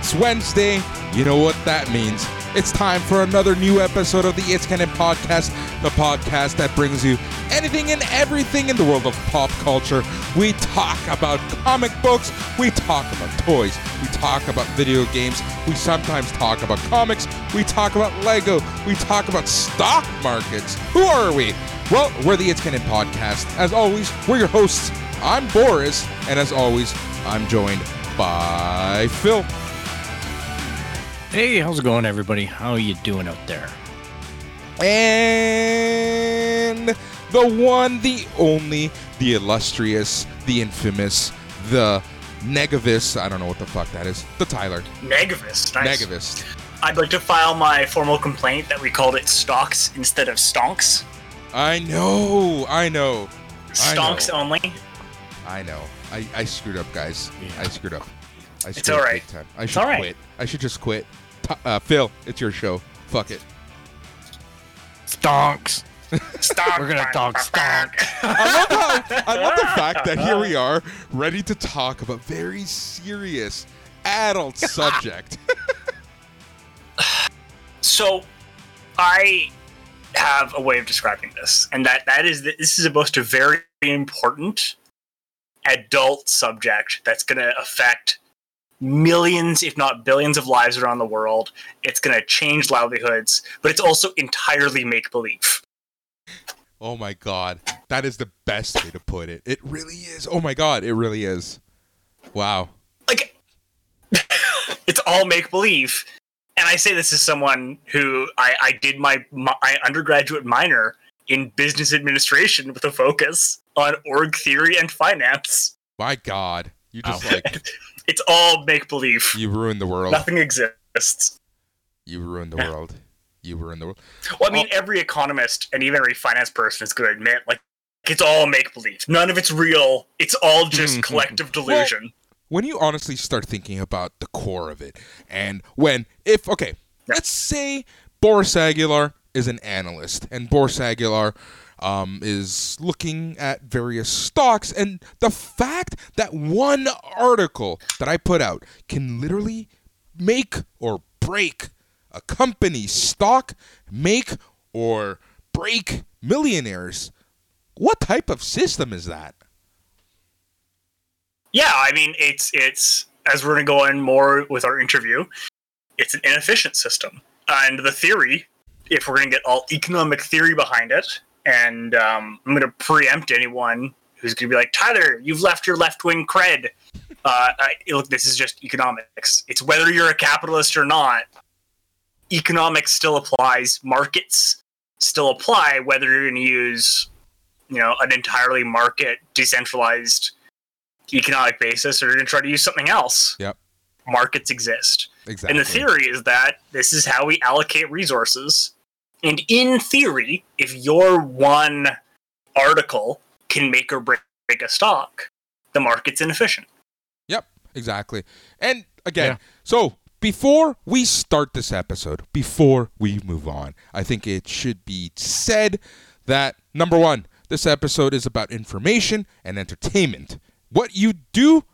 It's Wednesday. You know what that means. It's time for another new episode of the It's Canon podcast, the podcast that brings you anything and everything in the world of pop culture. We talk about comic books, we talk about toys, we talk about video games, we sometimes talk about comics, we talk about Lego, we talk about stock markets. Who are we? Well, we're the It's Canon podcast. As always, we're your hosts. I'm Boris, and as always, I'm joined by Phil. Hey, how's it going, everybody? How are you doing out there? And the one, the only, the illustrious, the infamous, the negavis. I don't know what the fuck that is. The Tyler. Negavis. Nice. Negavis. I'd like to file my formal complaint that we called it stocks instead of stonks. I know. I know. I Stonks know. only. I know. I, I screwed up, guys. I screwed up. I screwed It's up alright. big time. I It's should alright. quit. I should just quit. T- uh, Phil, it's your show. Fuck it. Stonks. Stonk. We're gonna talk stonk. I love how I love the fact that here we are, ready to talk about a very serious adult subject. So, I have a way of describing this, and that that is that this is about a very important adult subject that's going to affect millions, if not billions, of lives around the world. It's going to change livelihoods, but it's also entirely make believe. oh my god, that is the best way to put it. It really is. Oh my god, it really is. Wow. like it's all make believe and i say this as someone who i, I did my, my undergraduate minor in business administration with a focus on org theory and finance My god, you just Wow. like it's all make believe you ruined the world. nothing exists You ruined the Yeah. world. You ruined the world. well i mean every economist and even every finance person is going to admit like it's all make believe none of it's real it's all just collective delusion when you honestly start thinking about the core of it, and when, if, okay, let's say Boris Aguilar is an analyst, and Boris Aguilar um, is looking at various stocks, and the fact that one article that I put out can literally make or break a company's stock, make or break millionaires. What type of system is that? Yeah, I mean, it's it's as we're going to go in more with our interview. It's an inefficient system, and the theory, if we're going to get all economic theory behind it, and um, I'm going to preempt anyone who's going to be like, Tyler, you've left your left wing cred. Uh, I, look, this is just economics. It's whether you're a capitalist or not. Economics still applies. Markets still apply, whether you're going to use, you know, an entirely market decentralized economic basis or you're going to try to use something else. Yep. Markets exist. Exactly. And the theory is that this is how we allocate resources. And in theory, if your one article can make or break break a stock, the market's inefficient. Yep, exactly. And again, Yeah. so before we start this episode, before we move on, I think it should be said that number one, this episode is about information and entertainment. What you do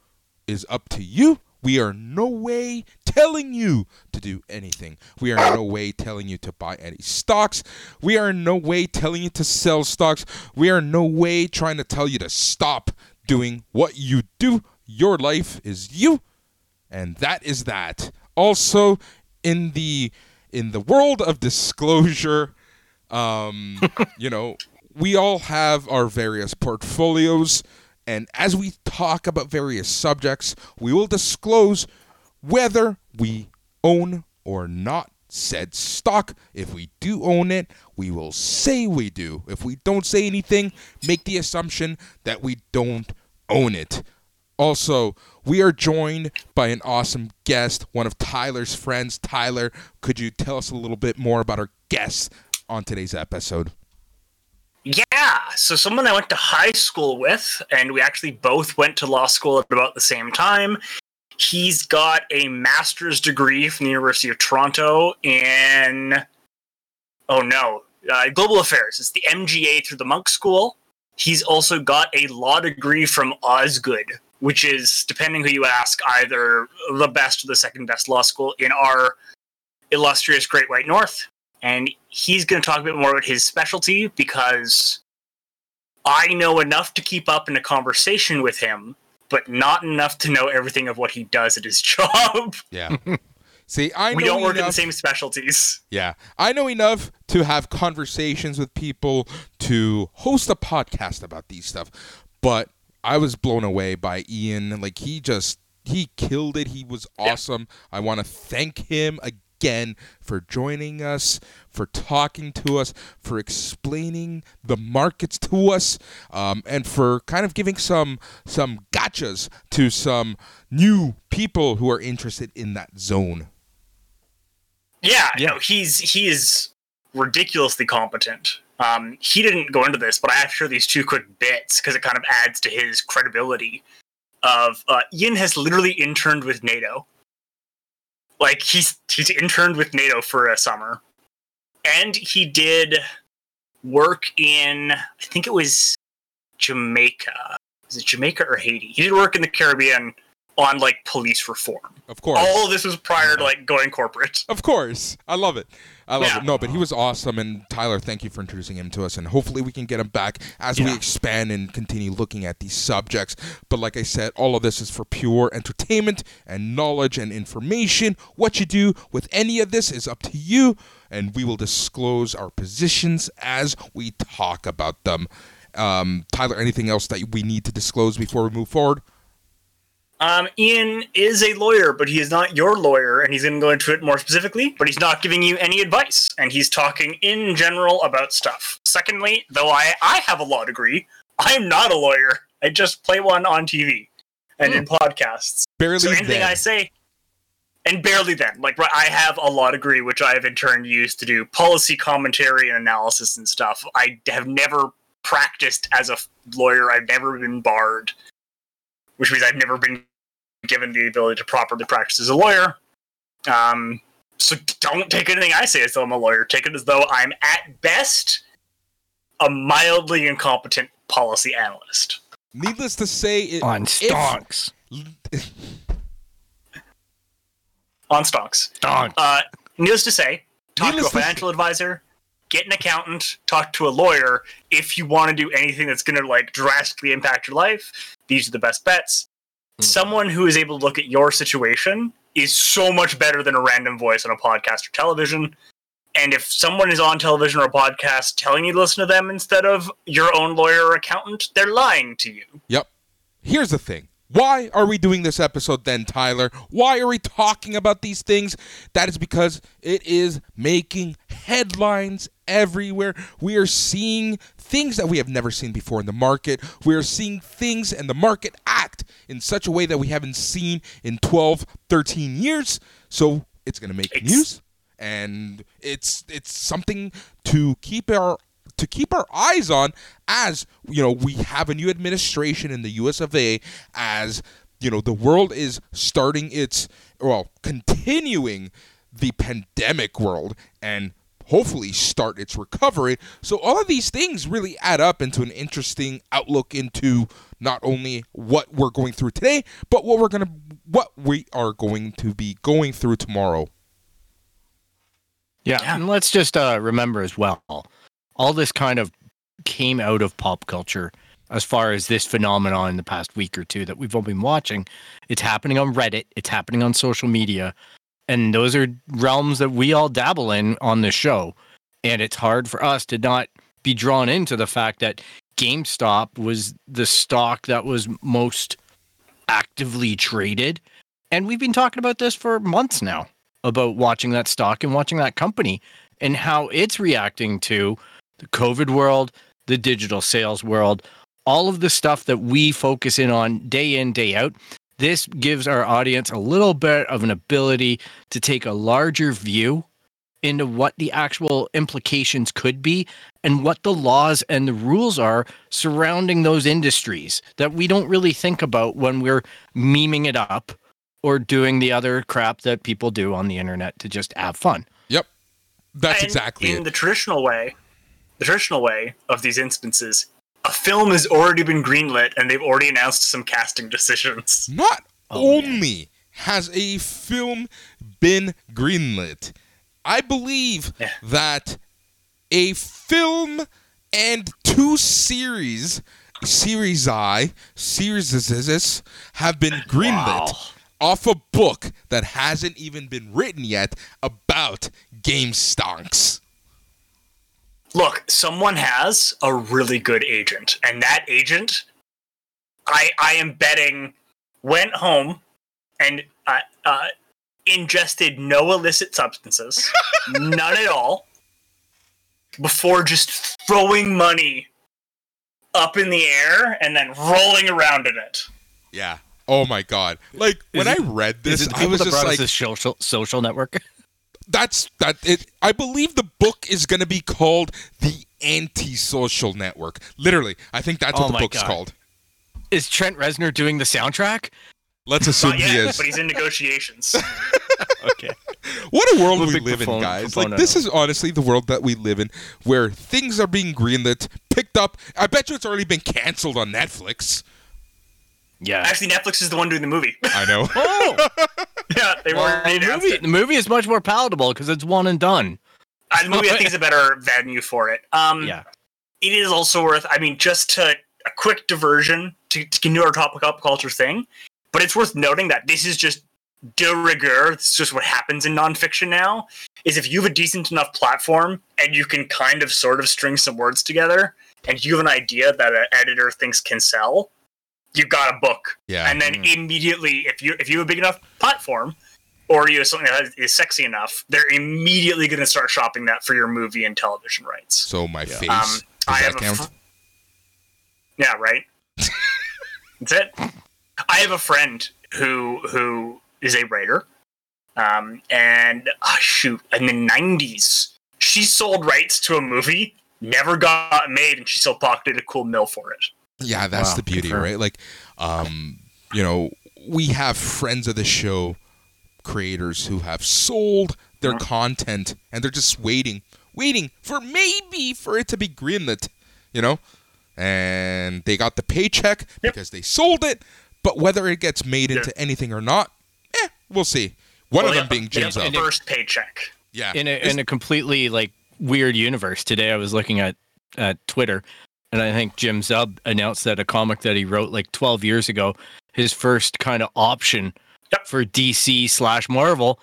is up to you. We are no way telling you to do anything. We are in no way telling you to buy any stocks. We are in no way telling you to sell stocks. We are in no way trying to tell you to stop doing what you do. Your life is you, and that is that. Also, in the in the world of disclosure, um, you know, we all have our various portfolios, and as we talk about various subjects, we will disclose whether we own or not said stock. If we do own it, we will say we do. If we don't say anything, make the assumption that we don't own it. Also, we are joined by an awesome guest, one of Tyler's friends. Tyler, could you tell us a little bit more about our guest on today's episode? Yeah, so someone I went to high school with, and we actually both went to law school at about the same time. He's got a master's degree from the University of Toronto in, oh no, uh, global affairs. It's the MGA through the Munk School. He's also got a law degree from Osgoode, which is, depending who you ask, either the best or the second best law school in our illustrious Great White North. And he's going to talk a bit more about his specialty because I know enough to keep up in a conversation with him, but not enough to know everything of what he does at his job. Yeah. See, I know we don't work in the same specialties. Yeah, I know enough to have conversations with people to host a podcast about these stuff, but I was blown away by Ian. Like he just he killed it. He was awesome. I want to thank him again for joining us, for talking to us, for explaining the markets to us, um, and for kind of giving some some gotchas to some new people who are interested in that zone. Yeah, Yeah. no, he's he is ridiculously competent. Um, he didn't go into this, but I have to share these two quick bits because it kind of adds to his credibility. Of uh, Ian has literally interned with NATO. Like he's he's interned with NATO for a summer, and he did work in I think it was Jamaica. Is it Jamaica or Haiti? He did work in the Caribbean on like police reform. Of course. All of this was prior to like going corporate. Of course. I love it. I love Yeah. it. No, but he was awesome. And Tyler, thank you for introducing him to us. And hopefully we can get him back as we expand and continue looking at these subjects. But like I said, all of this is for pure entertainment and knowledge and information. What you do with any of this is up to you. And we will disclose our positions as we talk about them. Um, Tyler, anything else that we need to disclose before we move forward? Um, Ian is a lawyer, but he is not your lawyer, and he's going to go into it more specifically. But he's not giving you any advice, and he's talking in general about stuff. Secondly, though I I have a law degree, I'm not a lawyer. I just play one on TV and in podcasts. Barely So anything then. I say, and barely then, like I have a law degree, which I have in turn used to do policy commentary and analysis and stuff. I have never practiced as a lawyer. I've never been barred, which means I've never been given the ability to properly practice as a lawyer. Um, so don't take anything I say as though I'm a lawyer. Take it as though I'm at best a mildly incompetent policy analyst. Needless to say, it, on if- stonks. On stonks. Stonks. Uh, needless to say, talk Needless to to a financial advisor, get an accountant, talk to a lawyer. If you want to do anything that's going to like drastically impact your life, these are the best bets. Hmm. Someone who is able to look at your situation is so much better than a random voice on a podcast or television. And if someone is on television or a podcast telling you to listen to them instead of your own lawyer or accountant, they're lying to you. Yep. Here's the thing. Why are we doing this episode then, Tyler? Why are we talking about these things? That is because it is making headlines everywhere. We are seeing things that we have never seen before in the market. We are seeing things and the market act in such a way that we haven't seen in 12, 13 years. So it's going to make It's- news and it's it's something to keep our to keep our eyes on as you know we have a new administration in the US of A as you know the world is starting its well continuing the pandemic world and hopefully start its recovery so all of these things really add up into an interesting outlook into not only what we're going through today but what we're going to what we are going to be going through tomorrow Yeah, Yeah. and let's just uh, remember as well, all this kind of came out of pop culture as far as this phenomenon in the past week or two that we've all been watching. It's happening on Reddit, it's happening on social media, and those are realms that we all dabble in on this show. And it's hard for us to not be drawn into the fact that GameStop was the stock that was most actively traded. And we've been talking about this for months now about watching that stock and watching that company and how it's reacting to the COVID world, the digital sales world, all of the stuff that we focus in on day in, day out. This gives our audience a little bit of an ability to take a larger view into what the actual implications could be and what the laws and the rules are surrounding those industries that we don't really think about when we're memeing it up or doing the other crap that people do on the internet to just have fun. Yep. That's And exactly in it. the traditional way. The traditional way of these instances, a film has already been greenlit and they've already announced some casting decisions. Not Oh, only has a film been greenlit, I believe Yeah. that a film and two series, Series I, Series is have been greenlit Wow. off a book that hasn't even been written yet about game stonks. Look, someone has a really good agent, and that agent, I I am betting, went home and uh, uh, ingested no illicit substances, none at all, before just throwing money up in the air and then rolling around in it. Yeah. Oh my god. Like when it- I read Is this, it I was just brought like us this social social network? That's that it i believe the book is going to be called the anti-social network literally i think that's Oh what the my book's God. called Is Trent Reznor doing the soundtrack? let's assume Not he is but he's in negotiations. Okay. what a world We'll we live in guys like this is honestly the world that we live in where things are being greenlit picked up i bet you it's already been canceled on netflix Yeah. Actually, Netflix is the one doing the movie. i know Oh, yeah, they well, already the, movie, the movie is much more palatable because it's one and done. Uh, the movie, I think, is a better venue for it. Um, Yeah. it is also worth i mean just to a quick diversion to, to continue our topic pop culture thing but it's worth noting that this is just de rigueur it's just what happens in nonfiction now is if you have a decent enough platform and you can kind of sort of string some words together and you have an idea that an editor thinks can sell you've got a book yeah and then immediately if you if you have a big enough platform or you have something that is sexy enough they're immediately going to start shopping that for your movie and television rights so my face um, does I that have a count fr- yeah, right. That's it. I have a friend who who is a writer, um, and ah, shoot, in the '90s, she sold rights to a movie, never got made, and she still pocketed a cool mill for it. Yeah, that's Wow, the beauty, good for her. right? Like, um, you know, we have friends of the show creators who have sold their Mhm. content and they're just waiting, waiting for maybe for it to be greenlit, you know? And they got the paycheck Yep. because they sold it, but whether it gets made Yeah. into anything or not, eh, we'll see. One Well, of them have- being Jim's have Up. first paycheck. Yeah. in a in a completely like weird universe. Today I was looking at at Twitter, and I think Jim Zub announced that a comic that he wrote like 12 years ago, his first kind of option Yep. for DC slash Marvel,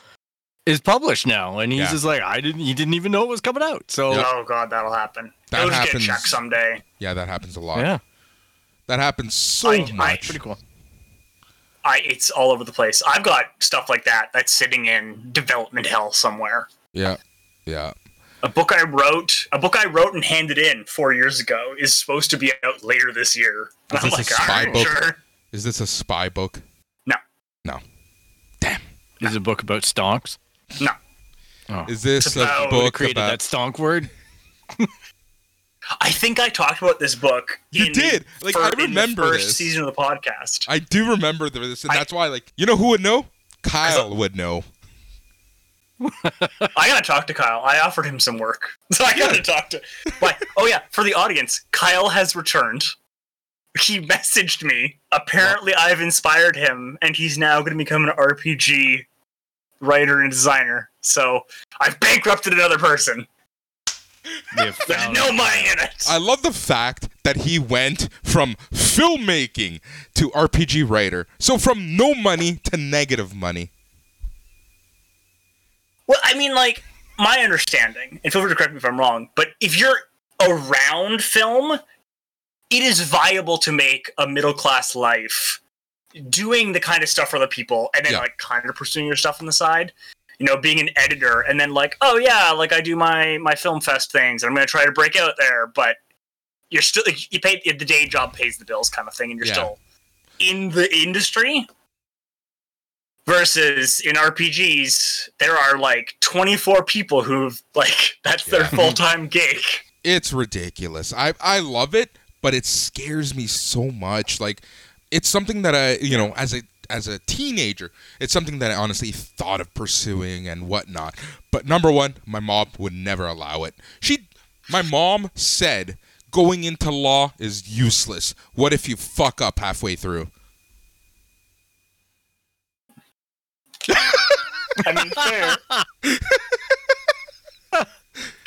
is published now, and he's Yeah. just like, I didn't, he didn't even know it was coming out. So Yep. Oh god, that'll happen. That It'll just happens. get checked someday. yeah, that happens a lot. yeah, That happens so I- I- much. pretty cool. I it's all over the place. I've got stuff like that that's sitting in development hell somewhere. yeah. Yeah. A book I wrote, a book I wrote and handed in four years ago, is supposed to be out later this year. And Is I'm this a spy book?" sure. Is this a spy book? No. No. Damn. This is it a book about stonks. No. Oh. Is this It's a about- book created about that stonk word. I think I talked about this book. You in did. Like, fir- I in the remember first this. season of the podcast. I do remember this, and I- that's why, like, you know who would know? Kyle would know. I gotta talk to Kyle. I offered him some work, so I gotta talk to. But oh yeah, for the audience, Kyle has returned. He messaged me. Apparently, I've inspired him, and he's now going to become an RPG writer and designer. So I've bankrupted another person. There's no money in it. I love the fact that he went from filmmaking to RPG writer. So from no money to negative money. Well, I mean, like my understanding, and feel free to correct me if I'm wrong, but if you're around film, it is viable to make a middle class life doing the kind of stuff for other people and then Yeah. like kind of pursuing your stuff on the side. You know, being an editor and then like, oh yeah, like I do my my film fest things and I'm gonna try to break out there, but you're still you pay the day job pays the bills kind of thing and you're Yeah. still in the industry. Versus in RPGs, there are like 24 people who've like that's their full time gig. it's ridiculous. I I love it, but it scares me so much. Like it's something that I, you know, as a as a teenager, it's something that I honestly thought of pursuing and whatnot. But number one, my mom would never allow it. She, my mom said, going into law is useless. What if you fuck up halfway through? I mean, fair.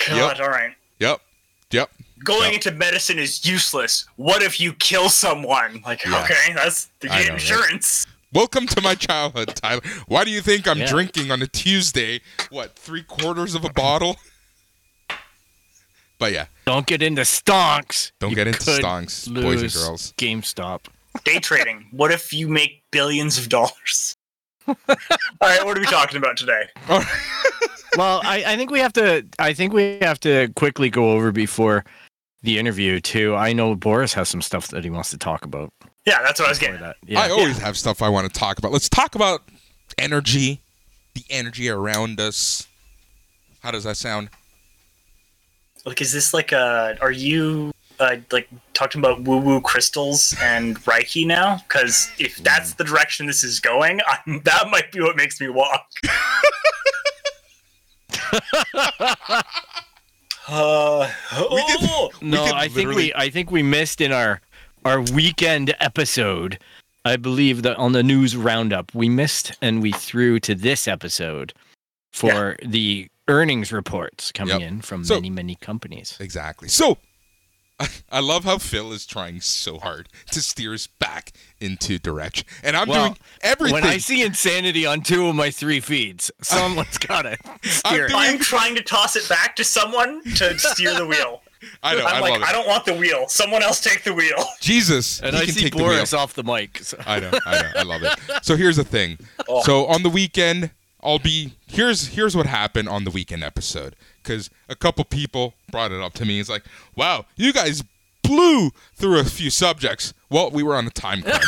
God, all right. Yep, yep. Going Yep. into medicine is useless. What if you kill someone? Like, Yeah. okay, that's you I get know, right? insurance. Welcome to my childhood, Tyler. Why do you think I'm Yeah. drinking on a Tuesday? What, three quarters of a bottle? But yeah, Don't get into stonks. Don't You get into stonks, boys and lose girls. GameStop. Day trading. What if you make billions of dollars? all right, what are we talking about today? Well, I, I think we have to. I think we have to quickly go over before the interview too. I know Boris has some stuff that he wants to talk about. Yeah, that's what I was before getting. that. Yeah. I always have stuff I want to talk about. Let's talk about energy, the energy around us. How does that sound? Like, is this like a? Are you uh, like talking about woo woo crystals and Reiki now? Because if that's the direction this is going, I'm, that might be what makes me walk. uh, oh, no, I think literally- we. I think we missed in our our weekend episode. I believe that on the news roundup we missed and we threw to this episode for the earnings reports coming Yep. in from So- many many companies. Exactly. So, I love how Phil is trying so hard to steer us back into direction, and I'm Well, doing everything. When I see insanity on two of my three feeds, someone's got to steer. it. doing- I'm trying to toss it back to someone to steer the wheel. I know. I I'm love like, it. I don't want the wheel. Someone else take the wheel. Jesus, And I see take the. Boris off the mic. so- I know, I know, I love it. So here's the thing. Oh. So on the weekend, I'll be here's here's what happened on the weekend episode because a couple people brought it up to me. It's like, wow, you guys blew through a few subjects. Well, we were on a time crunch.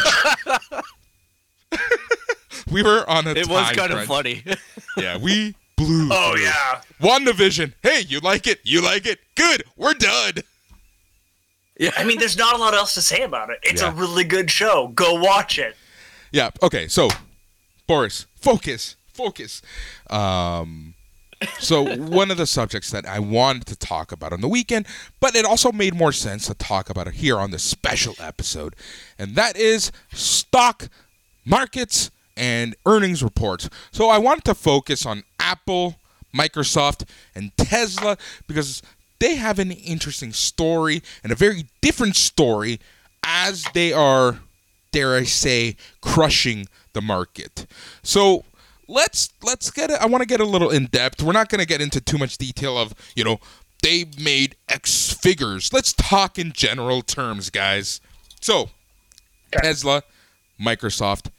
we were on a It time was kind of funny. Yeah, we blew. Oh through. yeah. WandaVision. Hey, you like it? You like it? Good. We're done. Yeah, I mean, there's not a lot else to say about it. It's Yeah. a really good show. Go watch it. Yeah. Okay. So, Boris, focus, focus. Um, so one of the subjects that I wanted to talk about on the weekend, but it also made more sense to talk about it here on this special episode, and that is stock markets and earnings reports. So I wanted to focus on Apple, Microsoft, and Tesla because they have an interesting story and a very different story as they are dare I say, crushing the market. So let's let's get it. I want to get a little in depth. We're not going to get into too much detail of you know they made X figures. Let's talk in general terms, guys. So Tesla, Microsoft,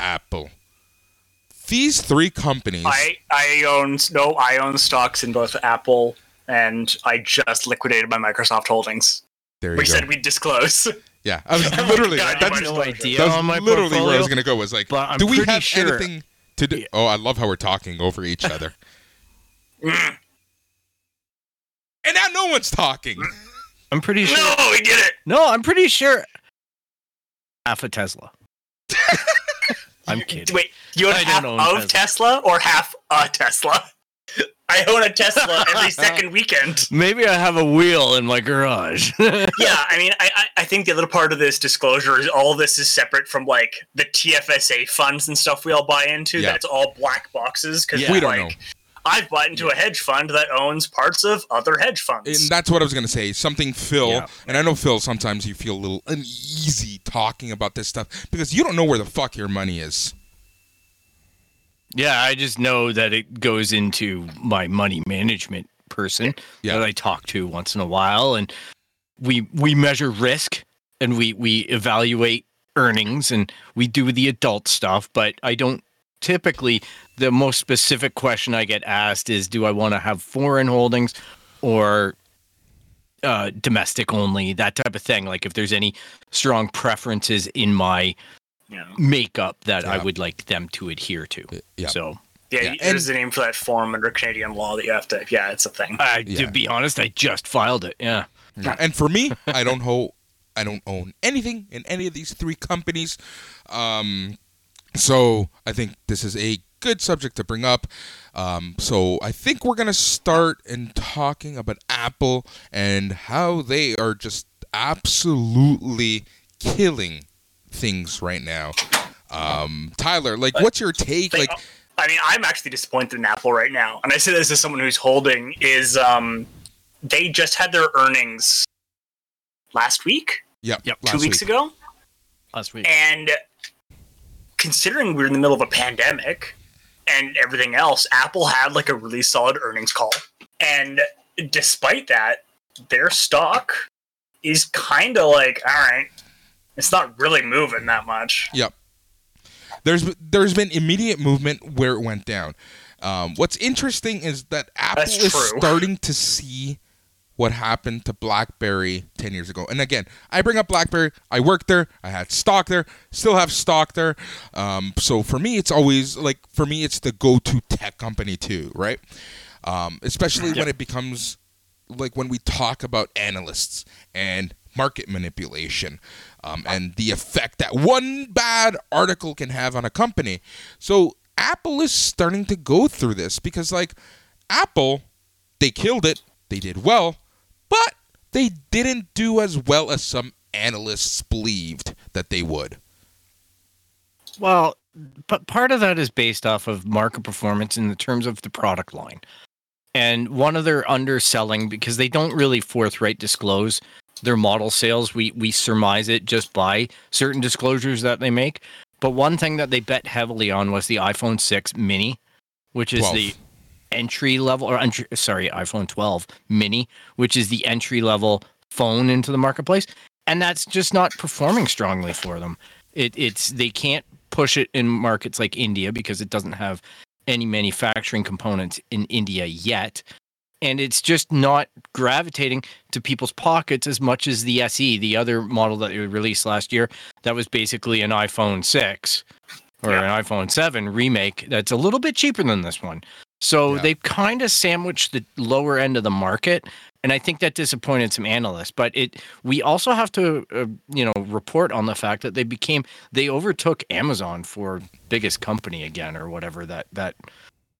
Apple. These three companies. I I own no, I own stocks in both Apple and I just liquidated my Microsoft holdings. there you We go. said we'd disclose. yeah, I was Oh literally God, you that's, might no disclosure. idea that's on my literally where I was going to go. Was like, but I'm do we have sure- anything to do? Oh, I love how we're talking over each other. And now no one's talking. I'm pretty sure. no, we did it. No, I'm pretty sure. Half a Tesla. I'm kidding. Wait, you own I half own of Tesla. or half a Tesla? I own a Tesla every second weekend. Maybe I have a wheel in my garage. Yeah, I mean, I, I I think the other part of this disclosure is all this is separate from like the TFSA funds and stuff we all buy into. Yeah. That it's all black boxes because Yeah. We don't like, know. I've bought into a hedge fund that owns parts of other hedge funds. And that's what I was going to say. Something Phil, Yeah. and I know Phil, sometimes you feel a little uneasy talking about this stuff because you don't know where the fuck your money is. Yeah, I just know that it goes into my money management person Yeah. that I talk to once in a while, and we we measure risk and we we evaluate earnings and we do the adult stuff. But I don't typically. The most specific question I get asked is, do I want to have foreign holdings or uh, domestic only? That type of thing. Like if there's any strong preferences in my Yeah. makeup that I would like them to adhere to. Yeah. So, Yeah, Yeah, there's a name for that form under Canadian law that you have to. Yeah, it's a thing. I, Yeah. to be honest, I just filed it. Yeah. Yeah, And for me, I don't hold, I don't own anything in any of these three companies. Um, so I think this is a good subject to bring up. Um, so I think we're gonna start in talking about Apple and how they are just absolutely killing things right now. Um, Tyler, like, what's your take? They- Like, I mean, I'm actually disappointed in Apple right now, and I say this as someone who's holding. Is um, they just had their earnings last week, yep, Yep, last two weeks week. ago, Last week. and considering we're in the middle of a pandemic and everything else, Apple had like a really solid earnings call, and despite that, their stock is kind of like, all right, it's not really moving that much. Yep. There's there's been immediate movement where it went down. Um, what's interesting is that Apple That's is true. starting to see what happened to BlackBerry 10 years ago. And again, I bring up BlackBerry. I worked there. I had stock there. Still have stock there. Um, so for me, it's always like for me, it's the go-to tech company too, right? Um, especially when it becomes like when we talk about analysts and market manipulation um, and the effect that one bad article can have on a company. So Apple is starting to go through this because, like, Apple, they killed it, they did well, but they didn't do as well as some analysts believed that they would. Well, but part of that is based off of market performance in the terms of the product line. And one of their underselling because they don't really forthright disclose their model sales. We we surmise it just by certain disclosures that they make. But one thing that they bet heavily on was the iPhone 6 mini, which is 12. the entry level or entry, sorry, iPhone 12 mini, which is the entry level phone into the marketplace. And that's just not performing strongly for them. It, it's they can't push it in markets like India because it doesn't have any manufacturing components in India yet. And it's just not gravitating to people's pockets as much as the SE, the other model that they released last year, that was basically an iPhone 6 or Yeah. an iPhone 7 remake that's a little bit cheaper than this one. So Yeah. they kind of sandwiched the lower end of the market, and I think that disappointed some analysts. But it, we also have to, uh, you know, report on the fact that they became they overtook Amazon for biggest company again, or whatever that that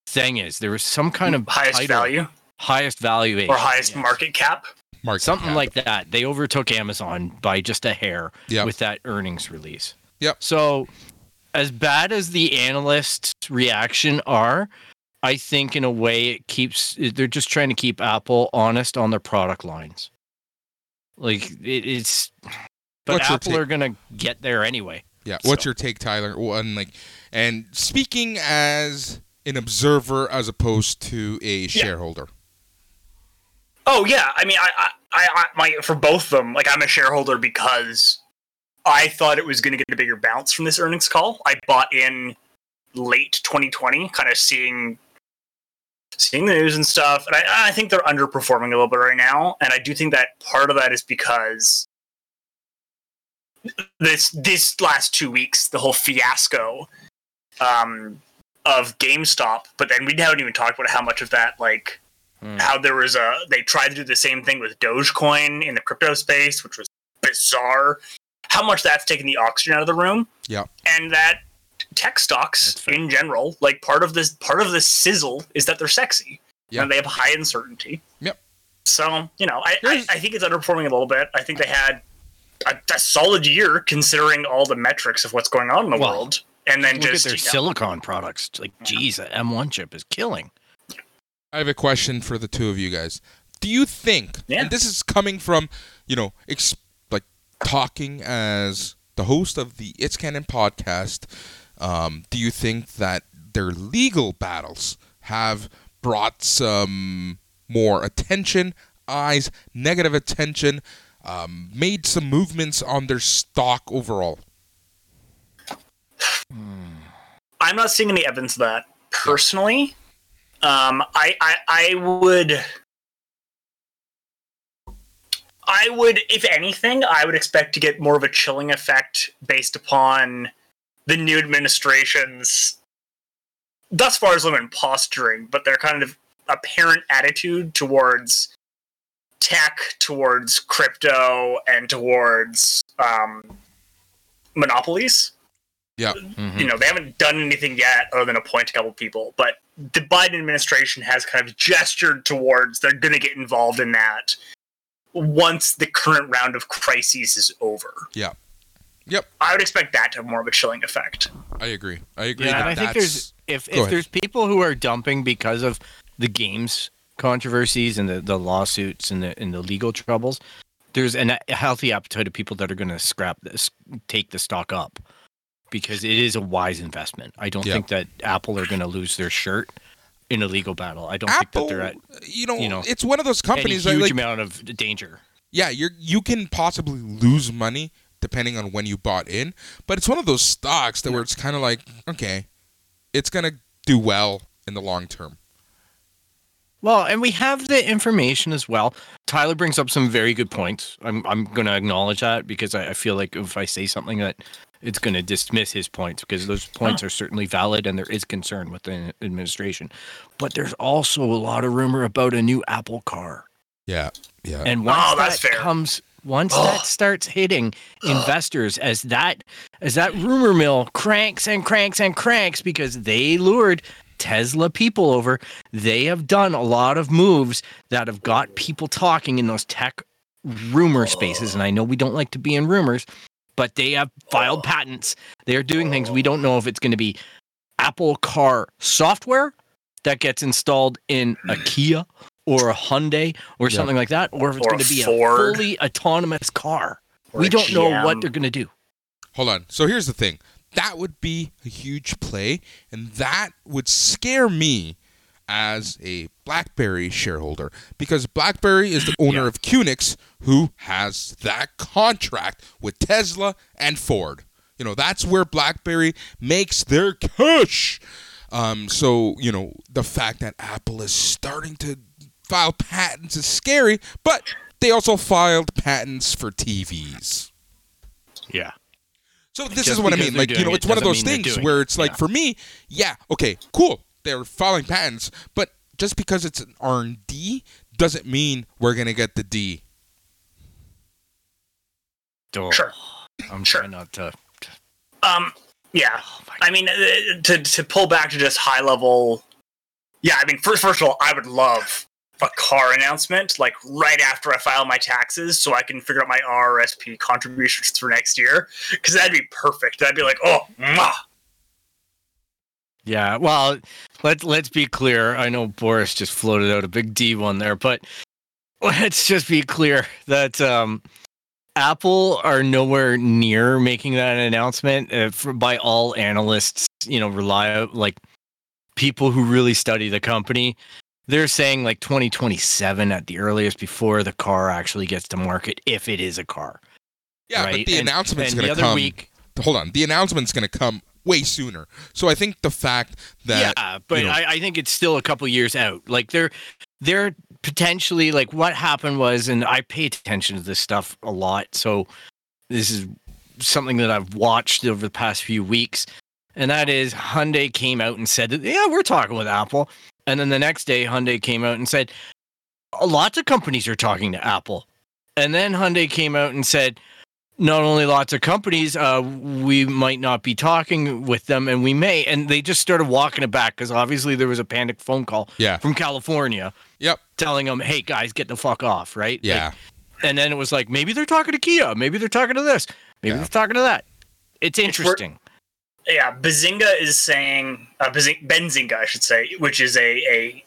thing is. There was some kind of highest title- value highest valuation, or highest yeah. market cap. Market something cap. like that. They overtook Amazon by just a hair Yep. with that earnings release. Yep. So, as bad as the analysts' reaction are, I think in a way it keeps. They're just trying to keep Apple honest on their product lines. Like it, it's, but What's your Apple are gonna get there anyway. Yeah. What's So- your take, Tyler? One like, and speaking as an observer as opposed to a shareholder. Oh yeah, I mean, I, I, I, my for both of them, like I'm a shareholder because I thought it was going to get a bigger bounce from this earnings call. I bought in late 2020, kind of seeing seeing the news and stuff, and I, I think they're underperforming a little bit right now. And I do think that part of that is because this this last two weeks, the whole fiasco um, of GameStop, but then we haven't even talked about how much of that like Hmm. how there was a they tried to do the same thing with Dogecoin in the crypto space, which was bizarre. How much that's taken the oxygen out of the room. Yeah. And that tech stocks in general, like part of this part of this sizzle is that they're sexy. Yeah. And they have high uncertainty. Yep. So, you know, I, I, I think it's underperforming a little bit. I think they had a, a solid year considering all the metrics of what's going on in the Well, world. And then Look just at their you know, silicon products. Like, geez, the M1 chip is killing. I have a question for the two of you guys. Do you think, Yeah. and this is coming from, you know, ex- like talking as the host of the It's Canon podcast, um, do you think that their legal battles have brought some more attention, eyes, negative attention, um, made some movements on their stock overall. I'm not seeing any evidence of that personally. Um, I, I I would I would, if anything, I would expect to get more of a chilling effect based upon the new administration's thus far as limited posturing, but their kind of apparent attitude towards tech, towards crypto, and towards um, monopolies Yeah. Mhm. you know they haven't done anything yet other than appoint a couple people but the biden administration has kind of gestured towards they're going to get involved in that once the current round of crises is over Yeah. Yep. i would expect that to have more of a chilling effect I agree. I agree. Yeah, and I think there's if if there's people who are dumping because of the games controversies and the, the lawsuits and the and the legal troubles, there's an, a healthy appetite of people that are going to scrap this, take the stock up, because it is a wise investment. I don't Yeah. think that Apple are going to lose their shirt in a legal battle. I don't Apple, think that they're at you know, you know, it's one of those any companies huge that like, amount of danger. yeah, you're you can possibly lose money depending on when you bought in, but it's one of those stocks that where it's kind of like, okay, it's gonna do well in the long term. Well, and we have the information as well. Tyler brings up some very good points. I'm I'm going to acknowledge that because I, I feel like if I say something that it's going to dismiss his points because those points are certainly valid and there is concern with the administration. But there's also a lot of rumor about a new Apple car. Yeah, yeah, And once Oh, that's that fair. comes once Oh. that starts hitting investors as that as that rumor mill cranks and cranks and cranks because they lured Tesla people over, they have done a lot of moves that have got people talking in those tech rumor spaces and I know we don't like to be in rumors, but they have filed patents. They're doing things we don't know if it's going to be Apple car software that gets installed in a Kia or a Hyundai or Yeah. something like that, or if it's Or going to be Ford. a fully autonomous car. Or we don't know what they're going to do. Hold on. So here's the thing. That would be a huge play, and that would scare me as a BlackBerry shareholder because BlackBerry is the owner Yeah. of QNX, who has that contract with Tesla and Ford. You know, that's where BlackBerry makes their cash. Um, so you know, the fact that Apple is starting to file patents is scary, but they also filed patents for TVs. Yeah. So this is what I mean. Like you doing know, it it's one of those doesn't mean they're things where it's like Yeah. for me, yeah, okay, cool. They're filing patents, but just because it's an R and D doesn't mean we're gonna get the D. Oh, Sure. I'm Sure. trying not to. um yeah Oh I mean, uh, to to pull back to just high level. Yeah, I mean, first first of all, I would love a car announcement like right after I file my taxes, so I can figure out my RRSP contributions for next year. Because that'd be perfect. That'd be like, oh, mwah. Yeah, well, let's let's be clear. I know Boris just floated out a big D one there, but let's just be clear that um, Apple are nowhere near making that announcement. Uh, for, by all analysts, you know, rely like people who really study the company. They're saying like 2027 at the earliest before the car actually gets to market, if it is a car. Yeah, right? but the And- announcement's the other come. week, Hold on, the announcement's gonna come way sooner. So I think the fact that yeah, but you know- I, I think it's still a couple years out. Like they're they're potentially like what happened was, and I pay attention to this stuff a lot. So this is something that I've watched over the past few weeks, and that is Hyundai came out and said that yeah, we're talking with Apple, and then the next day Hyundai came out and said lots of companies are talking to Apple, and then Hyundai came out and said not only lots of companies, uh, we might not be talking with them, and we may. And they just started walking it back because obviously there was a panic phone call yeah, from California yep, telling them, "Hey guys, get the fuck off!" Right? Like, yeah, and then it was like maybe they're talking to Kia, maybe they're talking to this, maybe Yeah. they're talking to that. It's wor- interesting. Yeah. Bazinga is saying uh, Bazing- Benzinga, I should say, which is a a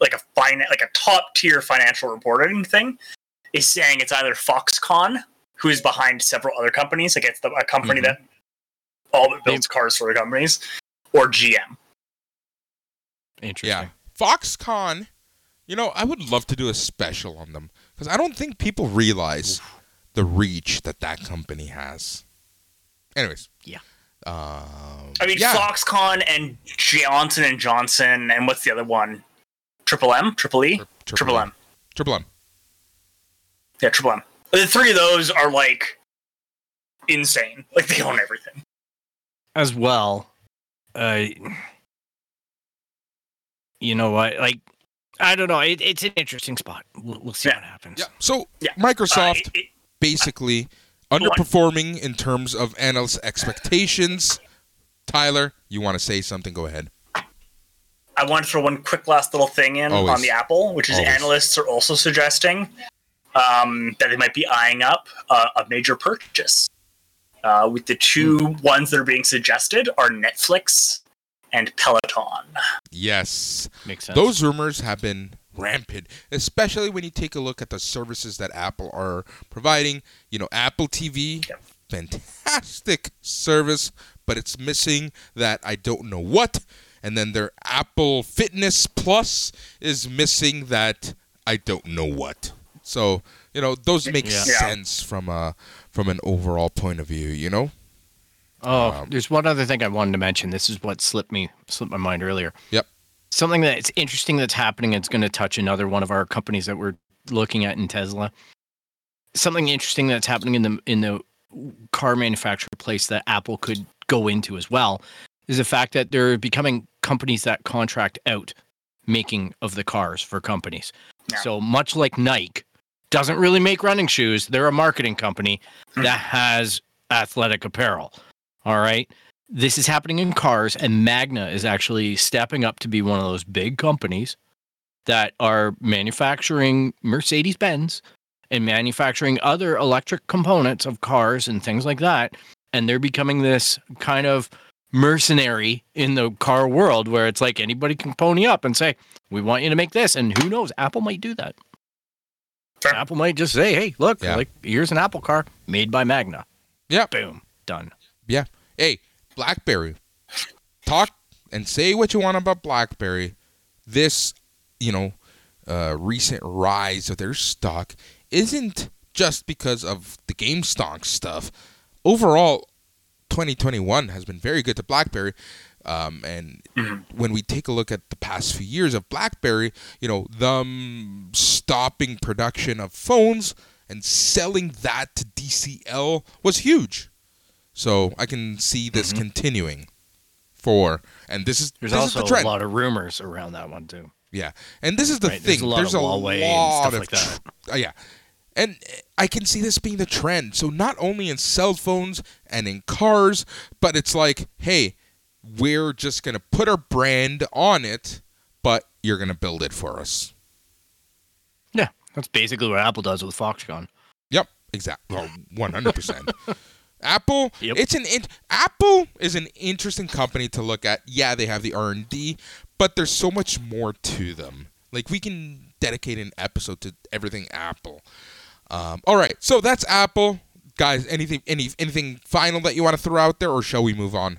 like a fine like a top tier financial reporting thing, is saying it's either Foxconn, who is behind several other companies, like it's the, a company Mhm. that all but builds cars for the companies, or GM. Interesting. yeah. Foxconn You know, I would love to do a special on them because I don't think people realize the reach that that company has. Anyways. Yeah. Um, I mean, yeah. Foxconn and Johnson and Johnson, and what's the other one? Triple M, Triple E, Tri- Triple M. Triple M. Yeah, Triple M. The three of those are like insane. Like they own everything. as well. Uh, you know what? Like, I don't know. It, it's an interesting spot. We'll, we'll see Yeah. what happens. Yeah. So Yeah. Microsoft Uh, it- it- basically on. Underperforming in terms of analyst expectations. Tyler, you want to say something? Go ahead. I want to throw one quick last little thing in Always. on the Apple, which is Always. analysts are also suggesting um, that they might be eyeing up uh, a major purchase. Uh, with the two Hmm. ones that are being suggested are Netflix and Peloton. Yes. Makes sense. Those rumors have been rampant, especially when you take a look at the services that Apple are providing. You know, Apple TV, fantastic service, but it's missing that I don't know what. And then their Apple Fitness Plus is missing that I don't know what. So, you know, those make. Yeah. sense from a from an overall point of view, you know? Oh, Um, there's one other thing I wanted to mention. This is what slipped me slipped my mind earlier. Yep. Something that's interesting that's happening. It's going to touch another one of our companies that we're looking at in Tesla. Something interesting that's happening in the in the car manufacturer place that Apple could go into as well is the fact that they're becoming companies that contract out making of the cars for companies. Yeah. So much like Nike doesn't really make running shoes, they're a marketing company Hmm. that has athletic apparel. All right. This is happening in cars, and Magna is actually stepping up to be one of those big companies that are manufacturing Mercedes Benz and manufacturing other electric components of cars and things like that. And they're becoming this kind of mercenary in the car world where it's like anybody can pony up and say, We want you to make this. And who knows? Apple might do that. Fair. Apple might just say, Hey, look, Yeah. like here's an Apple car made by Magna. Yeah. Boom. Done. Yeah. Hey, BlackBerry. Talk and say what you want about BlackBerry. This, you know, uh, recent rise of their stock isn't just because of the GameStop stuff. Overall, 2021 has been very good to BlackBerry. Um, and when we take a look at the past few years of BlackBerry, you know, them stopping production of phones and selling that to TCL was huge. So I can see this continuing for, and this is There's this also is the a lot of rumors around that one too. Yeah, and this is the Right, there's thing. a lot There's of a lot of like that. tr- uh, yeah, and I can see this being the trend. So not only in cell phones and in cars, but it's like, hey, we're just gonna put our brand on it, but you're gonna build it for us. Yeah, that's basically what Apple does with Foxconn. Yep, exactly. One hundred percent. Apple, Yep. it's an in, Apple is an interesting company to look at. Yeah, they have the R and D, but there's so much more to them. Like we can dedicate an episode to everything Apple. Um, all right, so that's Apple, guys. Anything, any, anything final that you want to throw out there, or shall we move on?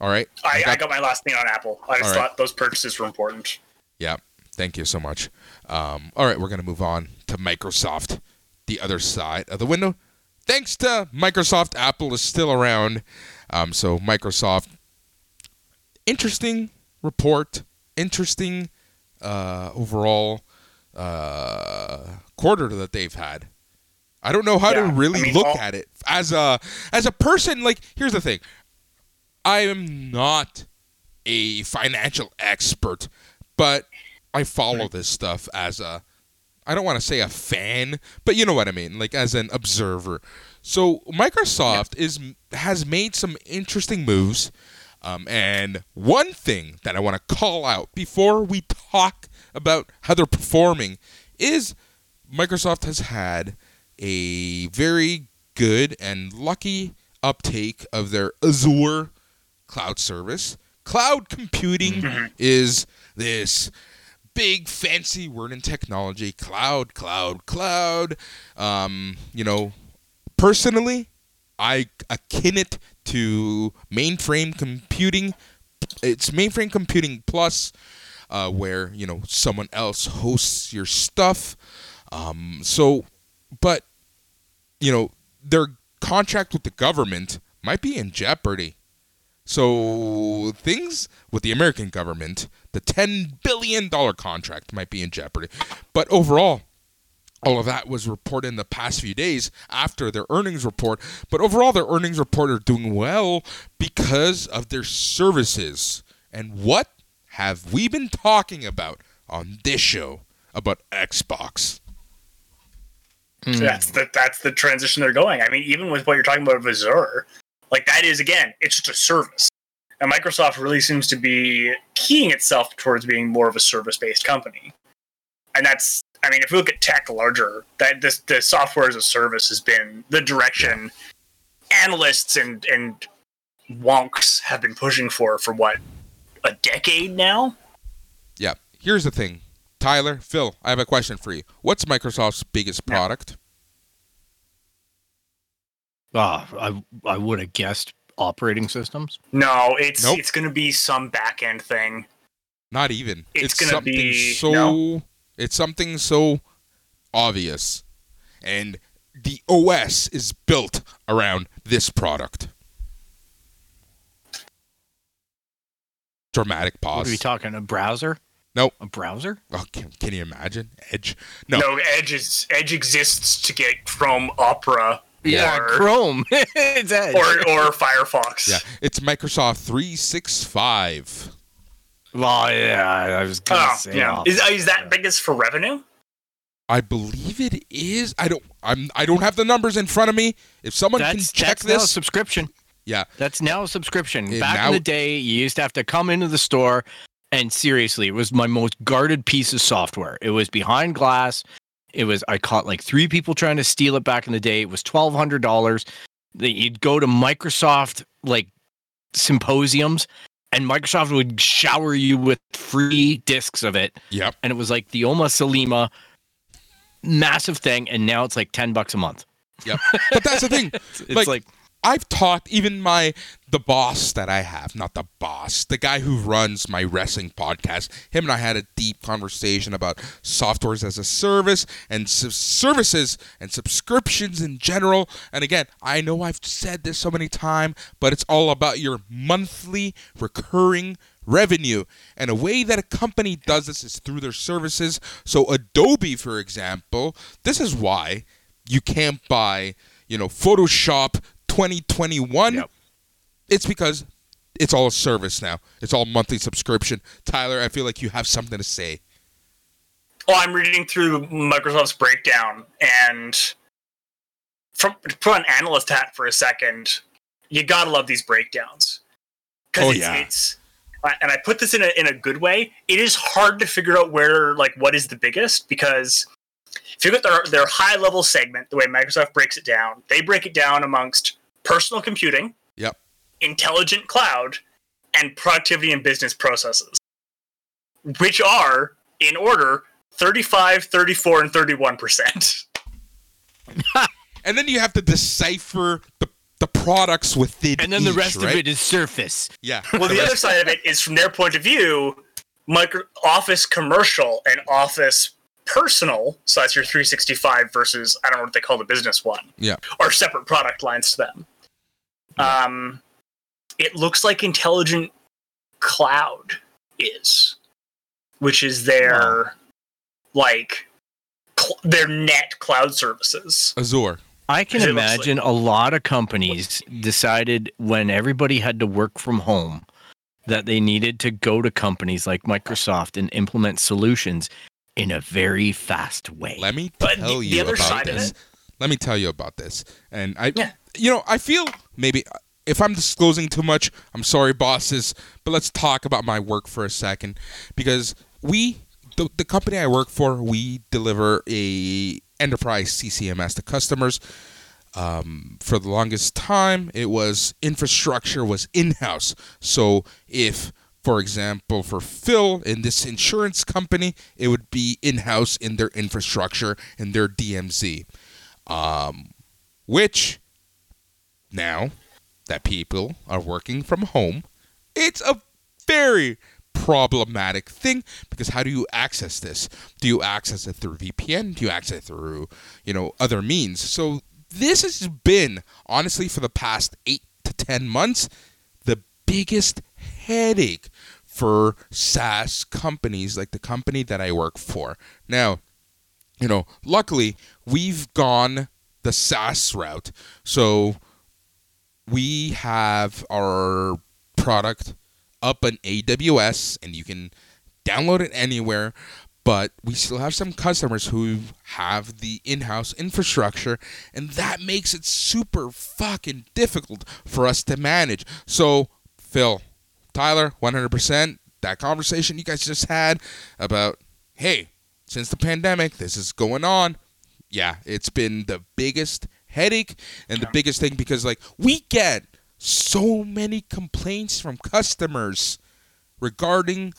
All right. I, I got- got my last thing on Apple. I just All right. thought those purchases were important. Yeah, thank you so much. Um, all right, we're going to move on to Microsoft, the other side of the window. Thanks to Microsoft, Apple is still around. Um, so, Microsoft, interesting report, interesting uh, overall uh, quarter that they've had. I don't know how to really I mean, look all- at it as a as a person. Like, here's the thing: I am not a financial expert, but I follow this stuff as a I don't want to say a fan, but you know what I mean, like as an observer. So Microsoft is has made some interesting moves, um, and one thing that I want to call out before we talk about how they're performing is Microsoft has had a very good and lucky uptake of their Azure cloud service. Cloud computing is this big fancy word in technology cloud cloud cloud um, you know personally i akin it to mainframe computing it's mainframe computing plus uh, where you know someone else hosts your stuff. Um, so, but you know their contract with the government might be in jeopardy. So things with the American government, the ten billion dollar contract might be in jeopardy. But overall, all of that was reported in the past few days after their earnings report. But overall, their earnings report are doing well because of their services. And what have we been talking about on this show about Xbox? So that's the that's the transition they're going. I mean, even with what you're talking about Azure, like that is again, it's just a service. And Microsoft really seems to be keying itself towards being more of a service-based company. And that's I mean, if we look at tech larger, that this the software as a service has been the direction analysts and and wonks have been pushing for for what a decade now. Yeah. Here's the thing. Tyler, Phil, I have a question for you. What's Microsoft's biggest product? Ah, I I would have guessed operating systems. No, it's Nope. it's going to be some back end thing. Not even. It's gonna something be- so no? it's something so obvious. And the OS is built around this product. Dramatic pause. What are we talking? A browser? Nope. A browser? Oh, can, can you imagine? Edge. No. No, Edge is Edge exists to get Chrome, Opera, Yeah, or, Chrome. it's Edge. or or Firefox. Yeah, it's Microsoft 365. well, yeah, I was gonna Oh, say. yeah. Is, uh, is that biggest for revenue? I believe it is. I don't. I'm. I don't have the numbers in front of me. If someone that's can check that's now a this, subscription. yeah, That's now a subscription. Yeah, Back now- in the day, you used to have to come into the store, and seriously, it was my most guarded piece of software. It was behind glass. It was I caught like three people trying to steal it back in the day. It was twelve hundred dollars. That you'd go to Microsoft like symposiums, and Microsoft would shower you with free discs of it, yep. and it was like the Oma Salima massive thing, and now it's like ten bucks a month. Yep. But that's the thing. It's Like- like I've talked even my the boss that I have, not the boss, the guy who runs my wrestling podcast. Him and I had a deep conversation about softwares as a service and s- services and subscriptions in general. And again, I know I've said this so many times, but it's all about your monthly recurring revenue. And a way that a company does this is through their services. So Adobe, for example, this is why you can't buy, you know, Photoshop 2021. Yep. It's because it's all a service now. It's all monthly subscription. Tyler, I feel like you have something to say. Well, I'm reading through Microsoft's breakdown, and from to put on analyst hat for a second, you gotta love these breakdowns. Oh, it's, yeah. it's and I put this in a in a good way. It is hard to figure out where like what is the biggest because if you look at their their high level segment, the way Microsoft breaks it down, they break it down amongst personal computing. Intelligent cloud, and productivity and business processes, which are in order 35, 34, and 31%. And then you have to decipher the the products within and then the each, rest right? of it is surface. Yeah. Well, the other side of it is from their point of view, micro Office commercial and Office personal, so that's your 365 versus I don't know what they call the business one, Yeah. are separate product lines to them. Um, it looks like Intelligent Cloud is, which is their like cl- their net cloud services. Azure. I can It looks like- imagine a lot of companies decided when everybody had to work from home that they needed to go to companies like Microsoft and implement solutions in a very fast way. Let me tell the- the you other about side of this. it- Let me tell you about this. And I, Yeah. you know, I feel maybe if I'm disclosing too much, I'm sorry, bosses. But let's talk about my work for a second, because we, the, the company I work for, we deliver a enterprise CCMS to customers. Um, for the longest time, it was infrastructure was in house. So if for example, for Phil in this insurance company, it would be in house in their infrastructure in their DMZ. Um, which now that people are working from home, it's a very problematic thing because how do you access this? Do you access it through VPN? Do you access it through, you know, other means? So this has been honestly for the past 8 to 10 months the biggest headache for SaaS companies like the company that I work for. Now, you know, luckily we've gone the SaaS route. So we have our product up on AWS and you can download it anywhere. But we still have some customers who have the in house infrastructure, and that makes it super fucking difficult for us to manage. So, Phil, Tyler, 100%, that conversation you guys just had about, hey, since the pandemic, this is going on. Yeah, it's been the biggest headache and the biggest thing because, like, we get so many complaints from customers regarding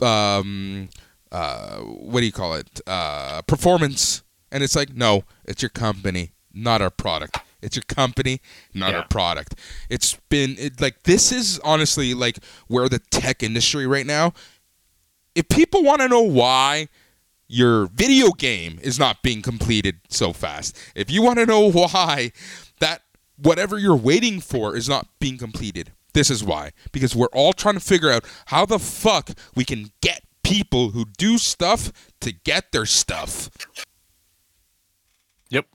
um uh what do you call it? Uh performance. And it's like no it's your company not our product. It's your company not Yeah. our product. It's been it, like this is honestly like where the tech industry right now if people want to know why your video game is not being completed so fast if you want to know why that whatever you're waiting for is not being completed. This is why. Because we're all trying to figure out how the fuck we can get people who do stuff to get their stuff. Yep.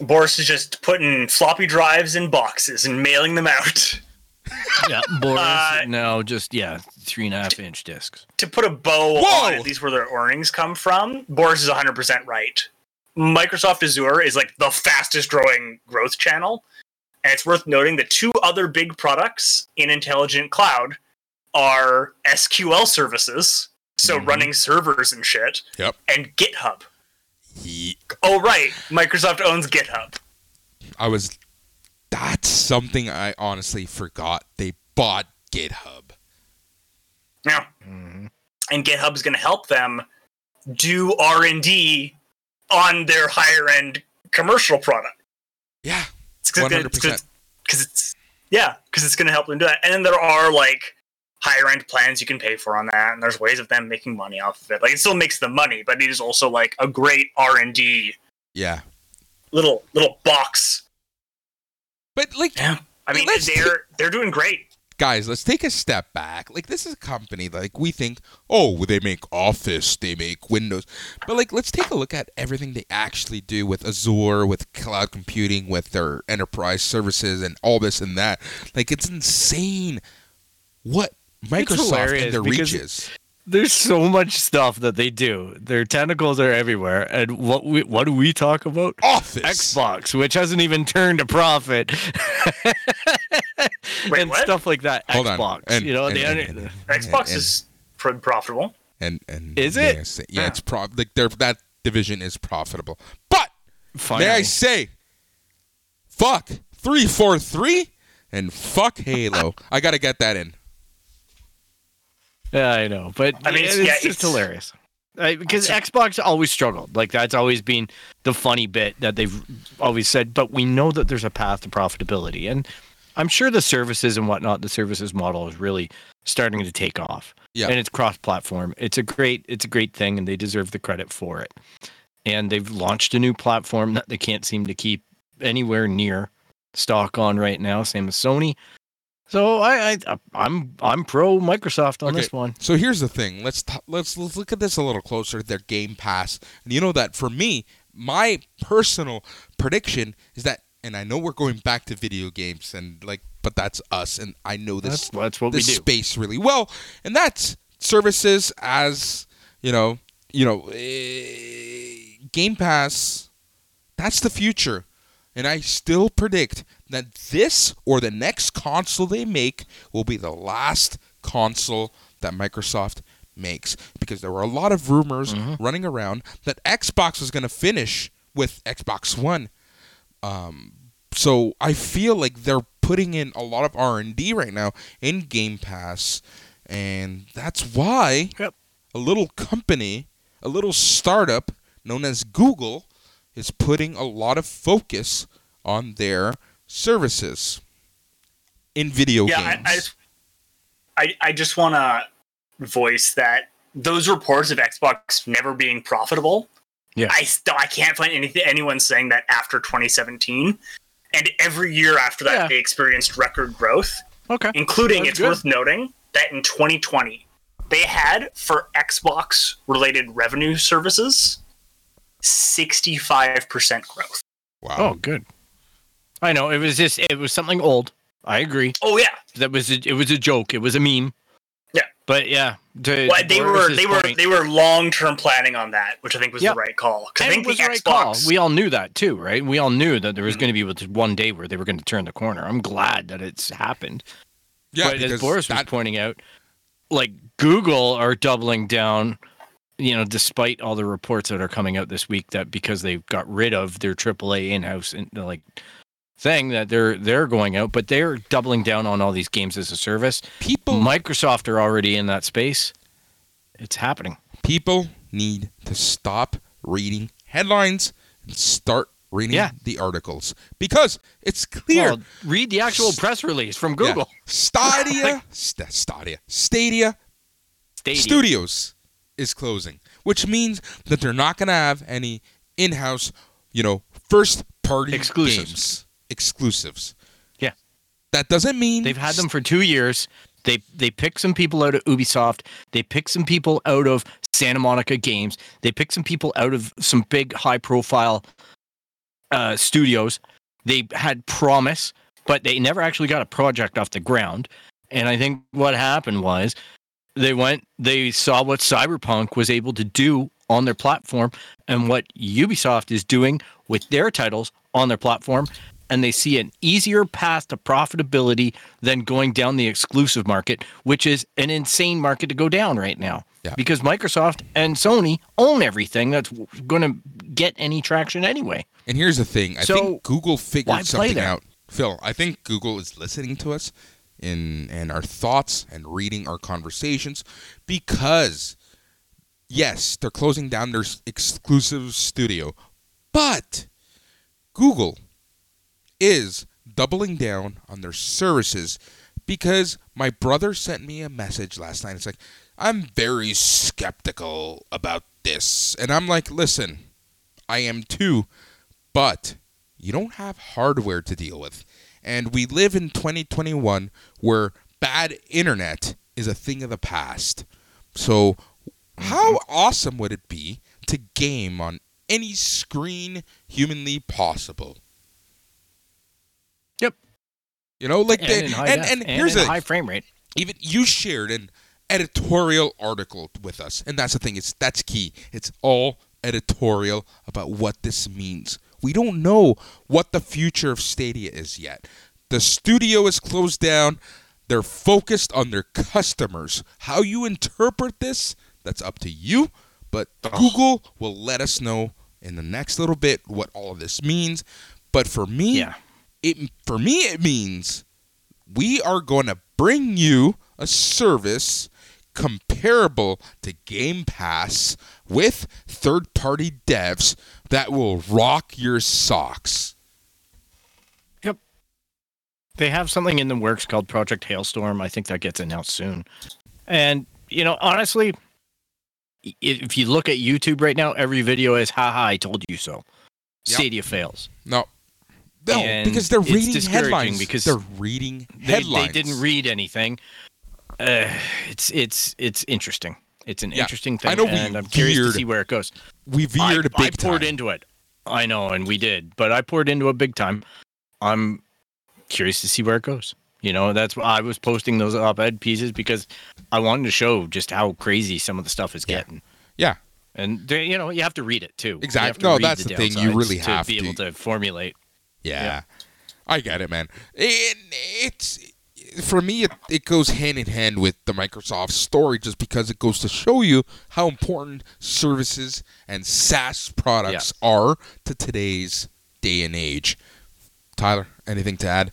Boris is just putting floppy drives in boxes and mailing them out. Yeah. Boris. Uh, no, just yeah, three and a half inch discs. To put a bow Whoa! on at least where their earnings come from, Boris is 100% right. Microsoft Azure is like the fastest growing growth channel. And it's worth noting that two other big products in Intelligent Cloud are SQL services, so Mhm. running servers and shit, Yep. and GitHub. Ye- Oh, right. Microsoft owns GitHub. I was. That's something I honestly forgot. They bought GitHub. Yeah. Mhm. and GitHub is going to help them do R and D on their higher end commercial product. Yeah. It's One hundred percent. because it's yeah because it's going to help them do that. And then there are like higher end plans you can pay for on that, and there's ways of them making money off of it. Like it still makes them money, but it is also like a great R and D Yeah. little little box. But like, Yeah. I mean, Let's they're they're doing great. guys, let's take a step back. Like, this is a company. Like, we think, oh, they make Office, they make Windows, but like, let's take a look at everything they actually do with Azure, with cloud computing, with their enterprise services, and all this and that. Like, it's insane what Microsoft hilarious and their reaches. There's so much stuff that they do. Their tentacles are everywhere. And what we what do we talk about? Office. Xbox, which hasn't even turned a profit, Wait, and what? stuff like that. Hold on. Xbox, And- you know, and- they and- under- and- Xbox and- is pr- profitable. and and Is it? I say- yeah, Yeah. it's pro like their that division is profitable. But finally. may I say, fuck three four three and fuck Halo. I gotta get that in. Yeah, I know, but I mean, it's, it's- yeah, just it's- hilarious. Right, because Xbox always struggled. Like that's always been the funny bit that they've always said. But we know that there's a path to profitability, and I'm sure the services and whatnot, the services model is really starting to take off. Yeah. and it's cross-platform. It's a great, it's a great thing, and they deserve the credit for it. And they've launched a new platform that they can't seem to keep anywhere near stock on right now. Same as Sony. So I, I I'm I'm pro Microsoft on Okay. this one. So here's the thing. Let's t- let's let's look at this a little closer. Their Game Pass, and you know that for me, my personal prediction is that, and I know we're going back to video games, and like, but that's us, and I know this That's that's what we this do. space really well, and that's services as you know, you know, eh, Game Pass. That's the future, and I still predict that this or the next console they make will be the last console that Microsoft makes because there were a lot of rumors running around that Xbox was going to finish with Xbox One. Um, so I feel like they're putting in a lot of R and D right now in Game Pass, and that's why Yep. a little company, a little startup known as Google, is putting a lot of focus on their services in video Yeah, games. I, I just I, I just want to voice that those reports of Xbox never being profitable. Yeah. I still I can't find anything anyone saying that after 2017, and every year after that Yeah. they experienced record growth, Okay. including That's it's good. worth noting that in 2020 they had for Xbox related revenue services 65% growth. Wow. Oh, good. I know it was just it was something old. I agree. Oh yeah, That was a, it was a joke. It was a meme. Yeah. But yeah, to, well, they were Boris's they were they were long term planning on that, which I think was Yep. the right call. 'Cause I think it was the the right call. Xbox, We all knew that too, right? We all knew that there was Mhm. going to be this one day where they were going to turn the corner. I'm glad that it's happened. yeah, but as because Boris was pointing out, like Google are doubling down, you know, despite all the reports that are coming out this week that because they got rid of their AAA in-house and like thing that they're they're going out, but they're doubling down on all these games as a service. people Microsoft are already in that space. It's happening. people need to stop reading headlines and start reading Yeah. the articles because it's clear. Well, read the actual press release from Yeah. Google. Stadia, St- Stadia, Stadia Stadia. Studios is closing, which means that they're not going to have any in-house, you know, first-party Exclusives. games exclusives. Yeah. That doesn't mean They've had them for two years. They they picked some people out of Ubisoft. They picked some people out of Santa Monica Games. They picked some people out of some big high profile uh, studios. They had promise, but they never actually got a project off the ground. And I think what happened was they went, they saw what Cyberpunk was able to do on their platform and what Ubisoft is doing with their titles on their platform. And they see an easier path to profitability than going down the exclusive market, which is an insane market to go down right now. Yeah. Because Microsoft and Sony own everything that's going to get any traction anyway. And here's the thing: I So, think Google figured something out. Phil, I think Google is listening to us in and our thoughts and reading our conversations because yes, they're closing down their exclusive studio, but Google is doubling down on their services because my brother sent me a message last night. It's like, I'm very skeptical about this. And I'm like, listen, I am too, but you don't have hardware to deal with. And we live in 2021 where bad internet is a thing of the past. So, how mm-hmm. awesome would it be to game on any screen humanly possible? Yep. You know, like And the, in high and, and and here's the high frame rate. even you shared an editorial article with us and that's the thing it's that's key it's all editorial about what this means we don't know what the future of stadia is yet. The studio is closed down. They're focused on their customers. How you interpret this that's up to you but google will let us know in the next little bit what all of this means. But for me Yeah. it for me it means we are going to bring you a service comparable to Game Pass with third party devs that will rock your socks. Yep. They have something in the works called Project Hailstorm. I think that gets announced soon. And, you know, honestly, if you look at YouTube right now, every video is, haha, I told you so. Yep. Stadia fails. No. No, And because they're reading headlines. because they're reading They, headlines. they didn't read anything. Uh, it's it's it's interesting. It's an Yeah, interesting thing, I know and I'm curious to see where it goes. We veered I, a big I poured time. into it. I know, and we did, but I poured into it big time. I'm curious to see where it goes. You know, that's why I was posting those op-ed pieces because I wanted to show just how crazy some of the stuff is getting. Yeah. And they, you know, you have to read it too. Exactly. to No, that's the thing, you really have to have be to. able to formulate. Yeah. Yeah. I get it, man. It, it's for me. It, it goes hand in hand with the Microsoft story, just because it goes to show you how important services and SaaS products are to today's day and age. Tyler, anything to add?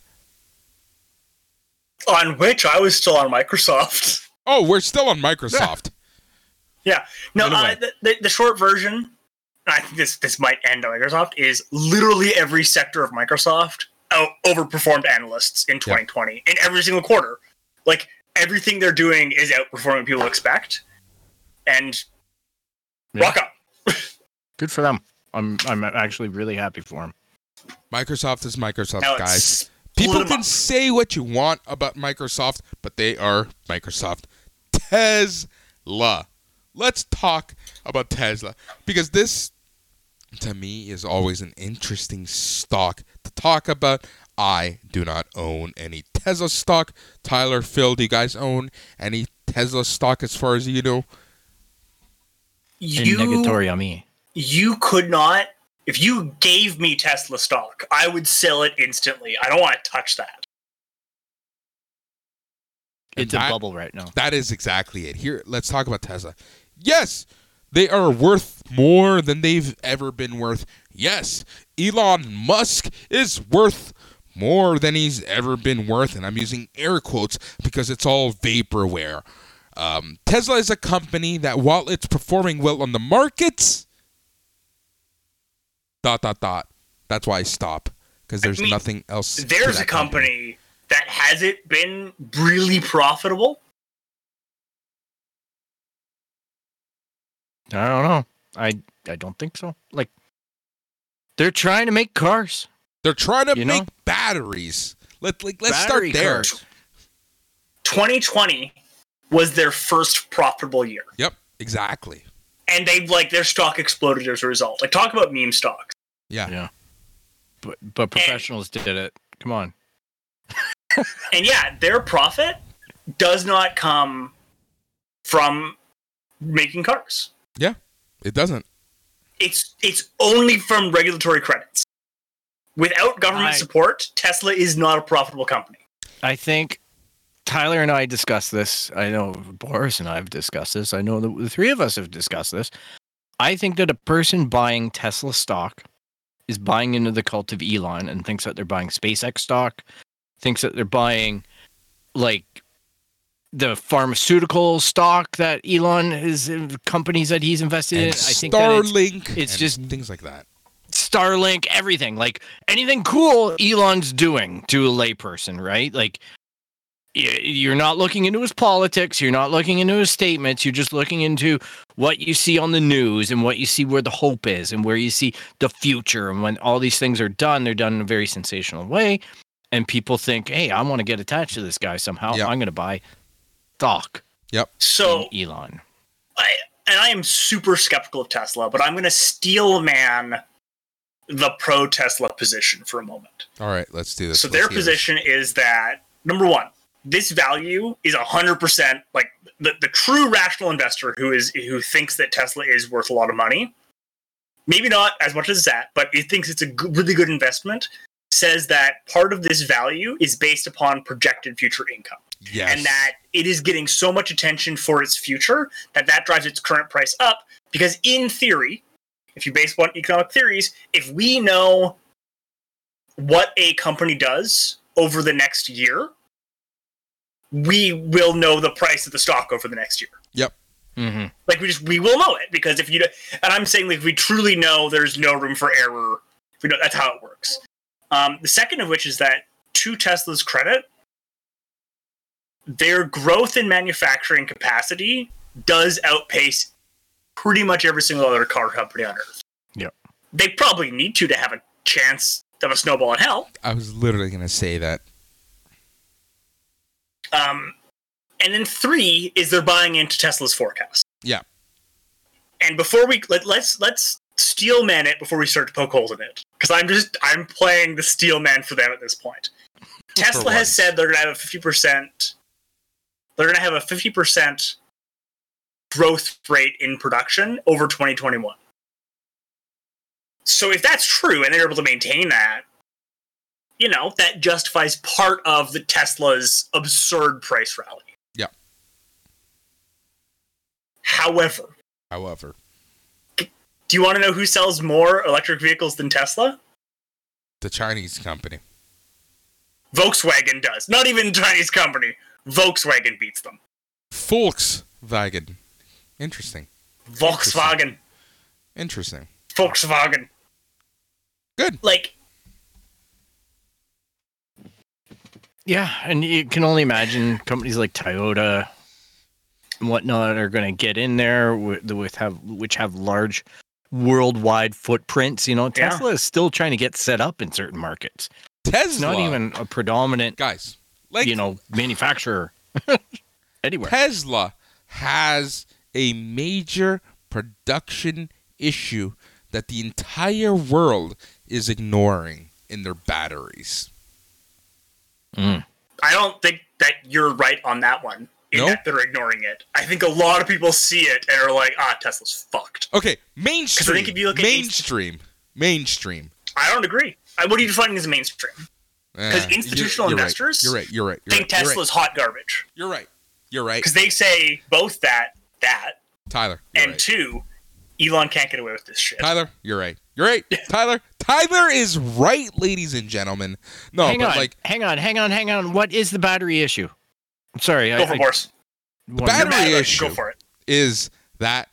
on which I was still on Microsoft. Oh, we're still on Microsoft. Yeah. No, Anyway. uh, the, the, the short version, I think this this might end on Microsoft, is literally every sector of Microsoft out overperformed analysts in 2020 in every single quarter. Like everything they're doing is outperforming what people expect. And Yeah. rock on. Good for them. I'm I'm actually really happy for them. Microsoft is Microsoft, Now guys. People can up. say what you want about Microsoft, but they are Microsoft. Tesla. Let's talk about Tesla because this, to me, is always an interesting stock to talk about. I do not own any Tesla stock. Tyler, Phil, do you guys own any Tesla stock as far as you know? You negatory on me. you could not if you gave me Tesla stock, I would sell it instantly. I don't want to touch that. It's that- a bubble right now. That is exactly it. Here, let's talk about Tesla. Yes, they are worth more than they've ever been worth. Yes, Elon Musk is worth more than he's ever been worth, and I'm using air quotes because it's all vaporware. Um, Tesla is a company that, while it's performing well on the markets, dot dot dot. That's why I stop because there's mean, nothing else. There's a company that hasn't been really profitable. I don't know. I I don't think so. Like they're trying to make cars. They're trying to You make know? batteries. Let like let's Battery start there. cars. 2020 was their first profitable year. Yep, exactly. And they like their stock exploded as a result. Like talk about meme stocks. Yeah. Yeah. But but professionals did it. Come on. And yeah, their profit does not come from making cars. Yeah, it doesn't. It's it's only from regulatory credits. Without government I- support, Tesla is not a profitable company. I think Tyler and I discussed this. I know Boris and I have discussed this. I know the, the three of us have discussed this. I think that a person buying Tesla stock is buying into the cult of Elon and thinks that they're buying SpaceX stock, thinks that they're buying like the pharmaceutical stock that Elon is uh, companies that he's invested in. And I think it's Starlink. it's and just- things like that. Starlink, everything. Like anything cool Elon's doing to a layperson, right? Like you're not looking into his politics, you're not looking into his statements, you're just looking into what you see on the news and what you see where the hope is and where you see the future. And when all these things are done, they're done in a very sensational way. And people think, hey, I want to get attached to this guy somehow. Yep. I'm going to buy stock Yep. So in Elon. I, and I am super skeptical of Tesla, but I'm going to steel man the pro Tesla position for a moment. All right, let's do this. So Let's their hear this. position is that number one, this value is hundred percent like the, the true rational investor who is who thinks that Tesla is worth a lot of money. Maybe not as much as that, but he thinks it's a good, really good investment. Says that part of this value is based upon projected future income Yes. and that it is getting so much attention for its future that that drives its current price up because in theory if you base on economic theories if we know what a company does over the next year we will know the price of the stock over the next year Yep. Mm-hmm. like we just we will know it because if you and i'm saying like we truly know there's no room for error if we know that's how it works um, the second of which is that to tesla's credit their growth in manufacturing capacity does outpace pretty much every single other car company on earth Yep. they probably need to to have a chance of a snowball in hell I was literally gonna say that. Um, and then three is they're buying into Tesla's forecast. Yeah. And before we let, let's let's steel man it before we start to poke holes in it, because I'm just I'm playing the steel man for them at this point. Tesla has said they're gonna have a fifty percent. They're gonna have a fifty percent growth rate in production over 2021. So if that's true and they're able to maintain that, you know, that justifies part of the Tesla's absurd price rally. Yeah. However, However, do you want to know who sells more electric vehicles than Tesla? the Chinese company. Volkswagen does. Not even Chinese company. Volkswagen beats them. Volkswagen. Interesting. Volkswagen. Interesting. Volkswagen. Good. Like. Yeah, and you can only imagine companies like Toyota and whatnot are going to get in there with, with have which have large worldwide footprints. You know, Yeah. Tesla is still trying to get set up in certain markets. It's not even a predominant, guys. Like you know, manufacturer anywhere. Tesla has a major production issue that the entire world is ignoring in their batteries. Mm. I don't think that you're right on that one. In No? that they're ignoring it. I think a lot of people see it and are like, "Ah, Tesla's fucked." Okay, mainstream. I think if you look at mainstream, mainstream. I don't agree. What are you defining as mainstream? Because institutional investors You're right. You're right. You're think right. You're right. Tesla's hot garbage You're right. You're right. because they say both that that Tyler. And right. two, Elon can't get away with this shit. Tyler, you're right. You're right. Tyler. Tyler is right, ladies and gentlemen. No, hang but on, like hang on, hang on, hang on. What is the battery issue? I'm sorry. Go for Boris. wanna- battery Mad issue. Go for it. is that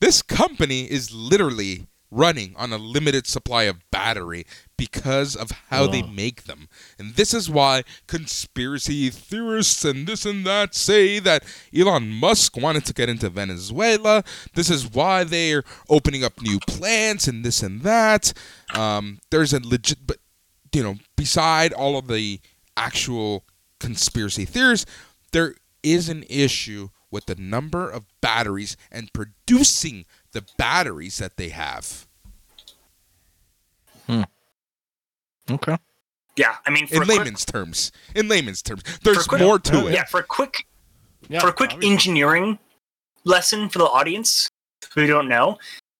this company is literally running on a limited supply of battery because of how they Oh. make them. And this is why conspiracy theorists and this and that say that Elon Musk wanted to get into Venezuela. This is why they're opening up new plants and this and that. Um, there's a legit, but you know, beside all of the actual conspiracy theories, there is an issue with the number of batteries and producing the batteries that they have. Okay. Yeah, I mean, for In a quick, layman's terms, in layman's terms, there's quick- more to Yeah, it. yeah, for a quick Yeah, for a quick obviously. engineering lesson for the audience who don't know,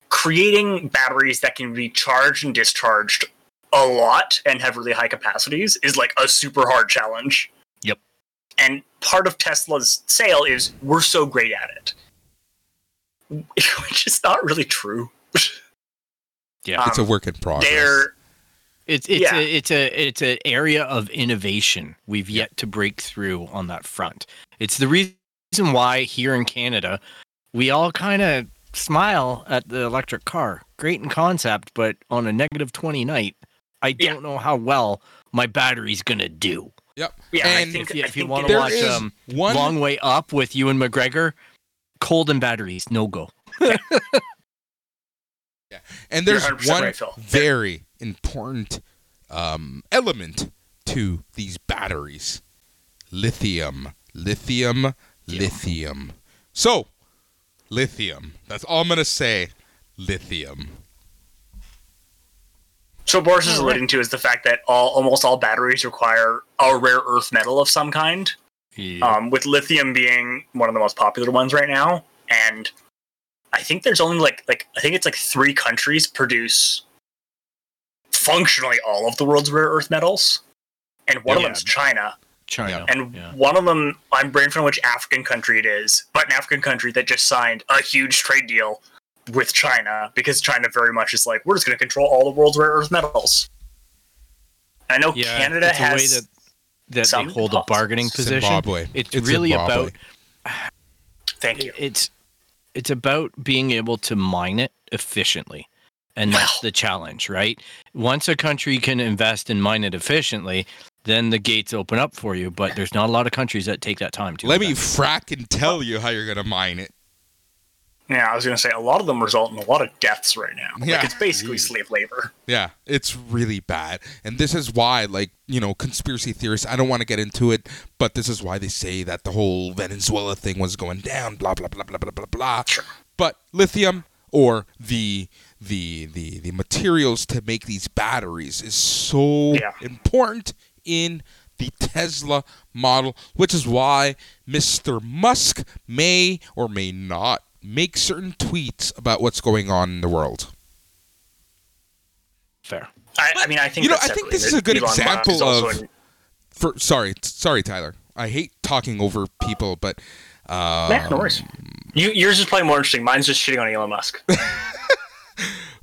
creating batteries that can be charged and discharged a lot and have really high capacities is like a super hard challenge. Yep. And part of Tesla's sale is we're so great at it. Which is not really true. Yeah. It's a Um, work in progress. They're It's it's Yeah. a it's a it's an area of innovation we've yet to break through on that front. It's the reason why here in Canada we all kind of smile at the electric car. Great in concept, but on a negative 20 night, I don't know how well my battery's going to do. Yep. yeah, I And think, If you, if you want to watch um, one Long Way Up with Ewan McGregor, cold and batteries, no go. Yeah. And there's one right, Phil. very important um, element to these batteries lithium. Lithium, lithium. So, lithium. That's all I'm going to say. Lithium. So Boris is alluding to is the fact that all almost all batteries require a rare earth metal of some kind. um, with lithium being one of the most popular ones right now. And I think there's only like like I think it's like three countries produce functionally all of the world's rare earth metals, and one of Yeah. them's China. China. And yeah. one of them, I'm brain from which African country it is, but an African country that just signed a huge trade deal with China because China very much is like we're just going to control all the world's rare earth metals. I know Yeah, Canada it's a way has that- that some they hold a bargaining position. Zimbabwe. It's, It's really Zimbabwe. about thank you. it's it's about being able to mine it efficiently and that's the challenge right once a country can invest and mine it efficiently then the gates open up for you but there's not a lot of countries that take that time to Let me frack and tell you how you're going to mine it. Yeah, I was going to say a lot of them result in a lot of deaths right now. Yeah. Like it's basically Jeez. slave labor. Yeah, it's really bad. And this is why, like, you know, conspiracy theorists, I don't want to get into it, but this is why they say that the whole Venezuela thing was going down, blah, blah, blah, blah, blah, blah, blah. Sure. But lithium or the the the the materials to make these batteries is so Yeah. important in the Tesla model, which is why Mr. Musk may or may not make certain tweets about what's going on in the world. fair I, I mean, I think You know, I think this is a good Elon example of- an- for sorry, sorry, Tyler. I hate talking over people, but uh, Yeah, no worries. You, yours is probably more interesting. Mine's just shitting on Elon Musk.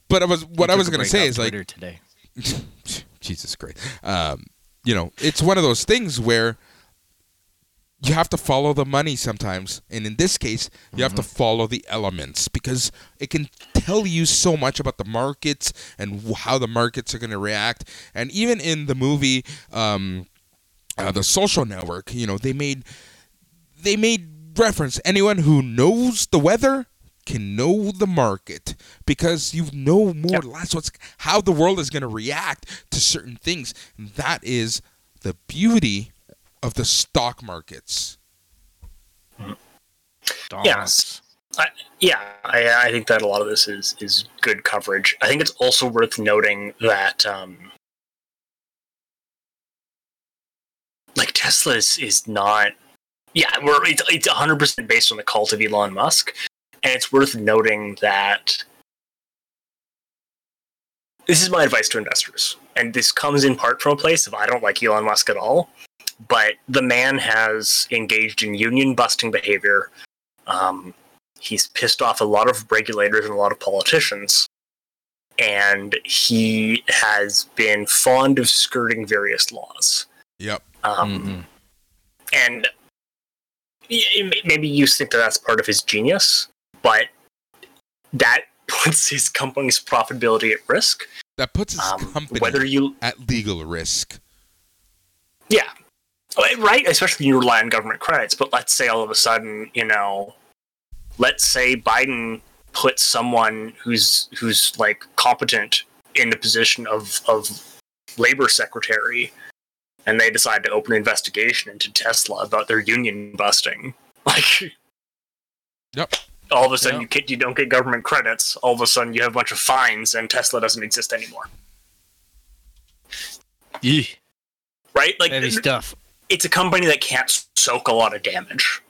but I was what I was going to say is like Twitter today Jesus Christ. Um, you know, it's one of those things where you have to follow the money sometimes, and in this case, you have to follow the elements because it can tell you so much about the markets and how the markets are going to react. And even in the movie, um, uh, the social network, you know, they made they made reference anyone who knows the weather can know the market because you know more Yep. or less what's how the world is going to react to certain things. And that is the beauty of the stock markets. Yes. I, yeah, I, I think that a lot of this is is good coverage. I think it's also worth noting that um, like Tesla is, is not. Yeah, we're it's it's 100 percent based on the cult of Elon Musk, and it's worth noting that this is my advice to investors, and this comes in part from a place of I don't like Elon Musk at all, but the man has engaged in union busting behavior. Um, he's pissed off a lot of regulators and a lot of politicians and he has been fond of skirting various laws Yep. um, Mhm. and y- y- maybe you think that that's part of his genius but that puts his company's profitability at risk That puts his um, company whether you at legal risk. Yeah. Right, especially when you rely on government credits. But let's say all of a sudden, you know, let's say Biden puts someone who's who's like competent in the position of of labor secretary, and they decide to open an investigation into Tesla about their union busting. Like, Yep. All of a sudden Yeah. you get, you don't get government credits. All of a sudden you have a bunch of fines, and Tesla doesn't exist anymore. Yee, Right? Like heavy stuff. it's a company that can't soak a lot of damage.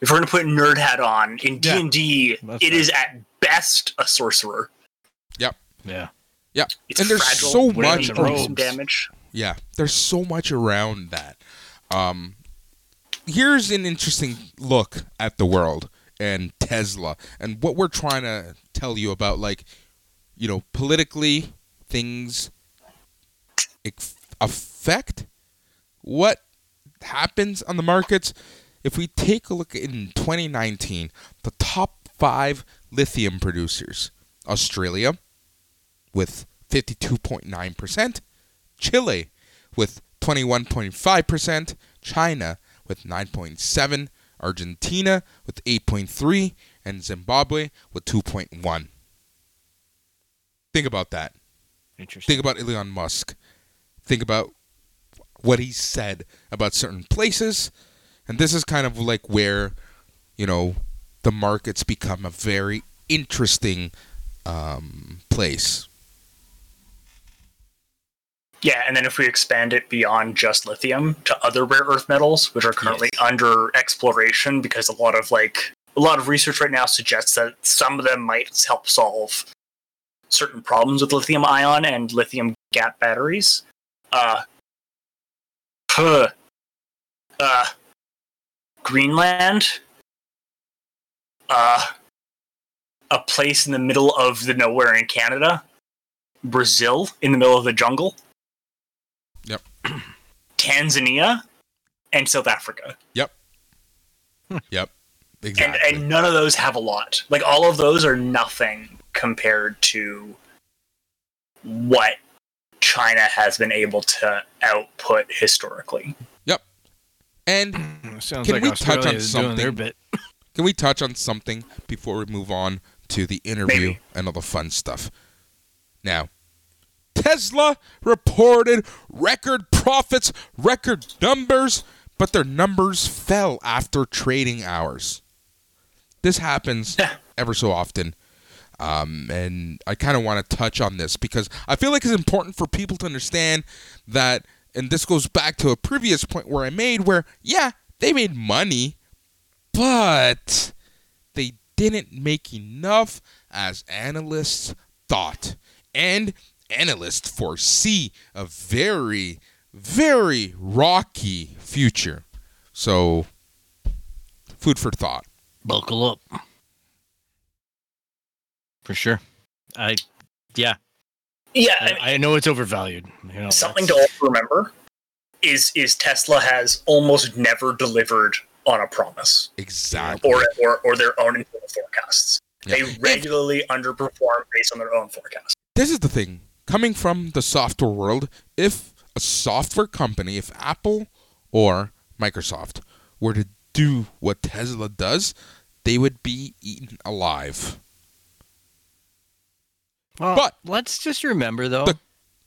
If we're gonna put nerd hat on in d&d that's it is at best a sorcerer. Yep yeah. Yeah it's And there's fragile. so much you can do robes. some damage. Yeah, there's so much around that. Um, here's an interesting look at the world and Tesla and what we're trying to tell you about, like, you know, politically things affect what happens on the markets. If we take a look in 2019, the top five lithium producers Australia with 52.9%, Chile with 21.5%, China with 9.7, Argentina with 8.3, and Zimbabwe with 2.1. Think about that. Interesting. Think about Elon Musk. Think about what he said about certain places. And this is kind of like where, you know, the markets become a very interesting um, place. Yeah, and then if we expand it beyond just lithium to other rare earth metals, which are currently under exploration, because a lot of like a lot of research right now suggests that some of them might help solve certain problems with lithium ion and lithium gap batteries. Uh, huh, uh, Greenland, uh, a place in the middle of the nowhere in Canada, Brazil in the middle of the jungle. Yep. Tanzania and South Africa. Yep. Hmm. yep. Exactly. and none of those have a lot. Like all of those are nothing compared to what China has been able to output historically. Yep. And hmm, Sounds Can like we touch on is doing their something? bit. Can we touch on something before we move on to the interview Maybe. and all the fun stuff? Now, Tesla reported record profits, record numbers, but their numbers fell after trading hours. This happens ever so often. Um, and I kind of want to touch on this because I feel like it's important for people to understand that, and this goes back to a previous point where I made where, yeah, they made money, but they didn't make enough as analysts thought. And analysts foresee a very, very rocky future. So, food for thought. Buckle up. For sure. I yeah. Yeah, I mean, I, I know it's overvalued. You know, something to that's- also remember is is Tesla has almost never delivered on a promise Exactly. or or, or their own internal forecasts. Yeah. They If- regularly underperform based on their own forecasts. this is the thing coming from the software world if a software company if apple or Microsoft were to do what Tesla does, they would be eaten alive. Well, But- let's just remember though, The-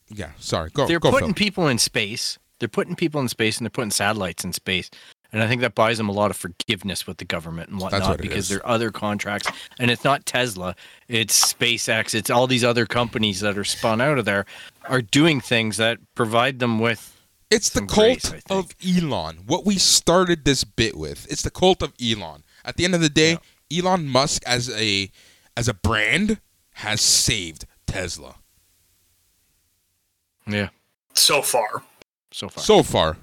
Yeah, sorry. Go. they're go, putting Phil. people in space. They're putting people in space and they're putting satellites in space. And I think that buys them a lot of forgiveness with the government and whatnot what because is. there are other contracts. And it's not Tesla, it's SpaceX, it's all these other companies that are spun out of there are doing things that provide them with It's the cult grace, I think. of Elon. What we started this bit with. It's the cult of Elon. At the end of the day, Elon Musk as a as a brand has saved Tesla yeah, So far, so far. so far.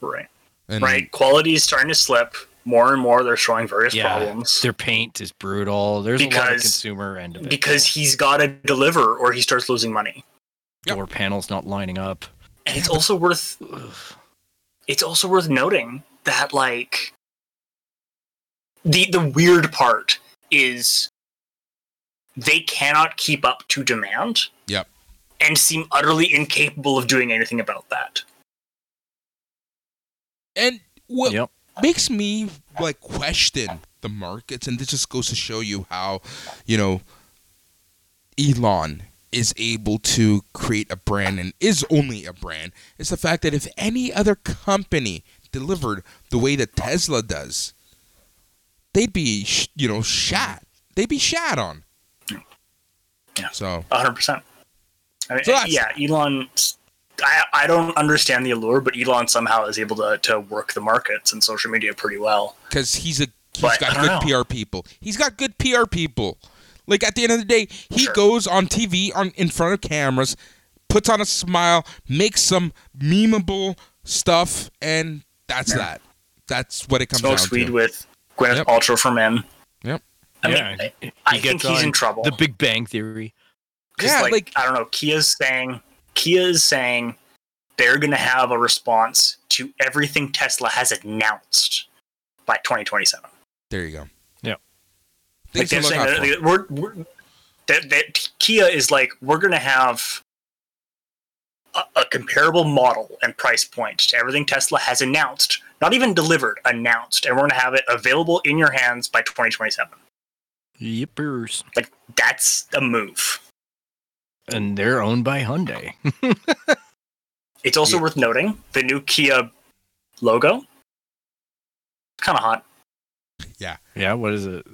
right? And right. Quality is starting to slip more and more. They're showing various yeah, problems their paint is brutal. There's a lot of Because- consumer end of it. because he's got to deliver, or he starts losing money. Yep. door panels not lining up. And it's also worth it's also worth noting that like the the weird part is they cannot keep up to demand Yep. and seem utterly incapable of doing anything about that. And what Yep. makes me like question the markets, and this just goes to show you how, you know, Elon is able to create a brand and is only a brand, is the fact that if any other company delivered the way that Tesla does, they'd be, sh- you know, shat. They'd be shat on. Yeah. So, hundred percent. I mean, So yeah, Elon. I, I don't understand the allure, but Elon somehow is able to, to work the markets and social media pretty well. because he's a he's But, got good know. PR people. He's got good PR people. Like at the end of the day, he Sure. goes on TV on in front of cameras, puts on a smile, makes some memeable stuff, and that's Yeah. that. That's what it comes Smokes down weed to. with Gwyneth Yep. Paltrow for men. Yep. I mean, Yeah, I, he I think gets he's in trouble. The Big Bang Theory. 'Cause, Yeah, like, like- I don't know. Kia's saying Kia is saying they're going to have a response to everything Tesla has announced by 2027. There you go. Yeah. Like they're saying out that, for. we're, we're that, that Kia is like we're going to have a, a comparable model and price point to everything Tesla has announced, not even delivered, announced, and we're going to have it available in your hands by 2027. Yippers. Like that's a move. And they're owned by Hyundai. It's also Yeah. worth noting the new Kia logo. Kind of hot. yeah, Yeah. what is it?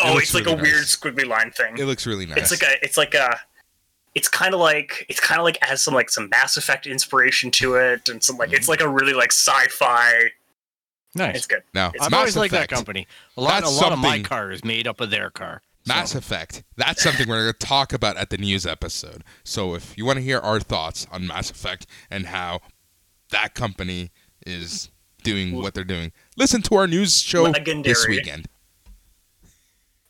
Oh, looks it's like really a weird squiggly line thing. It looks really nice. It's like a. It's like a. It's kind of like it's kind of like has some like some Mass Effect inspiration to it, and some like it's mm-hmm. like a really like sci-fi. Nice. It's good. No, it's I've Mass always like that company. A lot, That's a lot of my car is made up of their car. So, Mass Effect. That's something we're going to talk about at the news episode. So if you want to hear our thoughts on Mass Effect and how that company is doing what they're doing, listen to our news show this weekend.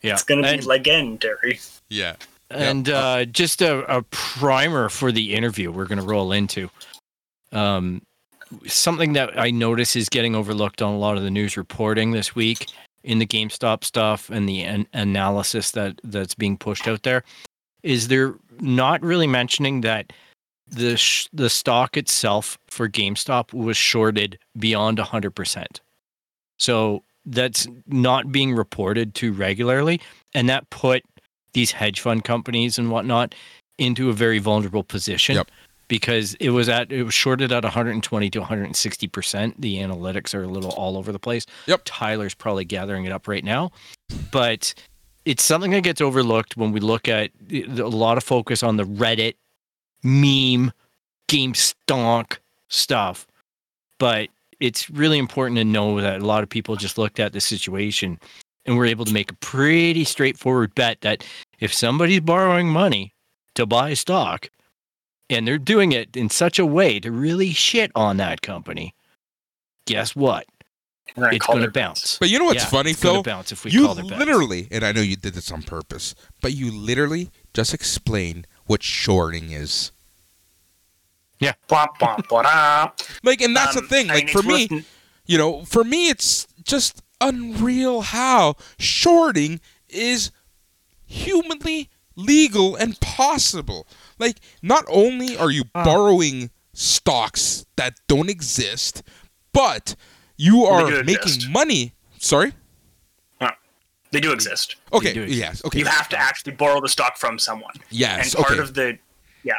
yeah. It's gonna be and, legendary. Yeah. and uh, just a, a primer for the interview we're going to roll into. Um, something that I notice is getting overlooked on a lot of the news reporting this week in the GameStop stuff and the an- analysis that that's being pushed out there is they're not really mentioning that the sh- the stock itself for GameStop was shorted beyond 100%. So that's not being reported too regularly and that put these hedge fund companies and whatnot into a very vulnerable position Yep. Because it was at it was shorted at 120 to 160 percent. The analytics are a little all over the place. Yep. Tyler's probably gathering it up right now, but it's something that gets overlooked when we look at a lot of focus on the Reddit meme game stonk stuff, but it's really important to know that a lot of people just looked at the situation and were able to make a pretty straightforward bet that if somebody's borrowing money to buy stock and they're doing it in such a way to really shit on that company, guess what? Gonna It's going to their bounce. But you know what's Yeah, funny, it's gonna bounce if we you call their bets. literally, and I know you did this on purpose, but you literally just explained what shorting is. Bwomp, bwomp. Like, and that's Um, the thing. I Like mean, for me, worth- you know, for me, it's just unreal how shorting is humanly legal and possible. Like, not only are you Ah. borrowing stocks that don't exist, but you are making exist. money. Sorry. They do exist. Okay. do exist. Yes. Okay. You have to actually borrow the stock from someone. Yes. and part okay. of the yeah.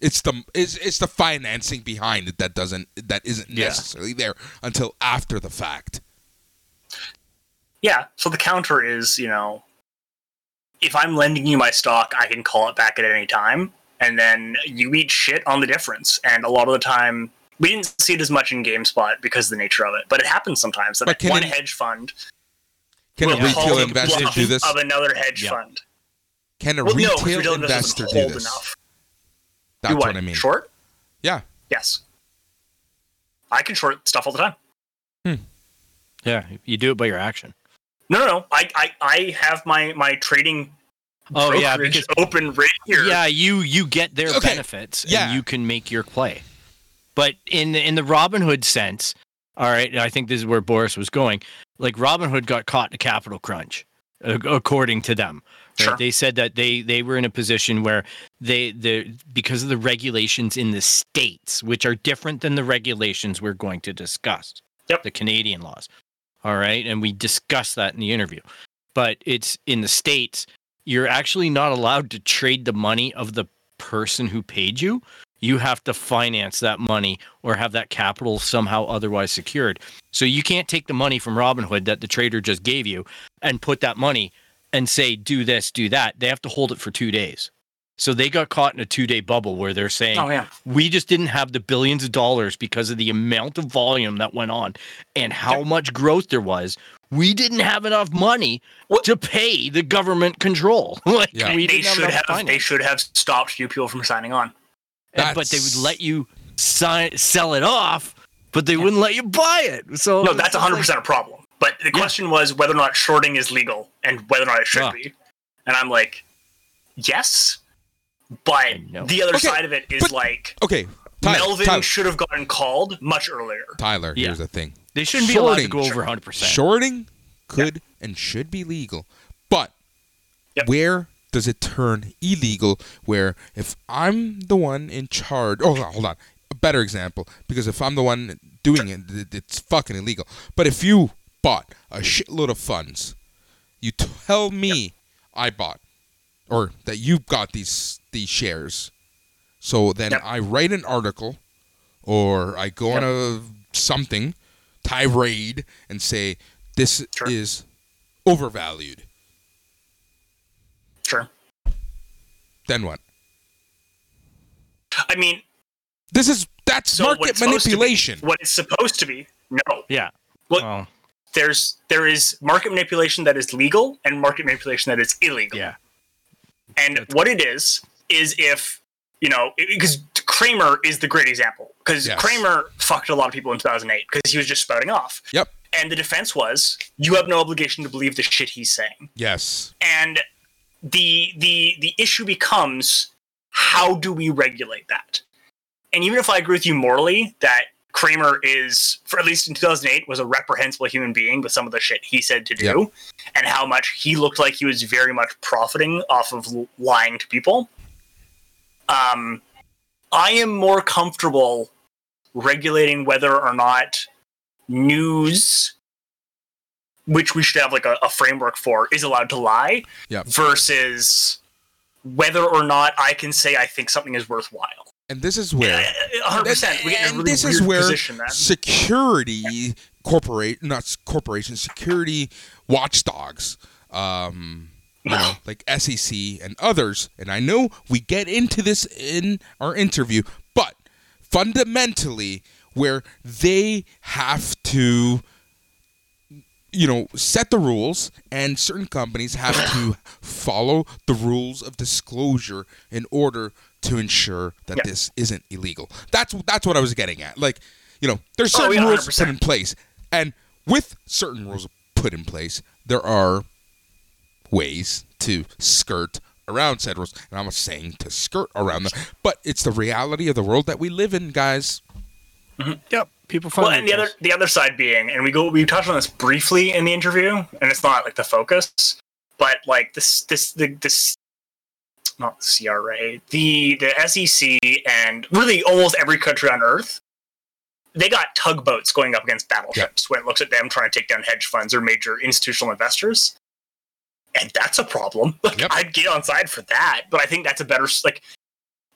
it's the it's, it's the financing behind it that doesn't that isn't Yeah. necessarily there until after the fact. Yeah. So the counter is, you know, if I'm lending you my stock, I can call it back at any time, and then you eat shit on the difference. And a lot of the time, we didn't see it as much in GameStop because of the nature of it, but it happens sometimes that But can one it- hedge fund Can will a retail hold investor do this? of another hedge Yeah. fund. Can a Well, no, 'cause retail retail investor investor do this? enough. That's what? what I mean. Short? Yeah. Yes. I can short stuff all the time. Hmm. Yeah, you do it by your action. No, no, no. I, I, I have my my trading Oh yeah, because open right here. yeah, you you get their Okay, benefits yeah. and you can make your play. But in the in the Robinhood sense, all right, I think this is where Boris was going. Like Robinhood got caught in a capital crunch, according to them. right? Sure. They said that they they were in a position where they the because of the regulations in the states, which are different than the regulations we're going to discuss. Yep. The Canadian laws. All right, and we discussed that in the interview. But it's in the states, you're actually not allowed to trade the money of the person who paid you. You have to finance that money or have that capital somehow otherwise secured. So you can't take the money from Robinhood that the trader just gave you and put that money and say, do this, do that. They have to hold it for two days. So they got caught in a two day bubble where they're saying, Oh yeah. we just didn't have the billions of dollars because of the amount of volume that went on and how much growth there was. We didn't have enough money What- to pay the government control. like Yeah. we they didn't have should enough have. They should have stopped you people from signing on. And- but they would let you sign, sell it off, but they wouldn't let you buy it. So No, that's just 100 like- percent a problem. But the question was whether or not shorting is legal and whether or not it should be. And I'm like, yes, but the other Okay, side of it is but- like Okay. Tyler, Melvin Tyler, should have gotten called much earlier. Tyler Yeah. here's the thing. They shouldn't be allowed to Shorting. go over 100%. Shorting could and should be legal, but Yep. where does it turn illegal? Where if I'm the one in charge, oh hold on, a better example because if I'm the one doing it, it- it's fucking illegal. But if you bought a shitload of funds, you tell me I bought or that you got these these shares. So then Yep. I write an article or I go on a something tirade and say this Sure. is overvalued. Sure. Then what? I mean, This is that's so market it's supposed be- manipulation. what it's supposed to be. No, Yeah. Well, Well, there's there is market manipulation that is legal and market manipulation that is illegal. yeah. And what it is is if you know because Cramer is the great example because Yes. Cramer fucked a lot of people in 2008 because he was just spouting off. Yep. And the defense was you have no obligation to believe the shit he's saying. Yes. And the the the issue becomes how do we regulate that? And even if I agree with you morally that Cramer is, for at least in 2008, was a reprehensible human being with some of the shit he said to do, Yep. and how much he looked like he was very much profiting off of lying to people. Um, I am more comfortable regulating whether or not news, which we should have like a, a framework for, is allowed to lie, Yep. versus whether or not I can say I think something is worthwhile. And this is where hundred percent. We get in a and really this weird is where position then. security corporate not corporations security watchdogs um you know like SEC and others. And I know we get into this in our interview but fundamentally where they have to you know set the rules and certain companies have to follow the rules of disclosure in order to ensure that Yeah. this isn't illegal. That's that's what i was getting at. Like you know there's Oh, certain yeah, rules put in place. And with certain rules put in place there are ways to skirt around said rules. And i'm not saying to skirt around them but it's the reality of the world that we live in guys. Mm-hmm. Yep. People find Well, and the other the other side being, and we go we touched on this briefly in the interview, and it's not like the focus, but like this this the this not the CRA, the the SEC, and really almost every country on Earth they got tugboats going up against battleships when it looks at them trying to take down hedge funds or major institutional investors. And that's a problem. Like, Yep. I'd get on side for that, but I think that's a better like.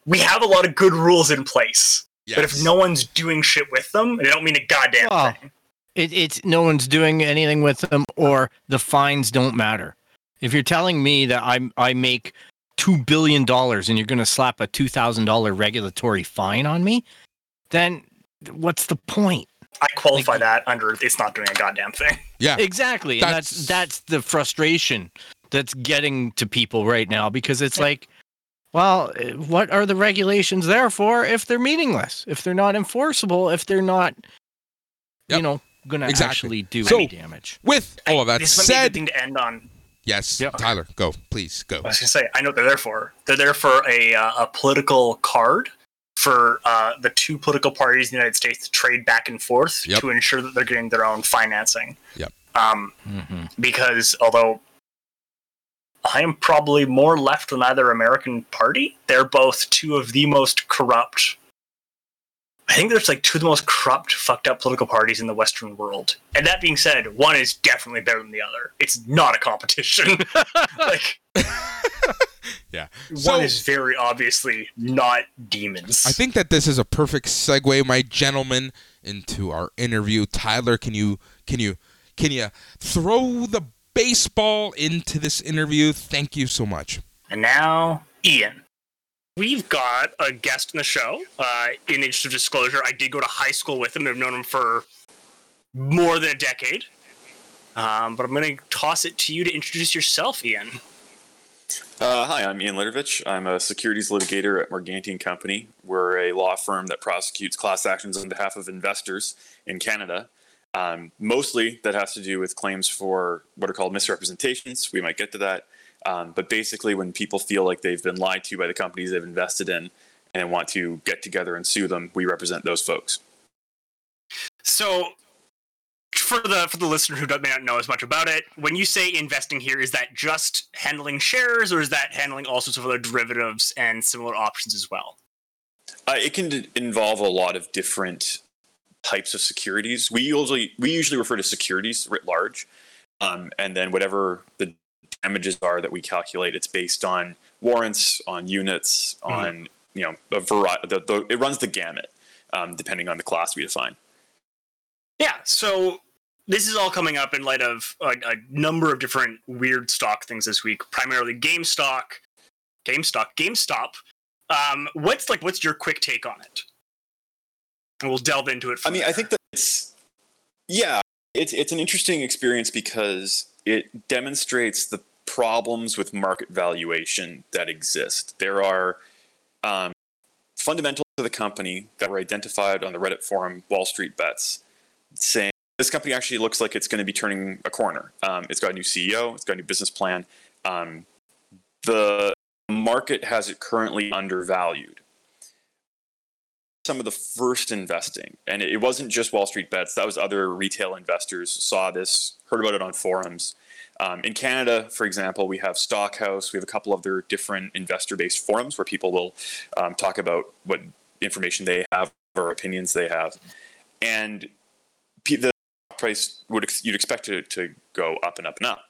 We have a lot of good rules in place, but if no one's doing shit with them, they don't mean a goddamn Well, thing. It, it's no one's doing anything with them, or the fines don't matter. If you're telling me that I I make two billion dollars and you're going to slap a two thousand dollar regulatory fine on me, then what's the point? I qualify like- that under it's not doing a goddamn thing. yeah, Exactly, and that's That's- that's the frustration that's getting to people right now because it's like, well, what are the regulations there for if they're meaningless, if they're not enforceable, if they're not, you know, going to Exactly. actually do So- any damage? with all of that this might be a said, good thing to end on. yes, Yep. Tyler, go, please go. I was gonna say, I know what they're there for. They're there for a uh, a political card for uh, the two political parties in the United States to trade back and forth Yep. to ensure that they're getting their own financing. Yep. Um, Mm-hmm. because although I am probably more left than either American party, they're both two of the most corrupt. I think there's like two of the most corrupt, fucked up political parties in the Western world. And that being said, one is definitely better than the other. It's not a competition. like Yeah. one is very obviously not demons. I think that this is a perfect segue, my gentlemen, into our interview. Tyler, can you can you can you throw the baseball into this interview? Thank you so much. And now, Ian. We've got a guest in the show. Uh, in interest of disclosure, I did go to high school with him. I've known him for more than a decade. Um, but I'm going to toss it to you to introduce yourself, Ian. Uh, hi, I'm Ian Litovich. I'm a securities litigator at Morganti Company. We're a law firm that prosecutes class actions on behalf of investors in Canada. Um, mostly that has to do with claims for what are called misrepresentations. We might get to that. Um, but basically, when people feel like they've been lied to by the companies they've invested in and want to get together and sue them, we represent those folks. So, for the for the listener who may not know as much about it, when you say investing here, is that just handling shares, or is that handling all sorts of other derivatives and similar options as well? Uh, it can d- involve a lot of different types of securities. We usually we usually refer to securities writ large, um, and then whatever the damages are that we calculate, it's based on warrants, on units, on you know a variety. The, the, it runs the gamut um, depending on the class we define. Yeah, so this is all coming up in light of a, a number of different weird stock things this week, primarily GameStop, GameStop, GameStop. Um, what's like what's your quick take on it? And we'll delve into it. I mean, I think that it's yeah, it's it's an interesting experience because it demonstrates the problems with market valuation that exist. There are um, fundamentals to the company that were identified on the Reddit forum Wall Street Bets, saying this company actually looks like it's going to be turning a corner. Um, it's got a new CEO, it's got a new business plan. Um, the market has it currently undervalued some of the first investing, and it wasn't just Wall Street Bets. That was other retail investors saw this, heard about it on forums. Um, in Canada, for example, we have Stockhouse. We have a couple other different investor-based forums where people will um, talk about what information they have or opinions they have, and the price would you'd expect it to go up and up and up.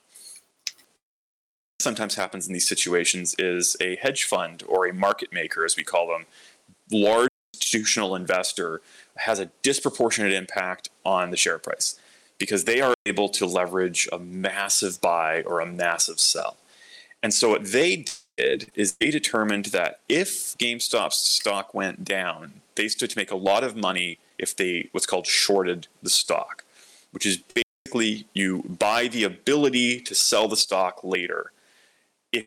Sometimes happens in these situations is a hedge fund or a market maker, as we call them, large institutional investor has a disproportionate impact on the share price because they are able to leverage a massive buy or a massive sell. And so what they did is they determined that if GameStop's stock went down, they stood to make a lot of money if they what's called shorted the stock, which is basically you buy the ability to sell the stock later. If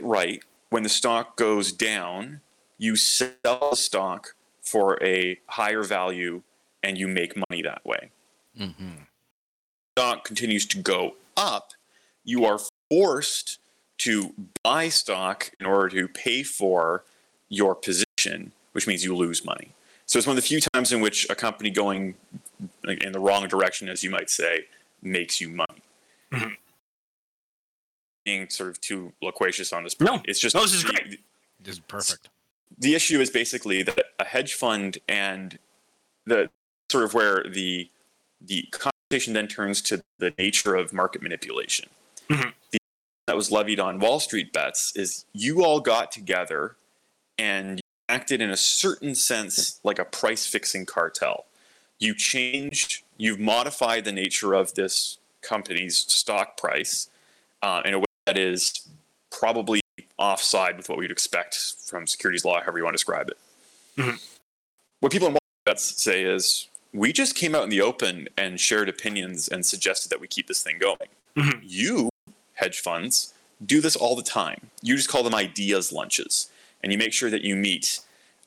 right, when the stock goes down, you sell the stock for a higher value and you make money that way. Mm-hmm. Stock continues to go up, you are forced to buy stock in order to pay for your position, which means you lose money. So it's one of the few times in which a company going in the wrong direction, as you might say, makes you money. Mhm. Being sort of too loquacious on this point, No. it's just No, this is great. This is perfect. the issue is basically that a hedge fund and the sort of where the the conversation then turns to the nature of market manipulation. Mhm. The that was levied on Wall Street bets is you all got together and acted in a certain sense like a price fixing cartel. You changed, you've modified the nature of this company's stock price uh, in a way that is probably offside with what we'd expect from securities law, however you want to describe it. Mhm. What people in Wall Street say is we just came out in the open and shared opinions and suggested that we keep this thing going. Mhm. You, hedge funds, do this all the time. You just call them ideas lunches, and you make sure that you meet.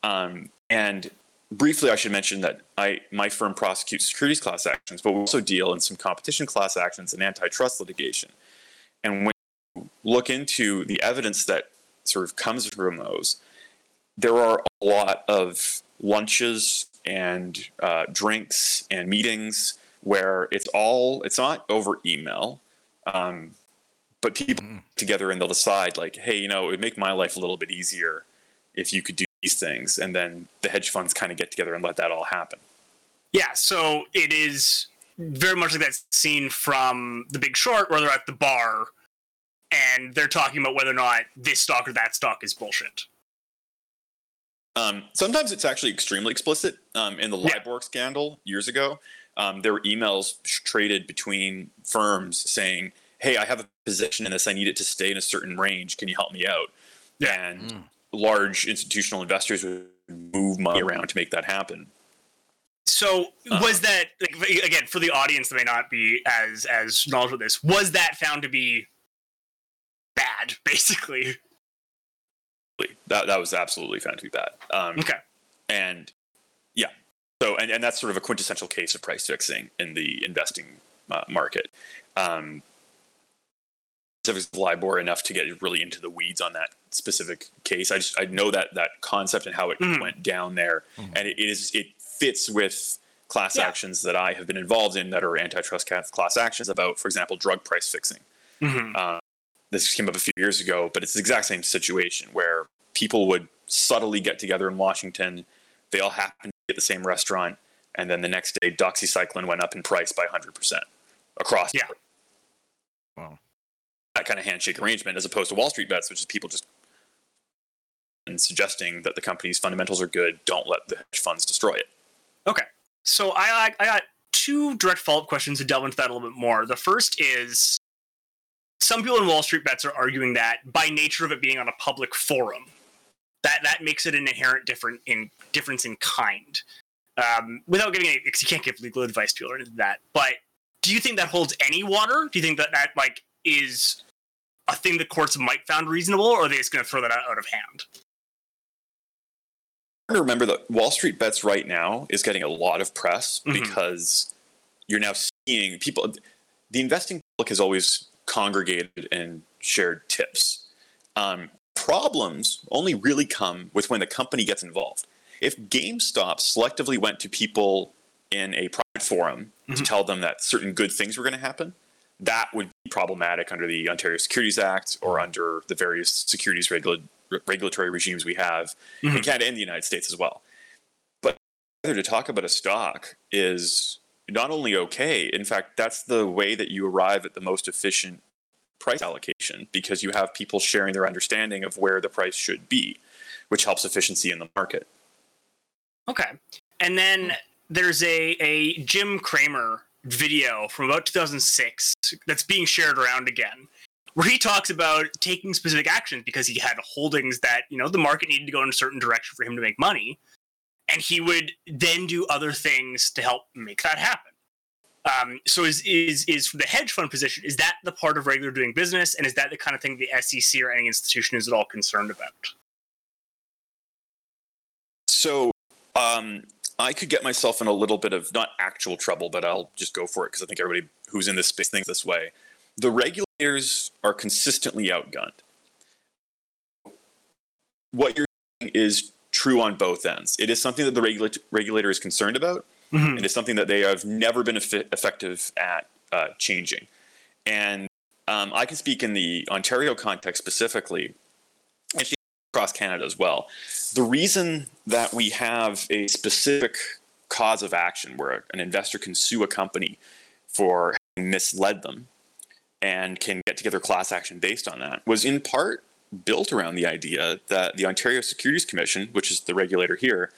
Um, and briefly, I should mention that I my firm prosecutes securities class actions, but we also deal in some competition class actions and antitrust litigation. And when you look into the evidence that sort of comes from those, there are a lot of lunches and uh, drinks and meetings where it's all it's not over email um, but people together and they'll decide like hey you know it would make my life a little bit easier if you could do these things and then the hedge funds kind of get together and let that all happen Yeah, so it is very much like that scene from The Big Short where they're at the bar and they're talking about whether or not this stock or that stock is bullshit. Um, sometimes it's actually extremely explicit. Um, in the Yeah. LIBOR scandal years ago, um, there were emails traded between firms saying, "Hey, I have a position in this. I need it to stay in a certain range. Can you help me out?" Yeah. And large institutional investors would move money around to make that happen. So Uh. was that like, again for the audience that may not be as as knowledgeable of this? Was that found to be bad, basically? That that was absolutely found to be bad. Um, Okay. and yeah so and, and that's sort of a quintessential case of price fixing in the investing uh, market um specifics of libor enough to get really into the weeds on that specific case i just i know that that concept and how it Mhm. went down there and it, it is it fits with class Yeah. actions that i have been involved in that are antitrust class actions about for example drug price fixing Mhm. uh, this came up a few years ago, but it's the exact same situation where people would subtly get together in Washington. They all happened to be at the same restaurant, and then the next day, doxycycline went up in price by 100% across. Yeah. Wow. That kind of handshake arrangement, as opposed to Wall Street bets, which is people just and suggesting that the company's fundamentals are good. Don't let the hedge funds destroy it. Okay. So I I got two direct follow up questions to delve into that a little bit more. The first is some people in Wall Street bets are arguing that by nature of it being on a public forum, that that makes it an inherent different in difference in kind. Um, without giving any, because you can't give legal advice to people or anything like that. But do you think that holds any water? Do you think that that like is a thing the courts might found reasonable, or are they just going to throw that out of hand? To remember that Wall Street Bets right now is getting a lot of press Mhm. because you're now seeing people. The investing public has always congregated and shared tips. Um, problems only really come with when the company gets involved. If GameStop selectively went to people in a private forum to Mhm. tell them that certain good things were going to happen, that would be problematic under the Ontario Securities Act or under the various securities regula- regulatory regimes we have in Mhm. Canada and the United States as well. But to talk about a stock is not only okay, in fact, that's the way that you arrive at the most efficient price allocation because you have people sharing their understanding of where the price should be, which helps efficiency in the market. Okay. And then there's a, a Jim Cramer video from about 2006 that's being shared around again, where he talks about taking specific actions because he had holdings that, you know, the market needed to go in a certain direction for him to make money. And he would then do other things to help make that happen. Um, so is is is the hedge fund position, is that the part of regular doing business? And is that the kind of thing the SEC or any institution is at all concerned about? So um, I could get myself in a little bit of not actual trouble, but I'll just go for it because I think everybody who's in this space thinks this way. The are consistently outgunned. What you're saying is true on both ends. It is something that the regula- regulator is concerned about. Mhm. It is something that they have never been effi- effective at uh, changing. And um, I can speak in the Ontario context specifically, actually across Canada as well. The reason that we have a specific cause of action where an investor can sue a company for having misled them and can get together class action based on that was in part built around the idea that the Ontario Securities Commission, which is the regulator here,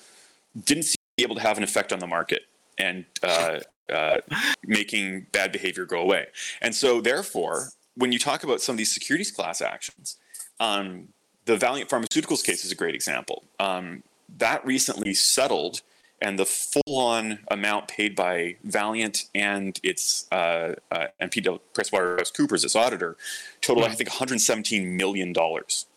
didn't seem to be able to have an effect on the market and uh, uh, making bad behavior go away. And so, therefore, when you talk about some of these securities class actions, um, the Valeant Pharmaceuticals case is a great example. Um, that recently settled, and the full-on amount paid by Valeant and its uh, uh, and PricewaterhouseCoopers, its auditor, totaled I think 117 million dollars.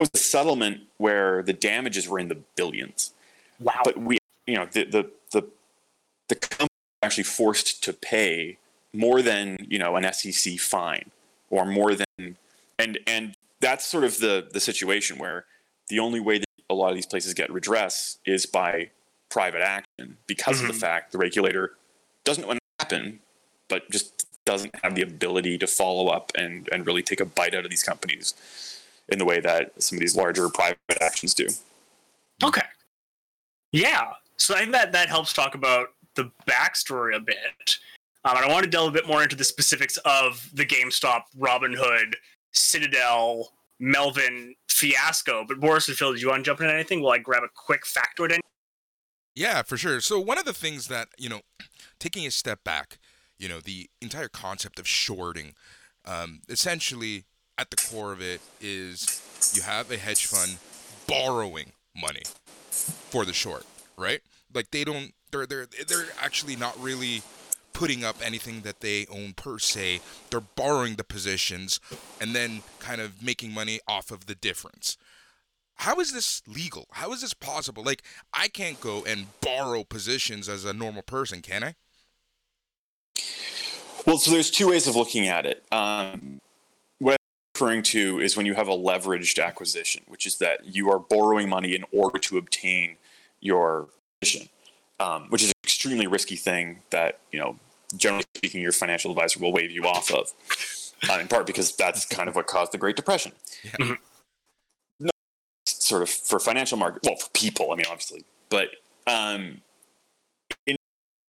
It was a settlement where the damages were in the billions. Wow. But we, you know, the the the the company actually forced to pay more than you know an SEC fine or more than and and that's sort of the the situation where the only way that a lot of these places get redress is by private action because of the fact the regulator doesn't want to happen but just doesn't have the ability to follow up and and really take a bite out of these companies in the way that some of these larger private actions do Okay. Yeah. So I think that that helps talk about the backstory a bit. Um, and I want to delve a bit more into the specifics of the GameStop, Robinhood, Citadel, Melvin fiasco. But Boris and Phil, do you want to jump into anything? Will I grab a quick factoid? In? Yeah, for sure. So one of the things that you know, taking a step back, you know, the entire concept of shorting, um, essentially at the core of it is you have a hedge fund borrowing money for the short, right? Like they don't, they're they're they're actually not really putting up anything that they own per se. They're borrowing the positions and then kind of making money off of the difference. How is this legal? How is this possible? Like I can't go and borrow positions as a normal person, can I? Well, so there's two ways of looking at it. Um, what I'm referring to is when you have a leveraged acquisition, which is that you are borrowing money in order to obtain your position, um, which is an extremely risky thing that you know, generally speaking, your financial advisor will waive you off of. Uh, in part because that's kind of what caused the Great Depression. Yeah. No, sort of for financial market, well, for people, I mean, obviously, but um, in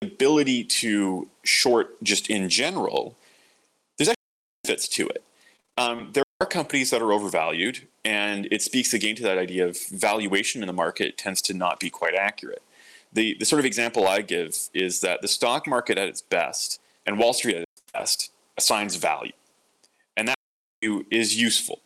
ability to short just in general, there's actually benefits to it. Um, there are companies that are overvalued, and it speaks again to that idea of valuation in the market tends to not be quite accurate. The, the sort of example I give is that the stock market at its best and Wall Street at its best assigns value. And that value is useful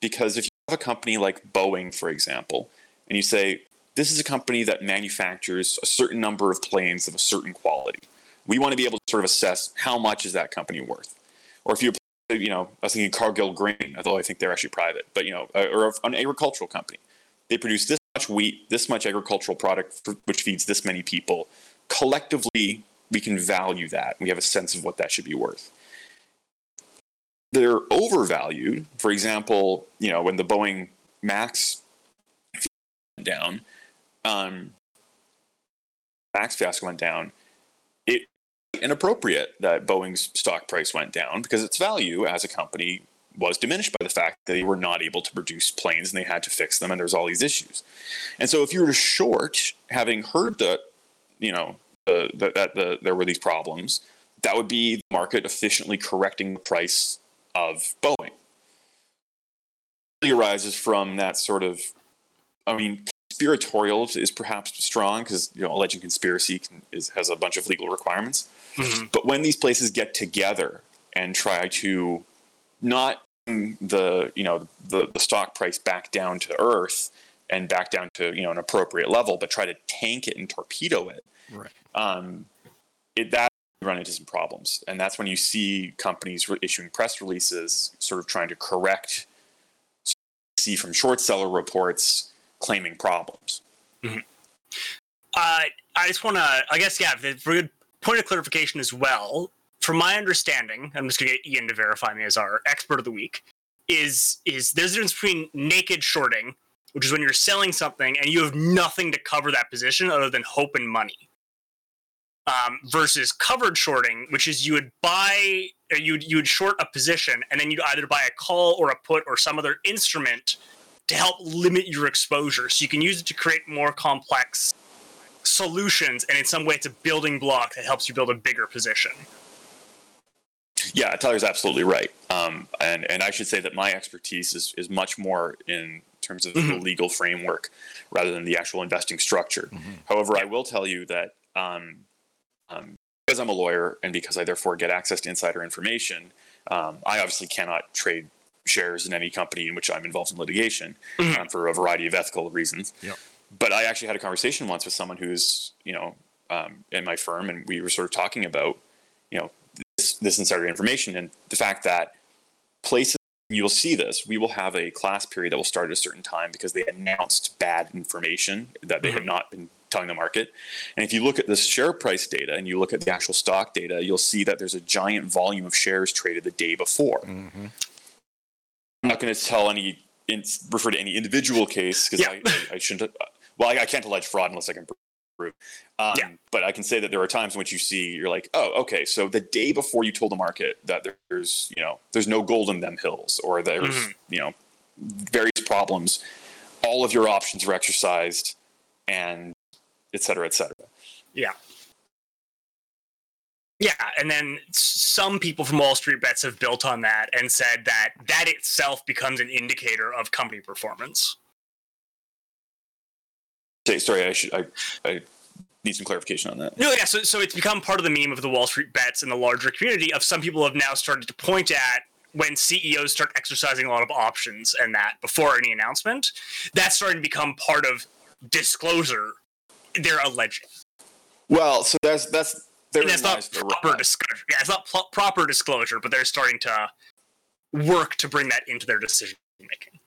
because if you have a company like Boeing, for example, and you say, this is a company that manufactures a certain number of planes of a certain quality. We want to be able to sort of assess how much is that company worth. Or if you, you know, I was thinking Cargill Grain, although I think they're actually private, but you know, uh, or an agricultural company. They produce this much wheat, this much agricultural product, for, which feeds this many people. Collectively, we can value that. We have a sense of what that should be worth. They're overvalued. For example, you know, when the Boeing Max went down, um, Max fiasco went down, it inappropriate that Boeing's stock price went down because its value as a company was diminished by the fact that they were not able to produce planes and they had to fix them and there's all these issues. And so if you were to short, having heard that, you know, the, the, that the, there were these problems, that would be the market efficiently correcting the price of Boeing. It arises from that sort of, I mean, conspiratorial is perhaps strong because you know alleging conspiracy can, is, has a bunch of legal requirements. Mhm. But when these places get together and try to not the you know the, the stock price back down to earth and back down to you know an appropriate level, but try to tank it and torpedo it, Right. um, it that run into some problems, and that's when you see companies re- issuing press releases, sort of trying to correct. See from short seller reports claiming problems. Uh, I just want to, I guess, yeah, the for good point of clarification as well. From my understanding, I'm just to get Ian to verify me as our expert of the week. Is is there's a difference between naked shorting, which is when you're selling something and you have nothing to cover that position other than hope and money, um, versus covered shorting, which is you would buy, or you you would short a position and then you'd either buy a call or a put or some other instrument to help limit your exposure, so you can use it to create more complex solutions, and in some way, it's a building block that helps you build a bigger position. Yeah, Tyler's absolutely right. Um, and and I should say that my expertise is is much more in terms of the Mhm. legal framework rather than the actual investing structure. However, I will tell you that um, um, because I'm a lawyer and because I therefore get access to insider information, um, I obviously cannot trade shares in any company in which I'm involved in litigation Mhm. um, for a variety of ethical reasons. Yep. But I actually had a conversation once with someone who's you know um, in my firm, and we were sort of talking about you know this, insider information and the fact that places you'll see this we will have a class period that will start at a certain time because they announced bad information that they had not been telling the market and if you look at the share price data and you look at the actual stock data you'll see that there's a giant volume of shares traded the day before Mm-hmm. i'm not going to tell any refer to any individual case because Yeah. I, I, I shouldn't well I, I can't allege fraud unless i can prove um, Yeah. but I can say that there are times in which you see you're like, oh, okay, so the day before you told the market that there's you know there's no gold in them hills or there's Mhm. you know various problems, all of your options were exercised, and et cetera, et cetera. Yeah. Yeah, and then some people from Wall Street Bets have built on that and said that that itself becomes an indicator of company performance. Say, sorry, I should I, I need some clarification on that. No, yeah, so, so it's become part of the meme of the Wall Street Bets and the larger community of some people have now started to point at when CEOs start exercising a lot of options and that before any announcement, that's starting to become part of disclosure. They're alleging. Well, so that's that's there that's not proper disclosure. Yeah, it's not pl- proper disclosure, but they're starting to work to bring that into their decision making.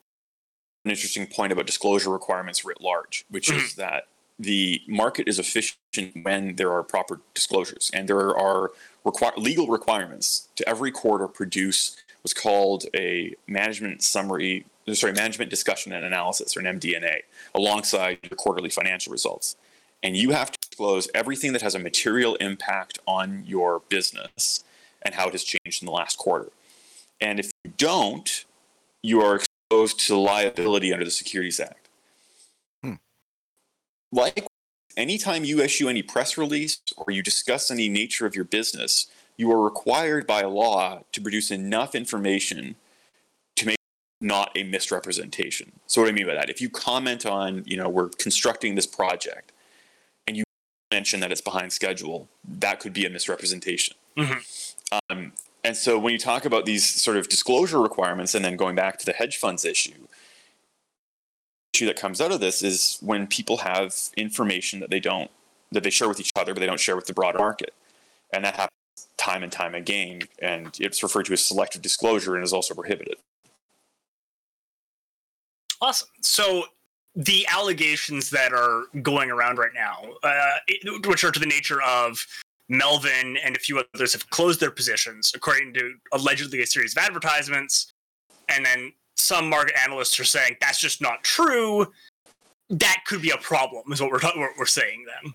An interesting point about disclosure requirements writ large, which is mm-hmm. that the market is efficient when there are proper disclosures, and there are legal requirements to every quarter produce what's called a management summary, sorry, management discussion and analysis, or an MD&A, alongside your quarterly financial results, and you have to disclose everything that has a material impact on your business and how it has changed in the last quarter. And if you don't, you are exposed to liability under the Securities Act. Hmm. Like anytime you issue any press release or you discuss any nature of your business, you are required by law to produce enough information to make not a misrepresentation. So what do I mean by that? If you comment on, you know, we're constructing this project and you mention that it's behind schedule, that could be a misrepresentation. Um, and so when you talk about these sort of disclosure requirements, and then going back to the hedge funds issue, issue that comes out of this is when people have information that they don't that they share with each other, but they don't share with the broader market, and that happens time and time again. And it's referred to as selective disclosure and is also prohibited. Awesome. So the allegations that are going around right now, uh, which are to the nature of Melvin and a few others have closed their positions, according to allegedly a series of advertisements, and then some market analysts are saying that's just not true. That could be a problem, is what we're what we're saying. Then,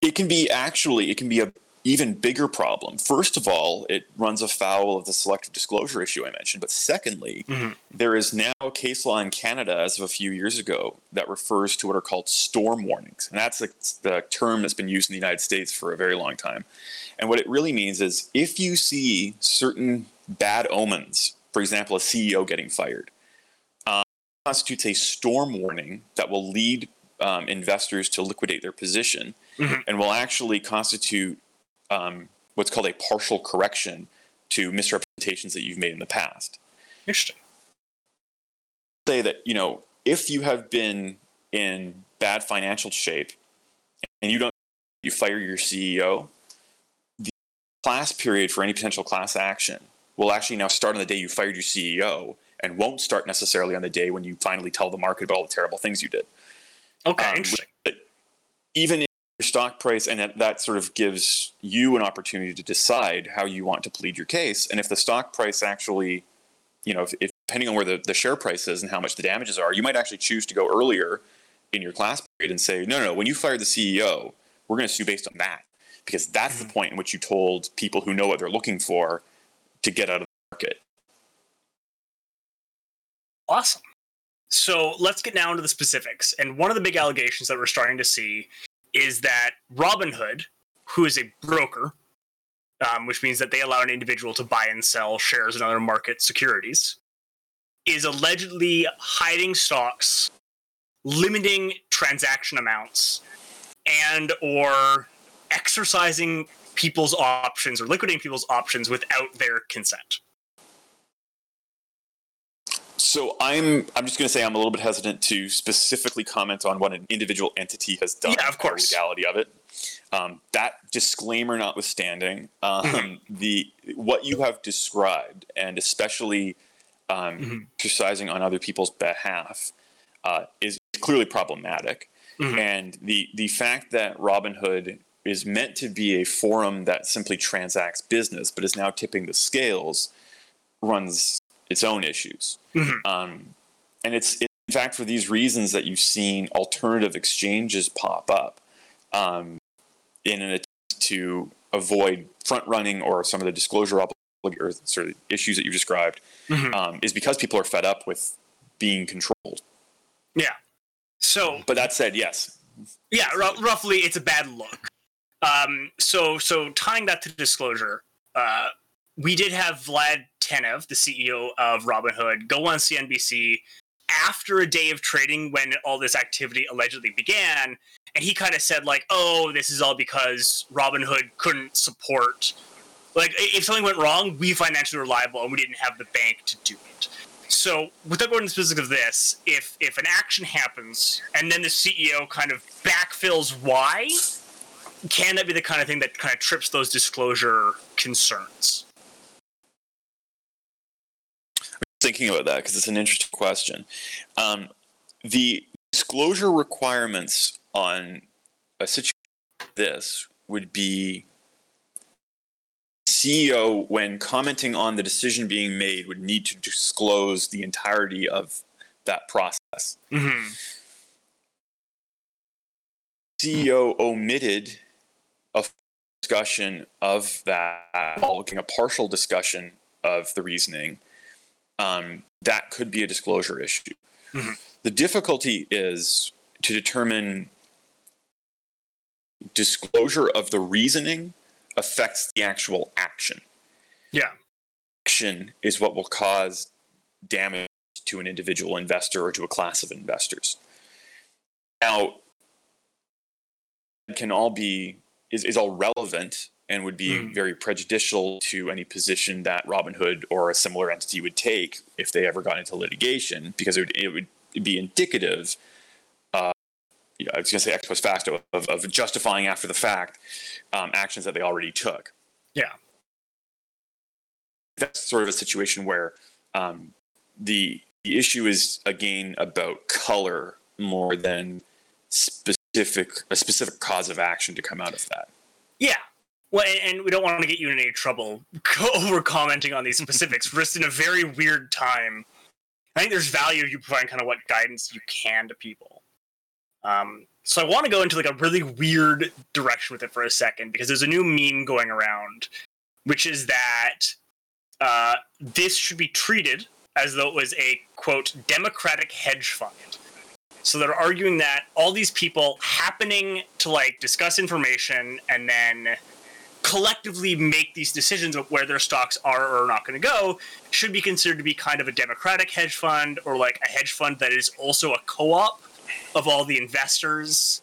It can be actually it can be a even bigger problem. First of all, it runs afoul of the selective disclosure issue I mentioned. But secondly, Mhm. there is now a case law in Canada as of a few years ago that refers to what are called storm warnings. And that's the, the term that's been used in the United States for a very long time. And what it really means is if you see certain bad omens, for example, a CEO getting fired, um, constitutes a storm warning that will lead um, investors to liquidate their position Mhm. and will actually constitute um, what's called a partial correction to misrepresentations that you've made in the past. interesting. Say that, you know, if you have been in bad financial shape and you don't, you fire your CEO, the class period for any potential class action will actually now start on the day you fired your CEO and won't start necessarily on the day when you finally tell the market about all the terrible things you did. Okay, Um, even stock price and that, that sort of gives you an opportunity to decide how you want to plead your case and if the stock price actually you know if, if depending on where the, the share price is and how much the damages are you might actually choose to go earlier in your class period and say no no no when you fired the ceo we're going to sue based on that because that's the mm-hmm. point in which you told people who know what they're looking for to get out of the market Awesome. So let's get now into the specifics. And one of the big allegations that we're starting to see is that Robinhood, who is a broker, um, which means that they allow an individual to buy and sell shares in other market securities, is allegedly hiding stocks, limiting transaction amounts, and or exercising people's options or liquidating people's options without their consent. So I'm I'm just going to say I'm a little bit hesitant to specifically comment on what an individual entity has done. Yeah, of course. The legality of it. Um, that disclaimer notwithstanding, um, Mhm. the what you have described, and especially um, Mhm. exercising on other people's behalf, uh, is clearly problematic. Mhm. And the the fact that Robinhood is meant to be a forum that simply transacts business, but is now tipping the scales, runs its own issues. Mhm. Um, and it's, in fact for these reasons that you've seen alternative exchanges pop up um, in an attempt to avoid front running or some of the disclosure obli- or sort of issues that you described Mhm. um, is because people are fed up with being controlled. Yeah. So But that said, yes, yeah, r- roughly, it's a bad look. Um, so so tying that to disclosure, uh, we did have Vlad Tenev, the CEO of Robinhood, go on CNBC after a day of trading when all this activity allegedly began, and he kind of said like, "Oh, this is all because Robinhood couldn't support." Like, if something went wrong, we financially were liable, and we didn't have the bank to do it. So, without going into the specifics of this, if if an action happens and then the CEO kind of backfills why, can that be the kind of thing that kind of trips those disclosure concerns? Thinking about that because it's an interesting question. Um, the disclosure requirements on a situation like this would be CEO, when commenting on the decision being made, would need to disclose the entirety of that process. Mm-hmm. CEO omitted a discussion of that, looking a partial discussion of the reasoning. Um, that could be a disclosure issue. Mhm. The difficulty is to determine disclosure of the reasoning affects the actual action. Yeah. Action is what will cause damage to an individual investor or to a class of investors. Now, it can all be is, is all relevant and would be Mhm. very prejudicial to any position that Robinhood or a similar entity would take if they ever got into litigation because it would, it would be indicative uh, you know, I was going to say ex post facto of, of justifying after the fact um, actions that they already took. Yeah. That's sort of a situation where um, the the issue is again about color more than specific a specific cause of action to come out of that. Yeah. Well, and, and we don't want to get you in any trouble over commenting on these specifics. We're just in a very weird time. I think there's value you providing kind of what guidance you can to people. Um, so I want to go into like a really weird direction with it for a second because there's a new meme going around, which is that uh, this should be treated as though it was a quote democratic hedge fund. So they're arguing that all these people happening to like discuss information and then collectively make these decisions of where their stocks are or are not going to go should be considered to be kind of a democratic hedge fund or like a hedge fund that is also a co-op of all the investors.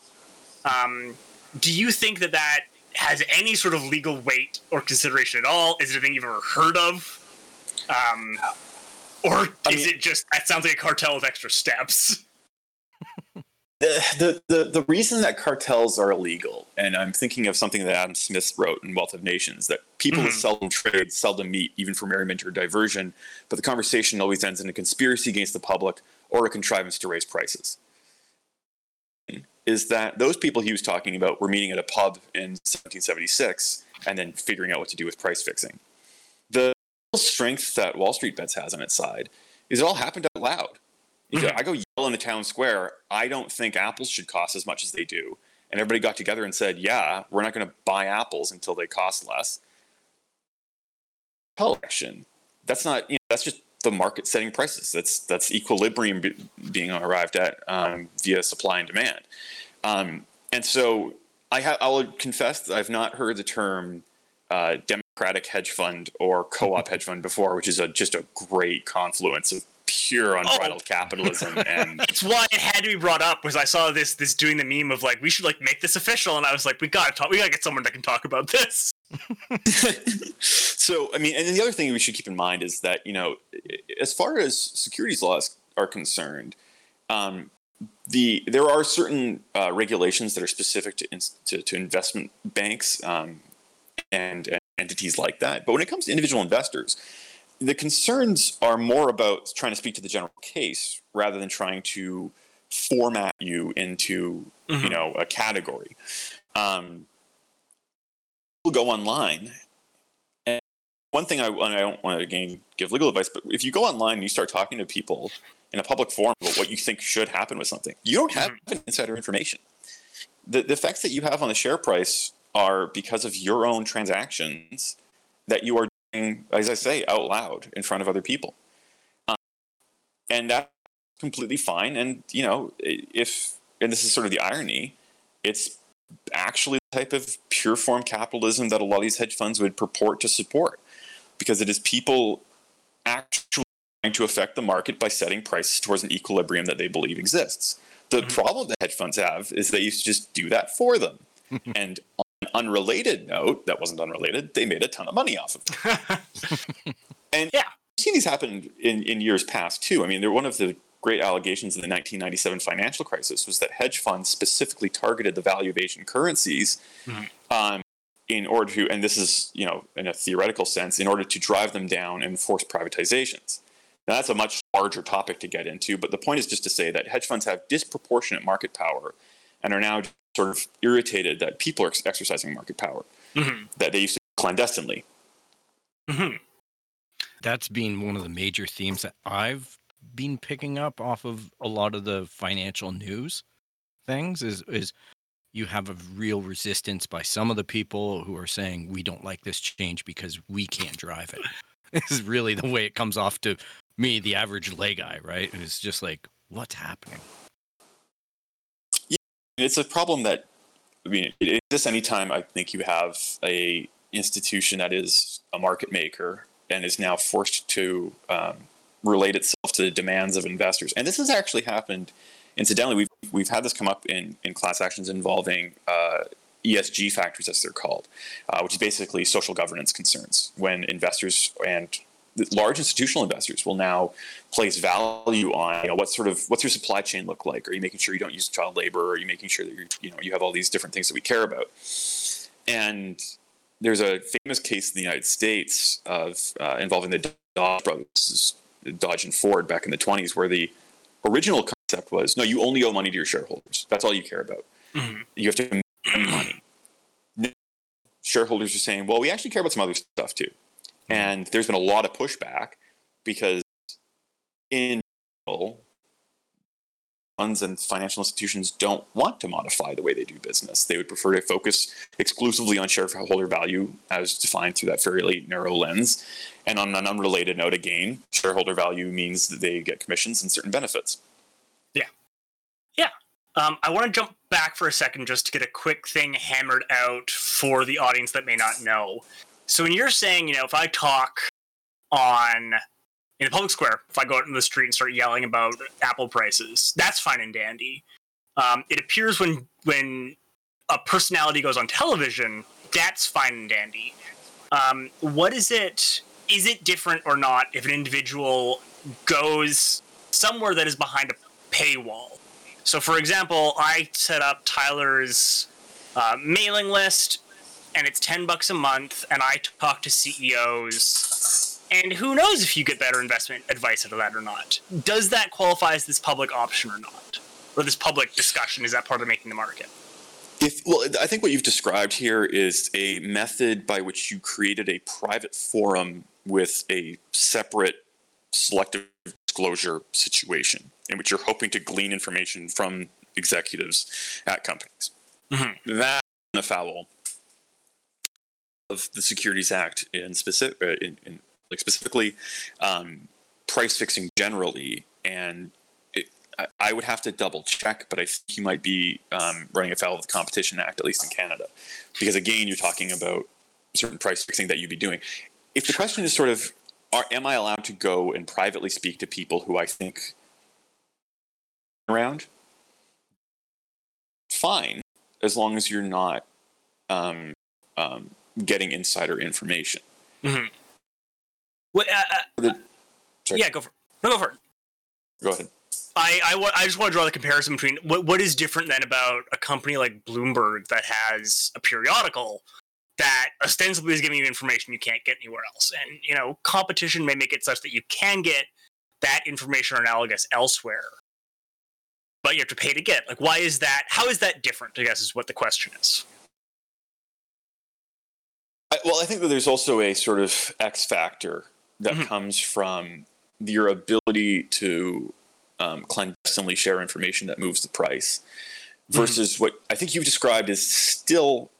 Um, do you think that that has any sort of legal weight or consideration at all? Is it a thing you've ever heard of? Um, or I is mean- it just that sounds like a cartel with extra steps? The, the, the, reason that cartels are illegal, and I'm thinking of something that Adam Smith wrote in Wealth of Nations, that people Mhm. seldom trade, seldom meet, even for merriment or diversion, but the conversation always ends in a conspiracy against the public or a contrivance to raise prices. Is that those people he was talking about were meeting at a pub in 1776 and then figuring out what to do with price fixing. The strength that Wall Street Bets has on its side is it all happened out loud. You go- Mhm. I go yell in the town square. I don't think apples should cost as much as they do. And everybody got together and said, "Yeah, we're not going to buy apples until they cost less." Collection. That's not. You know, that's just the market setting prices. That's that's equilibrium be, being arrived at um, via supply and demand. Um, and so I ha- I will confess that I've not heard the term uh, democratic hedge fund or co-op hedge fund before, which is a just a great confluence of pure unbridled capitalism and It's why it had to be brought up. Was I saw this this doing the meme of like we should like make this official, and I was like, we gotta talk. We gotta get someone that can talk about this. so I mean, and then the other thing we should keep in mind is that you know, as far as securities laws are concerned, um, the there are certain uh, regulations that are specific to, ins- to, to investment banks um, and, and entities like that. But when it comes to individual investors, the concerns are more about trying to speak to the general case rather than trying to format you into you Mhm. know a category. Um, people go online and one thing I, and I don't want to again give legal advice, but if you go online and you start talking to people in a public forum about what you think should happen with something, you don't have insider information. The, the effects that you have on the share price are because of your own transactions that you are as I say, out loud in front of other people. Um, and that's completely fine. And, you know, if, and this is sort of the irony, it's actually the type of pure form capitalism that a lot of these hedge funds would purport to support because it is people actually trying to affect the market by setting prices towards an equilibrium that they believe exists. The problem that hedge funds have is they used to just do that for them. and unrelated note, that wasn't unrelated, they made a ton of money off of it. and Yeah. I've seen these happen in, in years past too. I mean, they're one of the great allegations in the 1997 financial crisis was that hedge funds specifically targeted the value of Asian currencies um, in order to, and this is, you know, in a theoretical sense, in order to drive them down and force privatizations. Now, that's a much larger topic to get into, but the point is just to say that hedge funds have disproportionate market power and are now sort of irritated that people are exercising market power Mhm. that they used to do clandestinely. Mhm. That's been one of the major themes that I've been picking up off of a lot of the financial news things is is you have a real resistance by some of the people who are saying we don't like this change because we can't drive it. this is really the way it comes off to me, the average lay guy, right? It's just like, what's happening? It's a problem that I mean, it exists anytime I think you have a institution that is a market maker and is now forced to um, relate itself to the demands of investors. And this has actually happened. Incidentally, we've we've had this come up in in class actions involving uh, ESG factors, as they're called, uh, which is basically social governance concerns. When investors and large institutional investors will now place value on you know what sort of what's your supply chain look like? Are you making sure you don't use child labor? Are you making sure that you you know you have all these different things that we care about? And there's a famous case in the United States of uh, involving the Dodge brothers Dodge and Ford back in the 20s where the original concept was no you only owe money to your shareholders. That's all you care about. Mhm. you have to make money. Shareholders are saying well we actually care about some other stuff too and there's been a lot of pushback because in general, funds and financial institutions don't want to modify the way they do business. They would prefer to focus exclusively on shareholder value as defined through that fairly narrow lens. And on an unrelated note, again, shareholder value means that they get commissions and certain benefits. Yeah. Yeah. Um, I want to jump back for a second just to get a quick thing hammered out for the audience that may not know. So when you're saying, you know, if I talk on in a public square, if I go out in the street and start yelling about Apple prices, that's fine and dandy. Um, it appears when when a personality goes on television, that's fine and dandy. Um, what is it? Is it different or not if an individual goes somewhere that is behind a paywall? So, for example, I set up Tyler's uh, mailing list, and it's ten bucks a month, and I talk to CEOs, and who knows if you get better investment advice out of that or not? Does that qualify as this public option or not, or this public discussion? Is that part of making the market? If well, I think what you've described here is a method by which you created a private forum with a separate selective disclosure situation in which you're hoping to glean information from executives at companies. Mhm. That afoul of the Securities Act in specific, uh, in, in like specifically um, price fixing generally, and it, I, I would have to double check, but I think you might be um, running afoul of the Competition Act, at least in Canada, because again, you're talking about certain price fixing that you'd be doing. If the question is sort of, are, am I allowed to go and privately speak to people who I think around? Fine, as long as you're not um, um, getting insider information. Mm-hmm. Well, uh, uh, The- yeah, go for no, go for it. Go ahead. I, I, wa- I just want to draw the comparison between what, what is different then about a company like Bloomberg that has a periodical that ostensibly is giving you information you can't get anywhere else. And, you know, competition may make it such that you can get that information or analogous elsewhere, but you have to pay to get. Like, why is that? How is that different? I guess is what the question is. Well, I think that there's also a sort of X factor that Mhm. comes from your ability to um, clandestinely share information that moves the price versus what I think you've described as still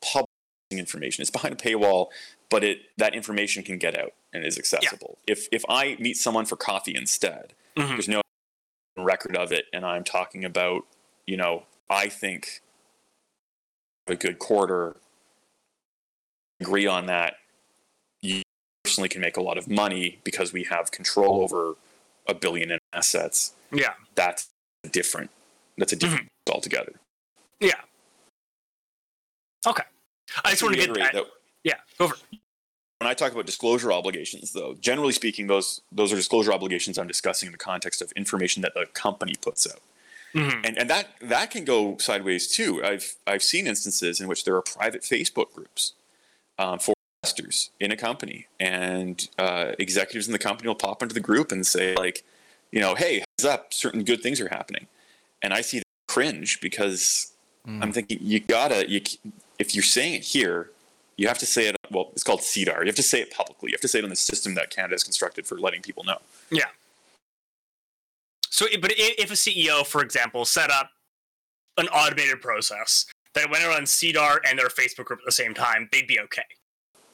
public information. It's behind a paywall, but it that information can get out and is accessible. If if I meet someone for coffee instead, Mhm. there's no record of it, and I'm talking about, you know, I think a good quarter agree on that, you personally can make a lot of money because we have control over a billion in assets. Yeah. That's different. That's a different altogether. Yeah. Okay. I just want to get that. that Yeah, it. when I talk about disclosure obligations, though, generally speaking, those those are disclosure obligations I'm discussing in the context of information that the company puts out. Mhm. And and that that can go sideways too. I've I've seen instances in which there are private Facebook groups um, for investors in a company, and uh, executives in the company will pop into the group and say like, you know, hey, heads up, certain good things are happening, and I see that cringe because I'm thinking you gotta you if you're saying it here, you have to say it. Well, it's called SEDAR. You have to say it publicly. You have to say it on the system that Canada has constructed for letting people know. Yeah. So, but if a CEO, for example, set up an automated process that went on SEDAR and their Facebook group at the same time, they'd be okay.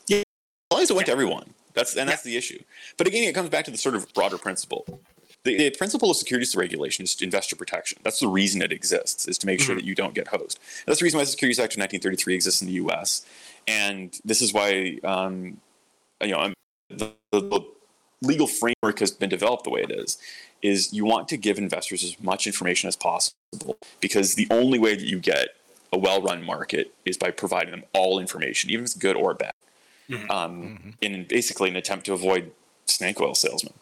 Yeah, as long as it went to everyone. That's and that's the issue. But again, it comes back to the sort of broader principle. The, the principle of securities regulation is investor protection. That's the reason it exists, is to make sure that you don't get hosed. That's the reason why the Securities Act of 1933 exists in the U.S. And this is why, um, you know, the, the, the legal framework has been developed the way it is. Is you want to give investors as much information as possible because the only way that you get a well-run market is by providing them all information, even if it's good or bad um, in basically an attempt to avoid snake oil salesmen.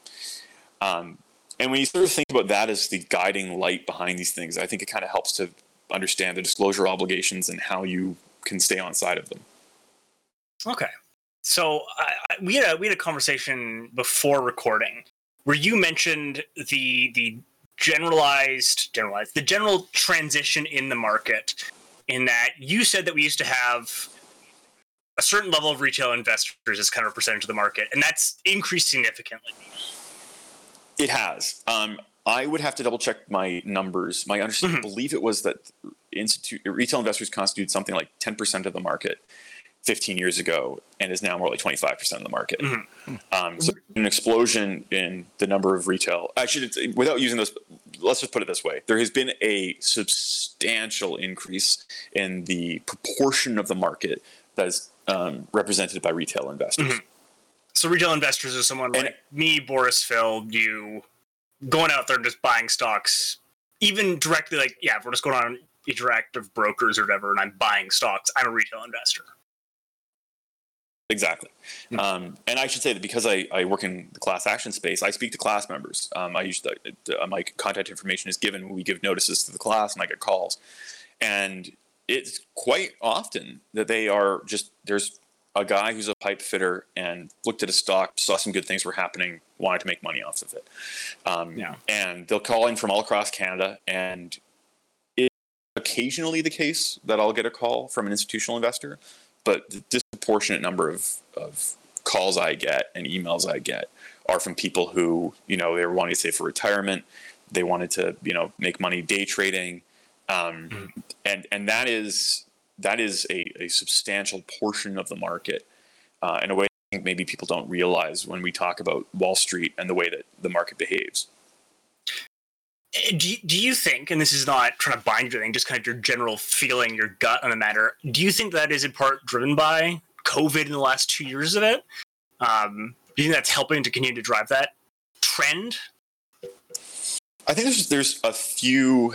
Um, and when you sort of think about that as the guiding light behind these things, I think it kind of helps to understand the disclosure obligations and how you can stay on side of them. Okay. So I, I, we had a we had a conversation before recording where you mentioned the the generalized generalized the general transition in the market in that you said that we used to have a certain level of retail investors as kind of a percentage of the market and that's increased significantly It has. Um, I would have to double check my numbers. My understanding, I believe it was that institute retail investors constitute something like 10% of the market 15 years ago and is now more like 25% of the market. Um, so an explosion in the number of retail. Actually, without using those, let's just put it this way: there has been a substantial increase in the proportion of the market that is um, represented by retail investors. So retail investors are someone And- like me, Boris, Phil, you, going out there and just buying stocks, even directly. Like, yeah, if we're just going on interactive brokers or whatever, and I'm buying stocks, I'm a retail investor. Exactly. Um, and I should say that because I, I work in the class action space, I speak to class members. Um, I usually, uh, my contact information is given when we give notices to the class and I get calls. And it's quite often that they are just, there's a guy who's a pipe fitter and looked at a stock, saw some good things were happening, wanted to make money off of it. Um, Yeah. And they'll call in from all across Canada and it's occasionally the case that I'll get a call from an institutional investor, but the disproportionate number of, of calls I get and emails I get are from people who, you know, they were wanting to save for retirement. They wanted to, you know, make money day trading. Um, and, and that is, that is a, a substantial portion of the market uh, in a way I think maybe people don't realize when we talk about Wall Street and the way that the market behaves. Eh, Do you, do you think, and this is not trying to bind you anything, just kind of your general feeling, your gut on the matter, do you think that is in part driven by COVID in the last two years of it? Um, do you think that's helping to continue to drive that trend? I think there's there's a few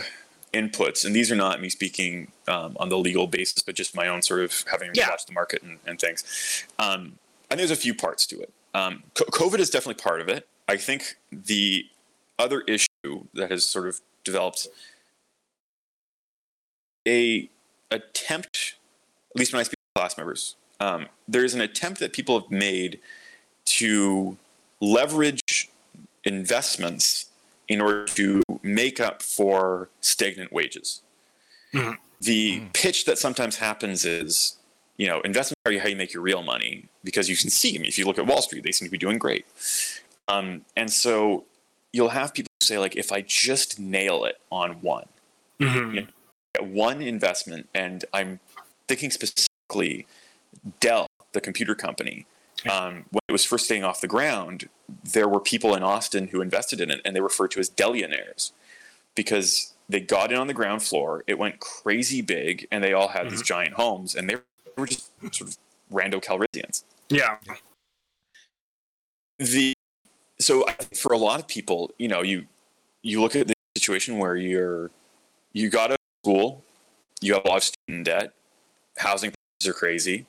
inputs, and these are not me speaking um, on the legal basis, but just my own sort of having Yeah. watched the market and, and things. Um, I think there's a few parts to it. Um, COVID is definitely part of it. I think the other issue that has sort of developed a attempt, at least when I speak to class members, um, there's an attempt that people have made to leverage investments in order to make up for stagnant wages. Mhm. The pitch that sometimes happens is, you know, investments are how you make your real money because you can see. Mean, if you look at Wall Street, they seem to be doing great. Um, and so you'll have people say, like, if I just nail it on one, Mm-hmm. Yeah. get one investment, and I'm thinking specifically Dell, the computer company. Um, when it was first getting off the ground, there were people in Austin who invested in it, and they referred to as Dellionaires because they got in on the ground floor. It went crazy big, and they all had these giant homes, and they were just sort of rando Calrissians Yeah. the so for a lot of people, you know, you you look at the situation where you're you got out of school, you have a lot of student debt, housing prices are crazy,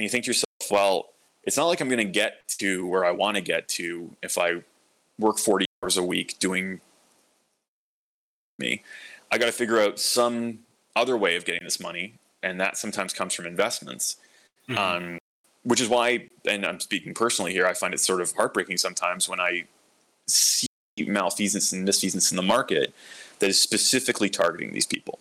and you think to yourself, well, it's not like I'm going to get to where I want to get to if I work 40 hours a week doing me. I got to figure out some other way of getting this money, and that sometimes comes from investments. Um, which is why, and I'm speaking personally here, I find it sort of heartbreaking sometimes when I see malfeasance and misfeasance in the market that is specifically targeting these people.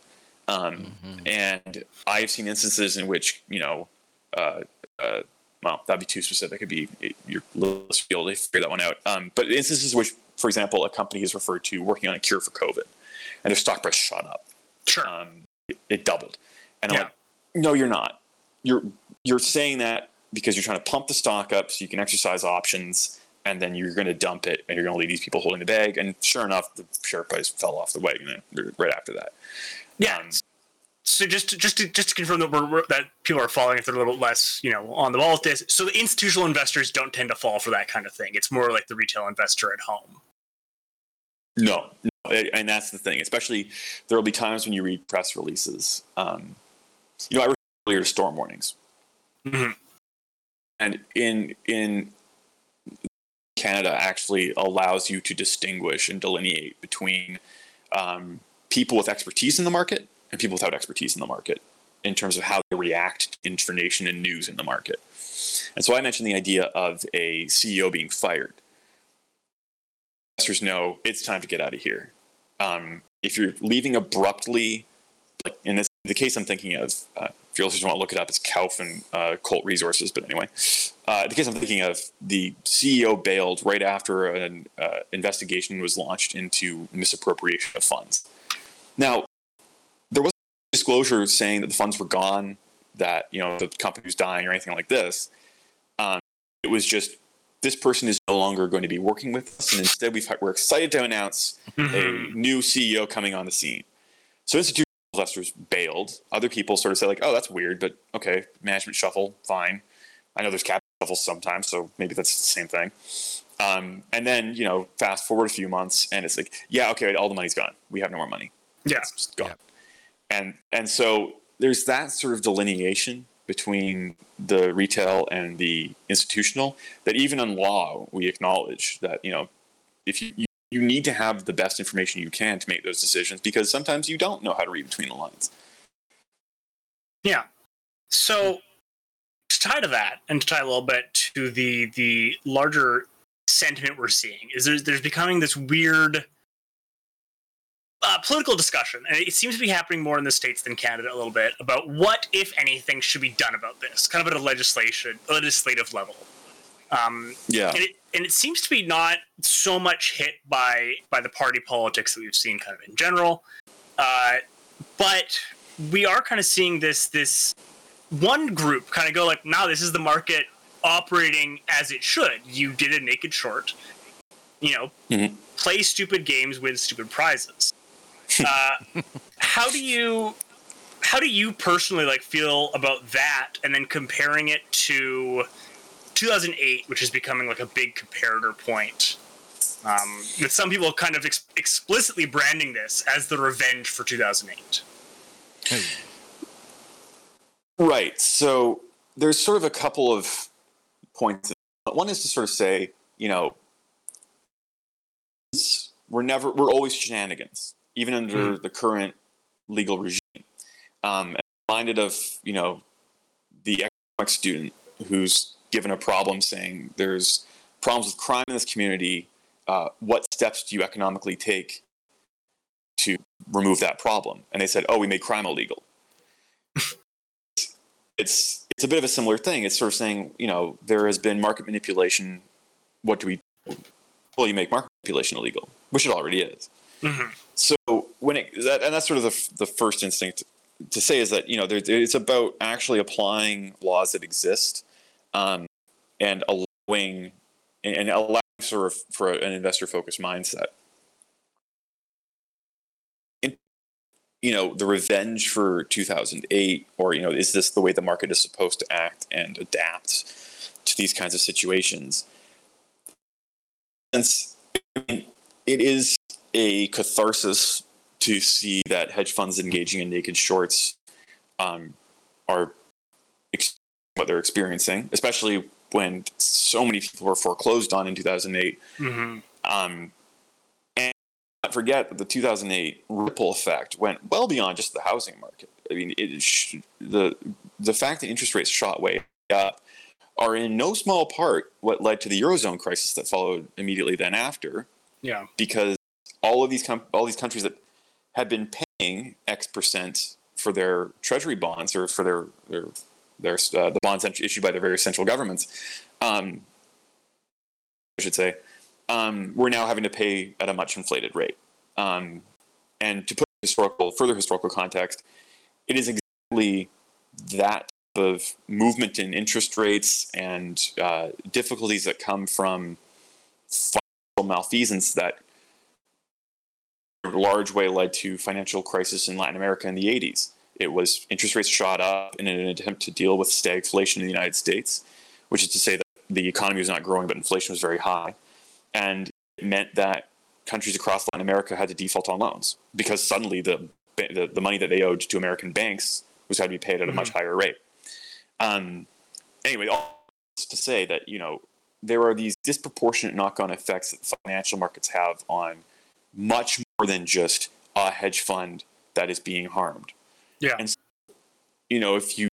Um, And I've seen instances in which, you know, uh, uh, well, that'd be too specific. It'd be it, your list be able to figure that one out. Um, but instances which, for example, a company is referred to working on a cure for COVID, and their stock price shot up Sure. um, it, it doubled. And I'm like, no, you're not. You're you're saying that because you're trying to pump the stock up so you can exercise options, and then you're going to dump it, and you're going to leave these people holding the bag. And sure enough, the share price fell off the wagon right after that. Yeah. Um, so just to, just to just to confirm that we're, that people are falling if they're a little less you know on the ball with this. So the institutional investors don't tend to fall for that kind of thing. It's more like the retail investor at home. No, no, and that's the thing. Especially there will be times when you read press releases. Um, you know, I referred earlier storm warnings, Mhm. and in in Canada actually allows you to distinguish and delineate between um, people with expertise in the market and people without expertise in the market in terms of how they react to information and news in the market. And so I mentioned the idea of a CEO being fired investors know it's time to get out of here. Um, if you're leaving abruptly, like in this the case I'm thinking of, uh, if your listeners want to look it up, it's Kauf and uh, Colt Resources. But anyway, uh, the case I'm thinking of, the CEO bailed right after an uh, investigation was launched into misappropriation of funds. Now, disclosure saying that the funds were gone, that you know the company was dying or anything like this. Um, it was just this person is no longer going to be working with us, and instead we've, we're excited to announce a new CEO coming on the scene. So institutional investors bailed. Other people sort of say like, "Oh, that's weird," but okay, management shuffle, fine. I know there's capital shuffles sometimes, so maybe that's the same thing. Um, and then you know, fast forward a few months, and it's like, yeah, okay, all the money's gone. We have no more money. Yeah. It's just gone. And and so there's that sort of delineation between the retail and the institutional that even in law we acknowledge that you know if you, you you need to have the best information you can to make those decisions because sometimes you don't know how to read between the lines. Yeah. So to tie to that, and to tie a little bit to the the larger sentiment we're seeing, is there's there's becoming this weird uh, political discussion, and it seems to be happening more in the states than Canada a little bit about what, if anything, should be done about this, kind of at a legislation legislative level. Um, Yeah. and it, and it seems to be not so much hit by by the party politics that we've seen kind of in general uh, but we are kind of seeing this this one group kind of go like now this is the market operating as it should you did a naked short you know Mhm. play stupid games with stupid prizes. Uh, how do you how do you personally like feel about that and then comparing it to 2008 which is becoming like a big comparator point um, with some people kind of ex- explicitly branding this as the revenge for 2008 Right. So there's sort of a couple of points. One is to sort of say, you know, we're never, we're always shenanigans, even under the current legal regime. Um, I'm reminded of, you know, the economics student who's given a problem saying there's problems with crime in this community. Uh, what steps do you economically take to remove that problem? And they said, oh, we made crime illegal it's it's a bit of a similar thing. It's sort of saying, you know, there has been market manipulation. What do we? Do? Well, you make market manipulation illegal, which it already is. Mhm. So when it that, and that's sort of the the first instinct to say is that you know there, it's about actually applying laws that exist, um, and allowing and, allowing sort of for an investor focused mindset. In, you know the revenge for 2008 or you know is this the way the market is supposed to act and adapt to these kinds of situations it is a catharsis to see that hedge funds engaging in naked shorts um, are ex- what they're experiencing especially when so many people were foreclosed on in 2008 mm-hmm. um, and not forget that the 2008 ripple effect went well beyond just the housing market. I mean, it sh- the the fact that interest rates shot way up are in no small part what led to the eurozone crisis that followed immediately then after, yeah because all of these com- all these countries that had been paying X percent for their treasury bonds or for their their their uh, the bonds issued by their various central governments, um, I should say, um, we're now having to pay at a much inflated rate. Um, and to put historical, further historical context, it is exactly that type of movement in interest rates and uh, difficulties that come from financial malfeasance that large way led to financial crisis in Latin America in the 80s. It was interest rates shot up in an attempt to deal with stagflation in the United States, which is to say that the economy was not growing, but inflation was very high and it meant that countries across Latin America had to default on loans because suddenly the the, the money that they owed to American banks was had to be paid at a much higher rate. Um, anyway, all to say that you know there are these disproportionate knock-on effects that financial markets have on much more than just a hedge fund that is being harmed. yeah And you know, if you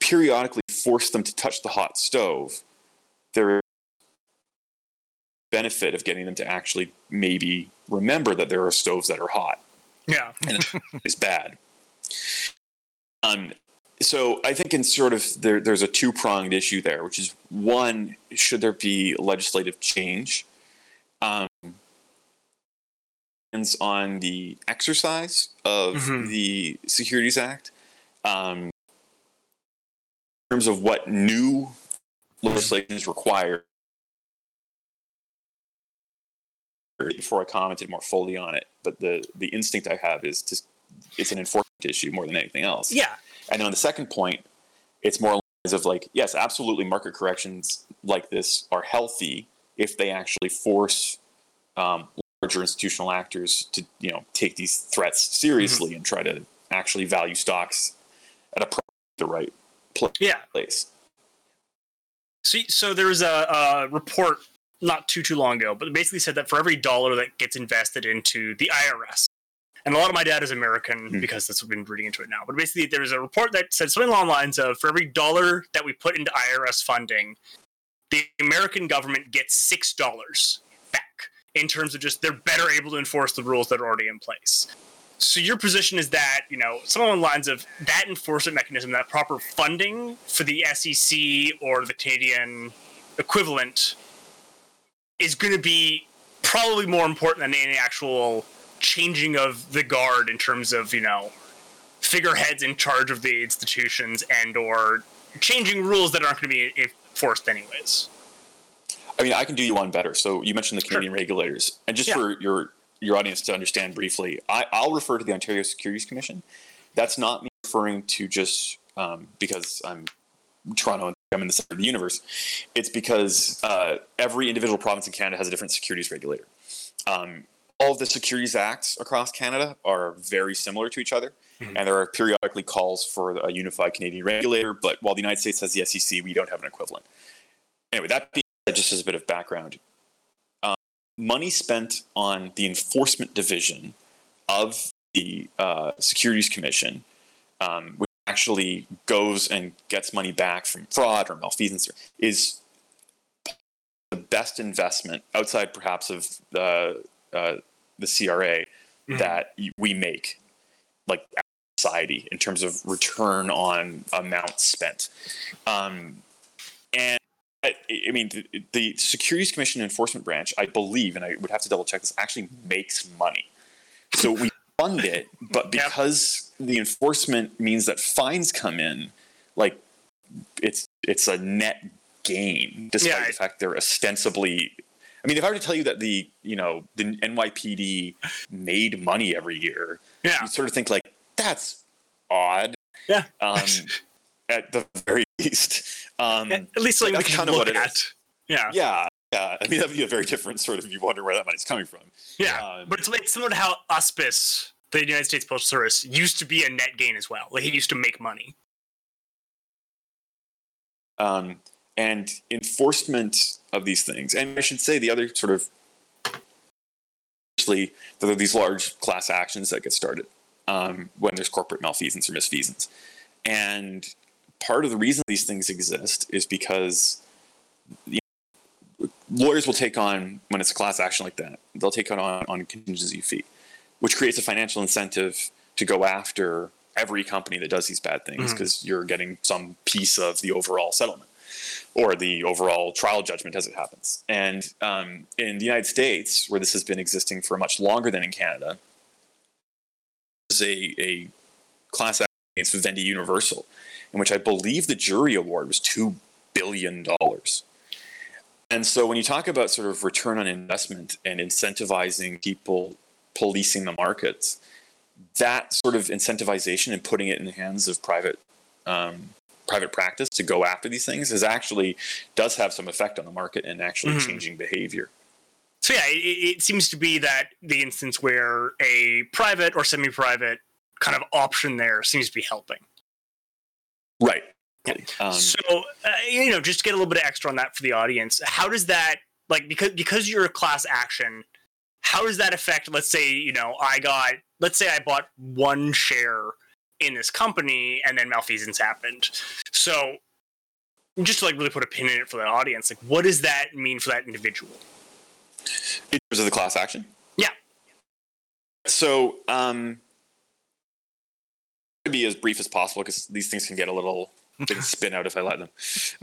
periodically force them to touch the hot stove, there is benefit of getting them to actually maybe remember that there are stoves that are hot yeah and it's bad. Um, so I think in sort of there, there's a two pronged issue there, which is one, should there be legislative change? Um, on the exercise of Mhm. the Securities Act. Um, in terms of what new legislation is required, before I commented more fully on it, but the the instinct I have is to it's an enforcement issue more than anything else. yeah And on the second point, it's more lines of like, yes, absolutely, market corrections like this are healthy if they actually force um, larger institutional actors to you know take these threats seriously and try to actually value stocks at a the right place. yeah place. So, so there was a, a report not too too long ago, but it basically said that for every dollar that gets invested into the IRS, and a lot of my dad is American Hmm. because that's what we've been reading into it now. But basically, there was a report that said something along the lines of for every dollar that we put into IRS funding, the American government gets six dollars in terms of just they're better able to enforce the rules that are already in place. So your position is that you know something along the lines of that enforcement mechanism, that proper funding for the SEC or the Canadian equivalent, is going to be probably more important than any actual changing of the guard in terms of you know figureheads in charge of the institutions and or changing rules that aren't going to be enforced anyways. I mean, I can do you one better. So you mentioned the Canadian regulators, and just Yeah. for your your audience to understand briefly, I, I'll refer to the Ontario Securities Commission. That's not me referring to just um, because I'm Toronto and I'm in the center of the universe. It's because uh, every individual province in Canada has a different securities regulator. Um, all of the securities acts across Canada are very similar to each other, and there are periodically calls for a unified Canadian regulator. But while the United States has the SEC, we don't have an equivalent. Anyway, that being just as a bit of background, um, money spent on the enforcement division of the uh, Securities Commission, um, which actually goes and gets money back from fraud or malfeasance, is the best investment outside perhaps of the uh, the CRA that we make, like society, in terms of return on amount spent. Um, and I, I mean, the, the Securities Commission Enforcement Branch, I believe, and I would have to double check this, actually makes money. So we fund it, but Yep. because the enforcement means that fines come in, like it's it's a net gain, despite Yeah. the fact they're ostensibly. I mean, if I were to tell you that the you know the NYPD made money every year, Yeah. you sort of think like that's odd. Yeah. Um, at the very least. Um, At least something we that's can kind of look what it at. is. Yeah. yeah, yeah. I mean, that'd be a very different sort of. You wonder where that money's coming from. Yeah, Um, but it's, it's similar to how USPIS, the United States Postal Service, used to be a net gain as well. Like it used to make money. um, and enforcement of these things. And I should say the other sort of actually there are these large class actions that get started um, when there's corporate malfeasance or misfeasance. And part of the reason these things exist is because you know, lawyers will take on when it's a class action like that, they'll take on on contingency fee, which creates a financial incentive to go after every company that does these bad things because you're getting some piece of the overall settlement or the overall trial judgment as it happens. And um, in the United States, where this has been existing for much longer than in Canada, there's a, a class action against Vivendi Universal, in which I believe the jury award was $2 billion. And so when you talk about sort of return on investment and incentivizing people policing the markets, that sort of incentivization and putting it in the hands of private um, private practice to go after these things is actually does have some effect on the market and actually Mhm. changing behavior. So yeah, it, it seems to be that the instance where a private or semi-private kind of option there seems to be helping. Right. Um, so uh, you know, just to get a little bit of extra on that for the audience, how does that like because because you're a class action, how does that affect? Let's say you know I got let's say I bought one share in this company and then malfeasance happened. So just to like really put a pin in it for the audience, like what does that mean for that individual? in terms of the class action. Yeah. So, um, to be as brief as possible because these things can get a little spin out if I let them.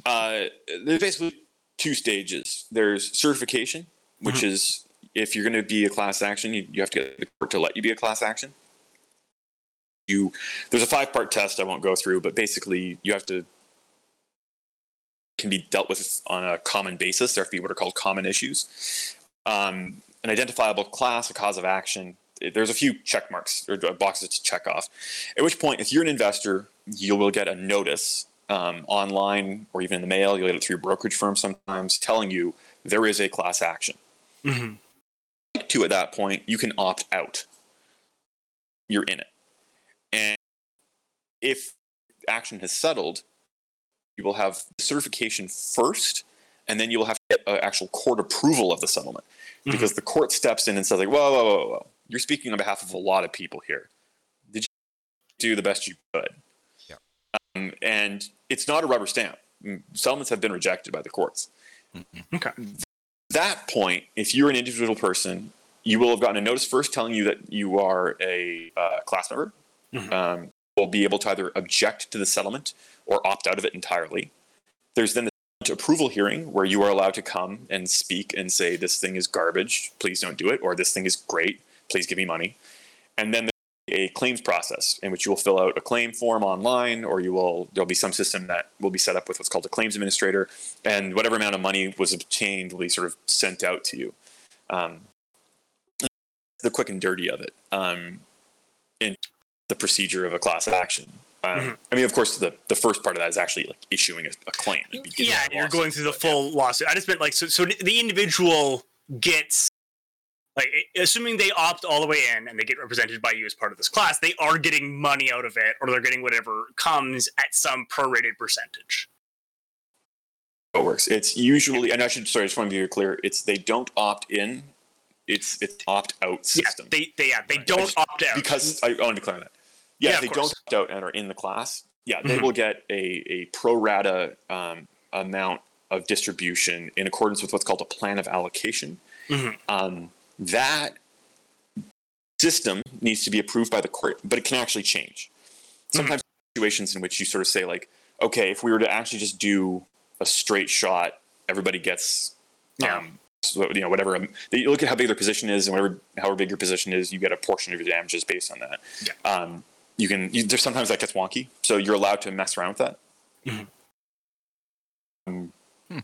Uh, there's basically two stages. There's certification, which is if you're going to be a class action, you, you have to get the court to let you be a class action. You there's a five part test I won't go through, but basically you have to can be dealt with on a common basis. There have to be what are called common issues um, an identifiable class, a cause of action. There's a few check marks or boxes to check off. At which point, if you're an investor, you will get a notice um, online or even in the mail. You'll get it through your brokerage firm sometimes, telling you there is a class action. Mm-hmm. To at that point, you can opt out. You're in it, and if action has settled, you will have certification first, and then you will have to get uh, actual court approval of the settlement because the court steps in and says like, whoa, whoa, whoa, whoa, you're speaking on behalf of a lot of people here. Did you do the best you could? Yeah. Um, and it's not a rubber stamp. Settlements have been rejected by the courts. Okay. That point, if you're an individual person, you will have gotten a notice first telling you that you are a uh, class member. Mhm. Um, will be able to either object to the settlement or opt out of it entirely. There's then the approval hearing where you are allowed to come and speak and say this thing is garbage please don't do it or this thing is great please give me money and then there's a claims process in which you will fill out a claim form online, or you will there'll be some system that will be set up with what's called a claims administrator, and whatever amount of money was obtained will be sort of sent out to you. Um, the quick and dirty of it um, in the procedure of a class action. Um, Mhm. I mean, of course, the, the first part of that is actually like issuing a, a claim. Yeah, a you're going through the but yeah. full lawsuit. I just meant like so. So the individual gets like assuming they opt all the way in and they get represented by you as part of this class, they are getting money out of it, or they're getting whatever comes at some prorated percentage. it works. It's usually, and I should sorry, I just want to be clear. It's they don't opt in. It's it's opt out system. Yeah, they they yeah they don't just- opt out because I, I want to on that. Yeah, Yeah, they course. don't opt out and are in the class, yeah, they Mhm. will get a a pro rata um, amount of distribution in accordance with what's called a plan of allocation. Mhm. Um, that system needs to be approved by the court, but it can actually change. Sometimes situations in which you sort of say like, okay, if we were to actually just do a straight shot, everybody gets, Yeah. um, so, you know, whatever. um, You look at how big their position is, and whatever, however big your position is, you get a portion of your damages based on that. Yeah. Um, you can. You, there's sometimes that gets wonky, so you're allowed to mess around with that. Mhm. Um, Hmm.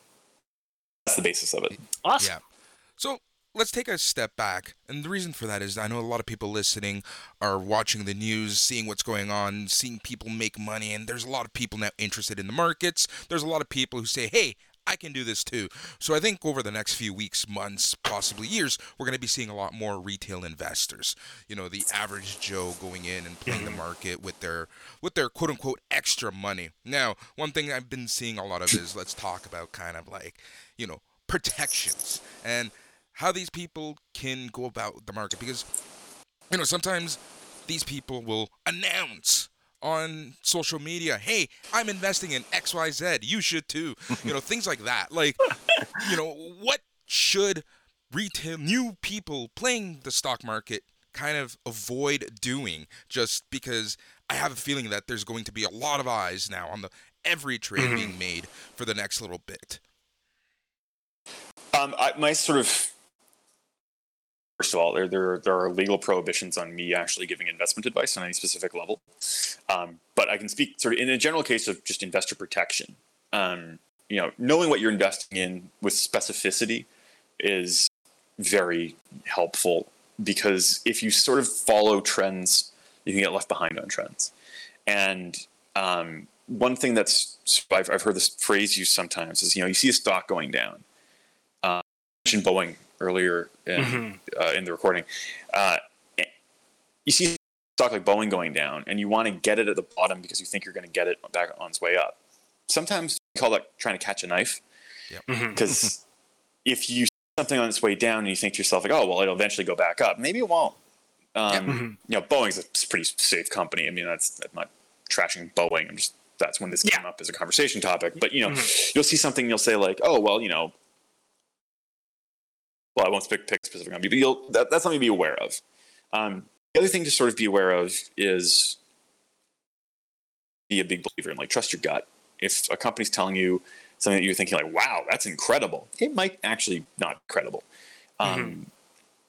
That's the basis of it. Awesome. Yeah. So let's take a step back. And the reason for that is I know a lot of people listening are watching the news, seeing what's going on, seeing people make money. And there's a lot of people now interested in the markets. There's a lot of people who say, hey, I can do this too. So I think over the next few weeks, months, possibly years, we're going to be seeing a lot more retail investors. You know, the average Joe going in and playing the mm-hmm. market with their with their quote unquote extra money. Now, one thing I've been seeing a lot of is let's talk about kind of like, you know, protections and how these people can go about the market because you know sometimes these people will announce on social media hey i'm investing in xyz you should too you know things like that. Like you know what should retail new people playing the stock market kind of avoid doing? Just because i have a feeling that there's going to be a lot of eyes now on the every trade Mhm. being made for the next little bit. Um, I, my sort of first of all, there, there there are legal prohibitions on me actually giving investment advice on any specific level. Um, but I can speak sort of in a general case of just investor protection. Um, you know, knowing what you're investing in with specificity is very helpful because if you sort of follow trends, you can get left behind on trends. And um, one thing that's I've, I've heard this phrase used sometimes is you know you see a stock going down mentioned Boeing earlier in, Mhm. uh, in the recording. Uh, you see stock like Boeing going down, and you want to get it at the bottom because you think you're going to get it back on its way up. Sometimes we call that trying to catch a knife because if you see something on its way down and you think to yourself like, oh well, it'll eventually go back up. Maybe it won't. Um, Mhm. You know, Boeing's a pretty safe company. I mean, that's I'm not trashing Boeing. I'm just that's when this came up as a conversation topic. But you know, Mhm. you'll see something, you'll say like, oh well, you know, well, I won't pick, pick specific company, but you'll that, that's something to be aware of. Um, the other thing to sort of be aware of is be a big believer in like trust your gut. If a company's telling you something that you're thinking like, wow, that's incredible, it might actually not be credible. Um,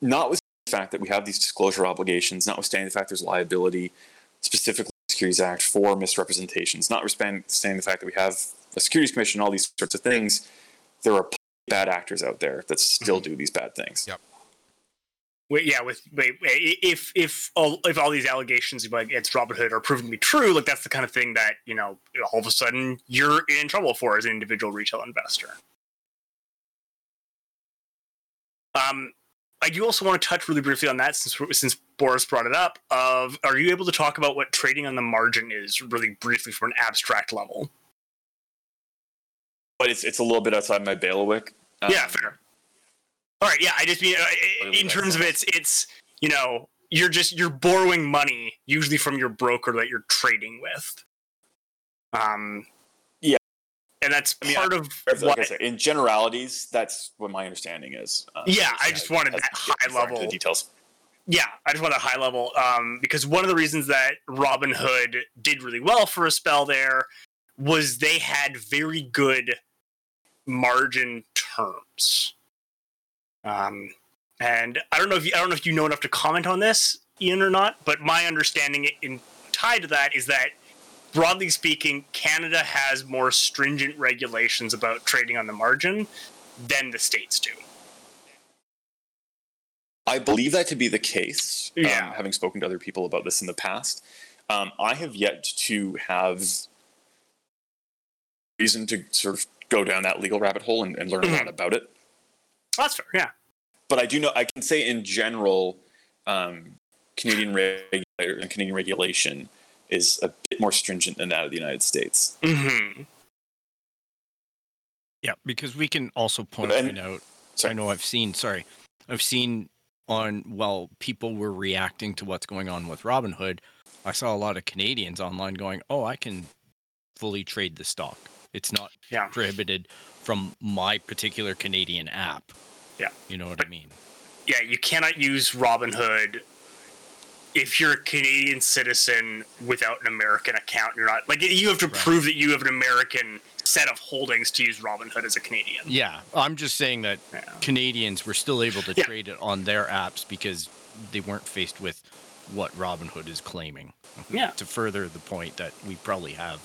Notwithstanding the fact that we have these disclosure obligations, notwithstanding the fact there's liability, specifically the Securities Act for misrepresentations, notwithstanding the fact that we have a Securities Commission, all these sorts of things, there are bad actors out there that still do these bad things. Yep. Wait, yeah, with wait, wait, if if all if all these allegations like against Robinhood are proven to be true, like that's the kind of thing that you know all of a sudden you're in trouble for as an individual retail investor. Um, I do also want to touch really briefly on that since since Boris brought it up. Of are you able to talk about what trading on the margin is really briefly from an abstract level? But it's it's a little bit outside my bailiwick. Um, yeah, fair. All right, yeah. I just mean uh, in terms of it's it's you know you're just you're borrowing money usually from your broker that you're trading with. Um. Yeah. and that's I mean, part of Like what. I said, in generalities, that's what my understanding is. Um, Yeah, I just wanted that high as far into level- the details. Yeah, I just want a high level um, because one of the reasons that Robinhood did really well for a spell there was they had very good margin terms. Um, and I don't know if you, I don't know if you know enough to comment on this, Ian or not, but my understanding in tied to that is that broadly speaking, Canada has more stringent regulations about trading on the margin than the states do. I believe that to be the case. um, Yeah. having spoken to other people about this in the past, um, I have yet to have reason to sort of go down that legal rabbit hole and, and learn a lot about it. That's fair, yeah. But I do know I can say in general, um, Canadian regulator and Canadian regulation is a bit more stringent than that of the United States. hmm Yeah, because we can also point And- it out. Sorry. I know I've seen. Sorry, I've seen on while people were reacting to what's going on with Robinhood, I saw a lot of Canadians online going, "Oh, I can fully trade the stock. It's not Yeah. prohibited from my particular Canadian app." Yeah. you know what But- I mean. Yeah, you cannot use Robinhood if you're a Canadian citizen without an American account. You're not like you have to Right. prove that you have an American set of holdings to use Robinhood as a Canadian. Yeah, I'm just saying that Yeah. Canadians were still able to Yeah. trade it on their apps because they weren't faced with what Robinhood is claiming. Yeah. To further the point that we probably have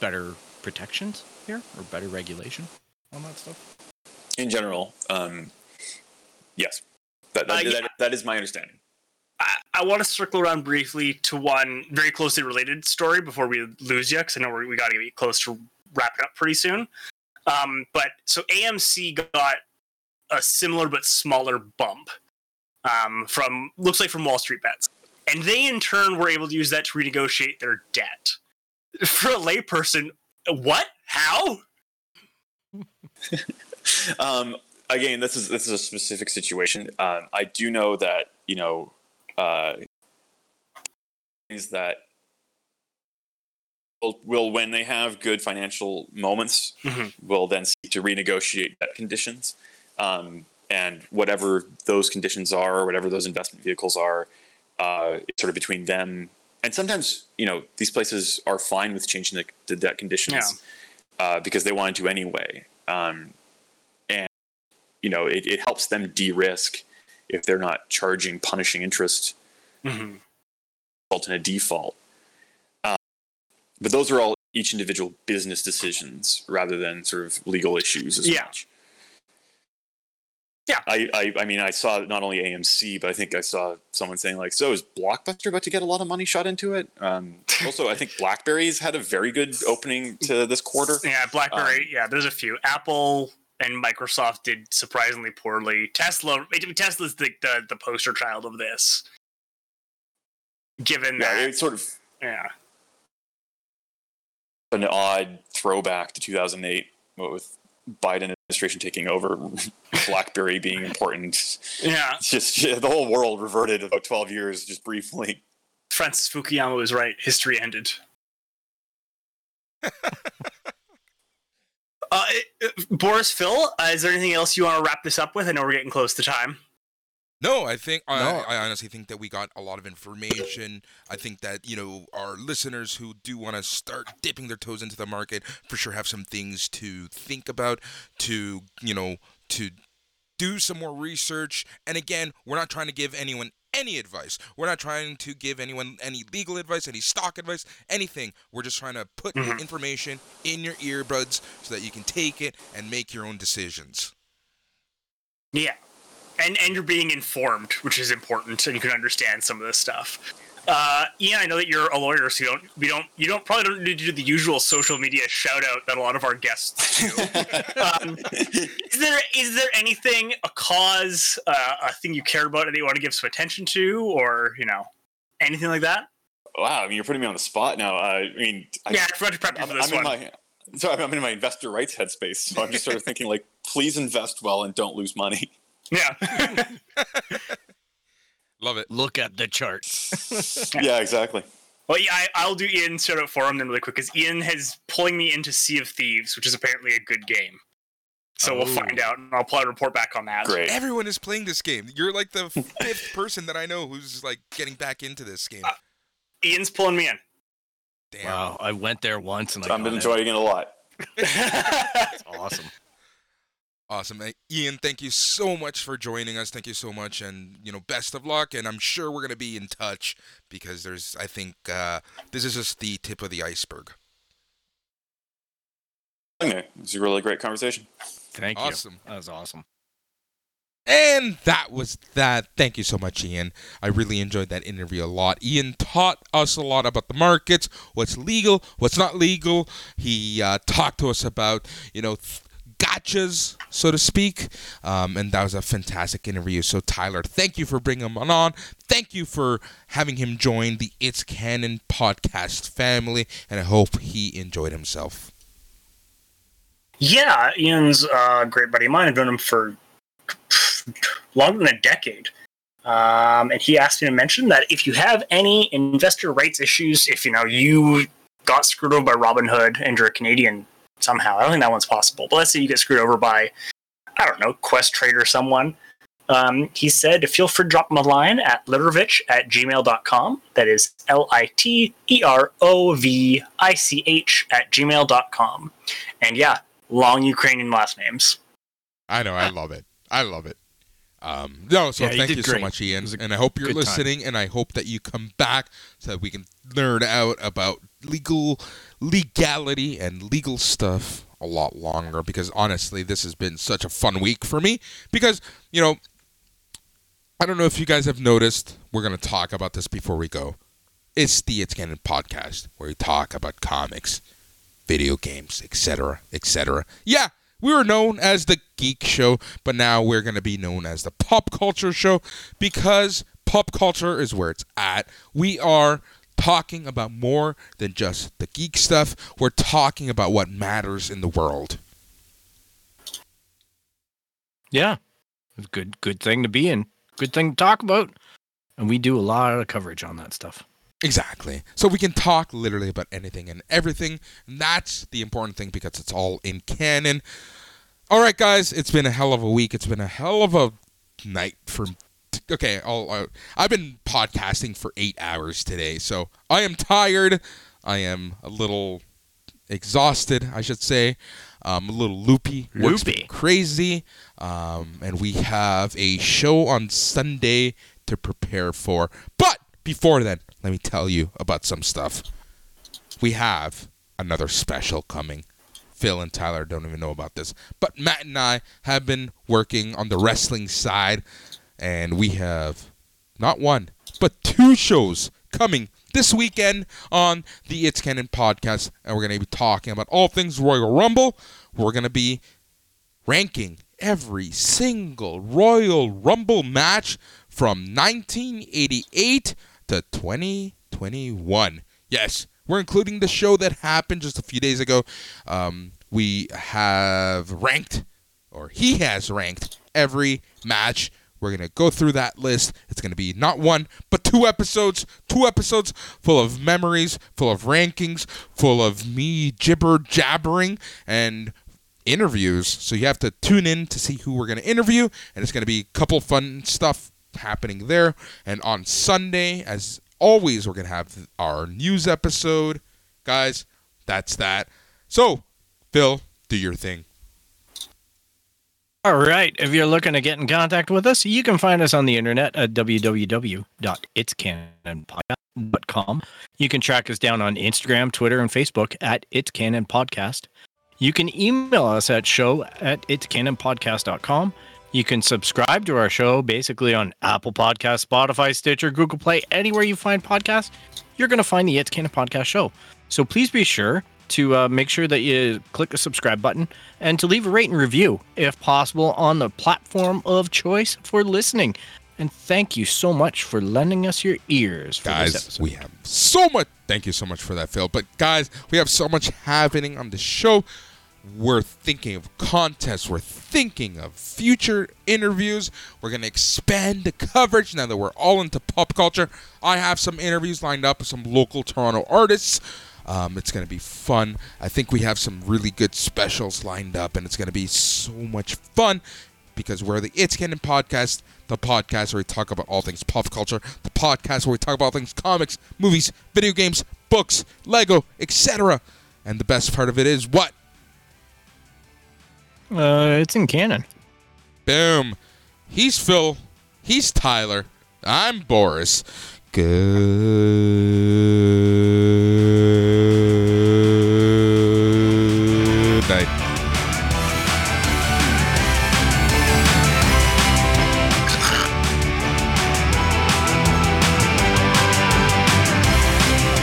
better protections here or better regulation on that stuff. In general, um, yes, that, that, Uh, yeah. that, that is my understanding. I, I want to circle around briefly to one very closely related story before we lose you, because I know we're, we got to get close to wrapping up pretty soon. Um, but so AMC got a similar but smaller bump um, from looks like from Wall Street Bets, and they in turn were able to use that to renegotiate their debt. For a layperson, what? How? Um, again, this is this is a specific situation. Um, I do know that you know uh, is that will, will when they have good financial moments, Mhm. will then seek to renegotiate debt conditions, um, and whatever those conditions are, or whatever those investment vehicles are, uh, it's sort of between them. And sometimes, you know, these places are fine with changing the, the debt conditions Yeah. uh, because they wanted to anyway. Um, and you know, it, it helps them de-risk if they're not charging punishing interest Mm-hmm. result in a default. Um, but those are all each individual business decisions rather than sort of legal issues as Yeah. much. Yeah. I, I, I mean, I saw not only AMC, but I think I saw someone saying like, "So is Blockbuster about to get a lot of money shot into it?" Um, also, I think BlackBerry's had a very good opening to this quarter. Yeah, BlackBerry. Um, yeah, there's a few. Apple and Microsoft did surprisingly poorly. Tesla, Tesla's the, the the poster child of this. Given Yeah, that, it's sort of yeah, an odd throwback to 2008 with Biden administration taking over, BlackBerry being important. yeah. It's just the whole world reverted about 12 years, just briefly. Francis Fukuyama was right. History ended. uh, uh, Boris, Phil, uh, is there anything else you want to wrap this up with? I know we're getting close to time. No, I think I, No. I honestly think that we got a lot of information. I think that you know our listeners who do want to start dipping their toes into the market for sure have some things to think about. To you know to do some more research. And again, we're not trying to give anyone any advice. We're not trying to give anyone any legal advice, any stock advice, anything. We're just trying to put mm-hmm. information in your earbuds so that you can take it and make your own decisions. Yeah, and and you're being informed, which is important, and you can understand some of this stuff. Uh, Ian, I know that you're a lawyer, so you don't we don't you don't probably don't need to do the usual social media shout out that a lot of our guests do. um, is there is there anything a cause uh, a thing you care about that you want to give some attention to, or you know anything like that? Wow, I mean, you're putting me on the spot now. Uh, I mean, I, yeah, I forgot to prep you for this I'm in one. my so I'm in my investor rights headspace. So I'm just sort of thinking like, please invest well and don't lose money. Yeah. Love it. Look at the charts. yeah, exactly. Well, yeah, I, I'll do Ian's shout out for him then really quick because Ian has pulling me into Sea of Thieves, which is apparently a good game. So we'll find out, and I'll probably report back on that. Great. Everyone is playing this game. You're like the fifth person that I know who's like getting back into this game. Uh, Ian's pulling me in. Damn. wow, I went there once and I I'm got it. enjoying it a lot. It's awesome. Awesome. Ian, thank you so much for joining us. Thank you so much and, you know, best of luck and I'm sure we're going to be in touch because there's I think uh, this is just the tip of the iceberg. Okay, it was a really great conversation. Thank Awesome. you. Awesome. That was awesome. And that was that. Thank you so much, Ian. I really enjoyed that interview a lot. Ian taught us a lot about the markets, what's legal, what's not legal. He uh, talked to us about, you know, th- gotchas, so to speak. Um, and that was a fantastic interview. So, Tyler, thank you for bringing him on. Thank you for having him join the It's Canon podcast family. And I hope he enjoyed himself. Yeah, Ian's a great buddy of mine. I've known him for longer than a decade. Um, and he asked me to mention that if you have any investor rights issues, if you know you got screwed over by Robinhood and you're a Canadian somehow, I don't think that one's possible. But let's say you get screwed over by, I don't know, Questrade or someone. Um, he said, feel free to drop him a line at literovich at gmail.com. That is L I T E R O V I C H at gmail.com. And yeah, long Ukrainian last names. I know. I love it. I love it. Um, no, so Yeah, thank did you so much, Ian. A And I hope you're good time. listening, and I hope that you come back so that we can nerd out about legal legality and legal stuff a lot longer. Because honestly, this has been such a fun week for me. Because you know, I don't know if you guys have noticed. We're gonna talk about this before we go. It's the It's Canon podcast where we talk about comics, video games, etc., etc. Yeah, we were known as the Geek Show, but now we're going to be known as the Pop Culture Show because pop culture is where it's at. We are talking about more than just the geek stuff. We're talking about what matters in the world. Yeah. Good good thing to be in. Good thing to talk about. And we do a lot of coverage on that stuff. Exactly. So we can talk literally about anything and everything. And that's the important thing because it's all in canon. All right, guys, it's been a hell of a week. It's been a hell of a night for. Okay, I'll, I've been podcasting for eight hours today, so I am tired. I am a little exhausted, I should say. Um, a little loopy. Loopy. crazy. Um, and we have a show on Sunday to prepare for. But before then, let me tell you about some stuff. We have another special coming. Phil and Tyler don't even know about this. But Matt and I have been working on the wrestling side, and we have not one, but two shows coming this weekend on the It's Canon podcast. And we're going to be talking about all things Royal Rumble. We're going to be ranking every single Royal Rumble match from 1988 to 2021. Yes, we're including the show that happened just a few days ago. Um, we have ranked, or he has ranked, every match. We're going to go through that list. It's going to be not one, but two episodes. Two episodes full of memories, full of rankings, full of me gibber jabbering, and interviews. So you have to tune in to see who we're going to interview, and it's going to be a couple fun stuff happening there. And on Sunday, as always, we're going to have our news episode. Guys, that's that. So, Phil, do your thing. All right. If you're looking to get in contact with us, you can find us on the internet at www.itscanonpodcast.com. You can track us down on Instagram, Twitter, and Facebook at It's Canon Podcast. You can email us at show at itscanonpodcast.com. You can subscribe to our show basically on Apple Podcasts, Spotify, Stitcher, Google Play, anywhere you find podcasts, you're going to find the It's Canon Podcast show. So please be sure to uh, make sure that you click the subscribe button and to leave a rate and review, if possible, on the platform of choice for listening. And thank you so much for lending us your ears for this guys we have so much thank you so much for that phil. But guys we have so much happening on the show. We're thinking of contests. We're thinking of future interviews. We're going to expand the coverage now that we're all into pop culture. I have some interviews lined up with some local toronto artists um, it's going to be fun i think we have some really good specials lined up and it's going to be so much fun because we're the It's Canon podcast, the podcast where we talk about all things pop culture, the podcast where we talk about all things comics, movies, video games, books, Lego, etc. And the best part of it is what? Uh, it's in canon. Boom. He's Phil. He's Tyler. I'm Boris. Good night.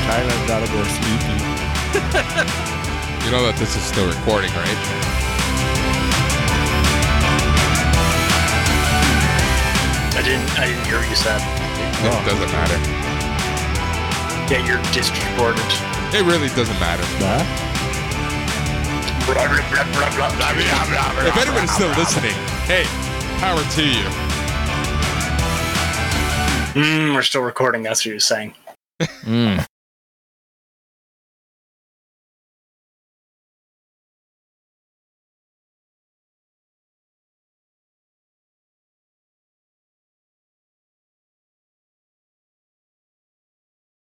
Tyler's gotta go sleepy. You know that this is still recording, right? I didn't. I didn't hear what you said. It doesn't matter. Yeah, you're disrecorded. It really doesn't matter. If anyone's still listening, hey, power to you. Mm, we're still recording. That's what you're saying. Mm.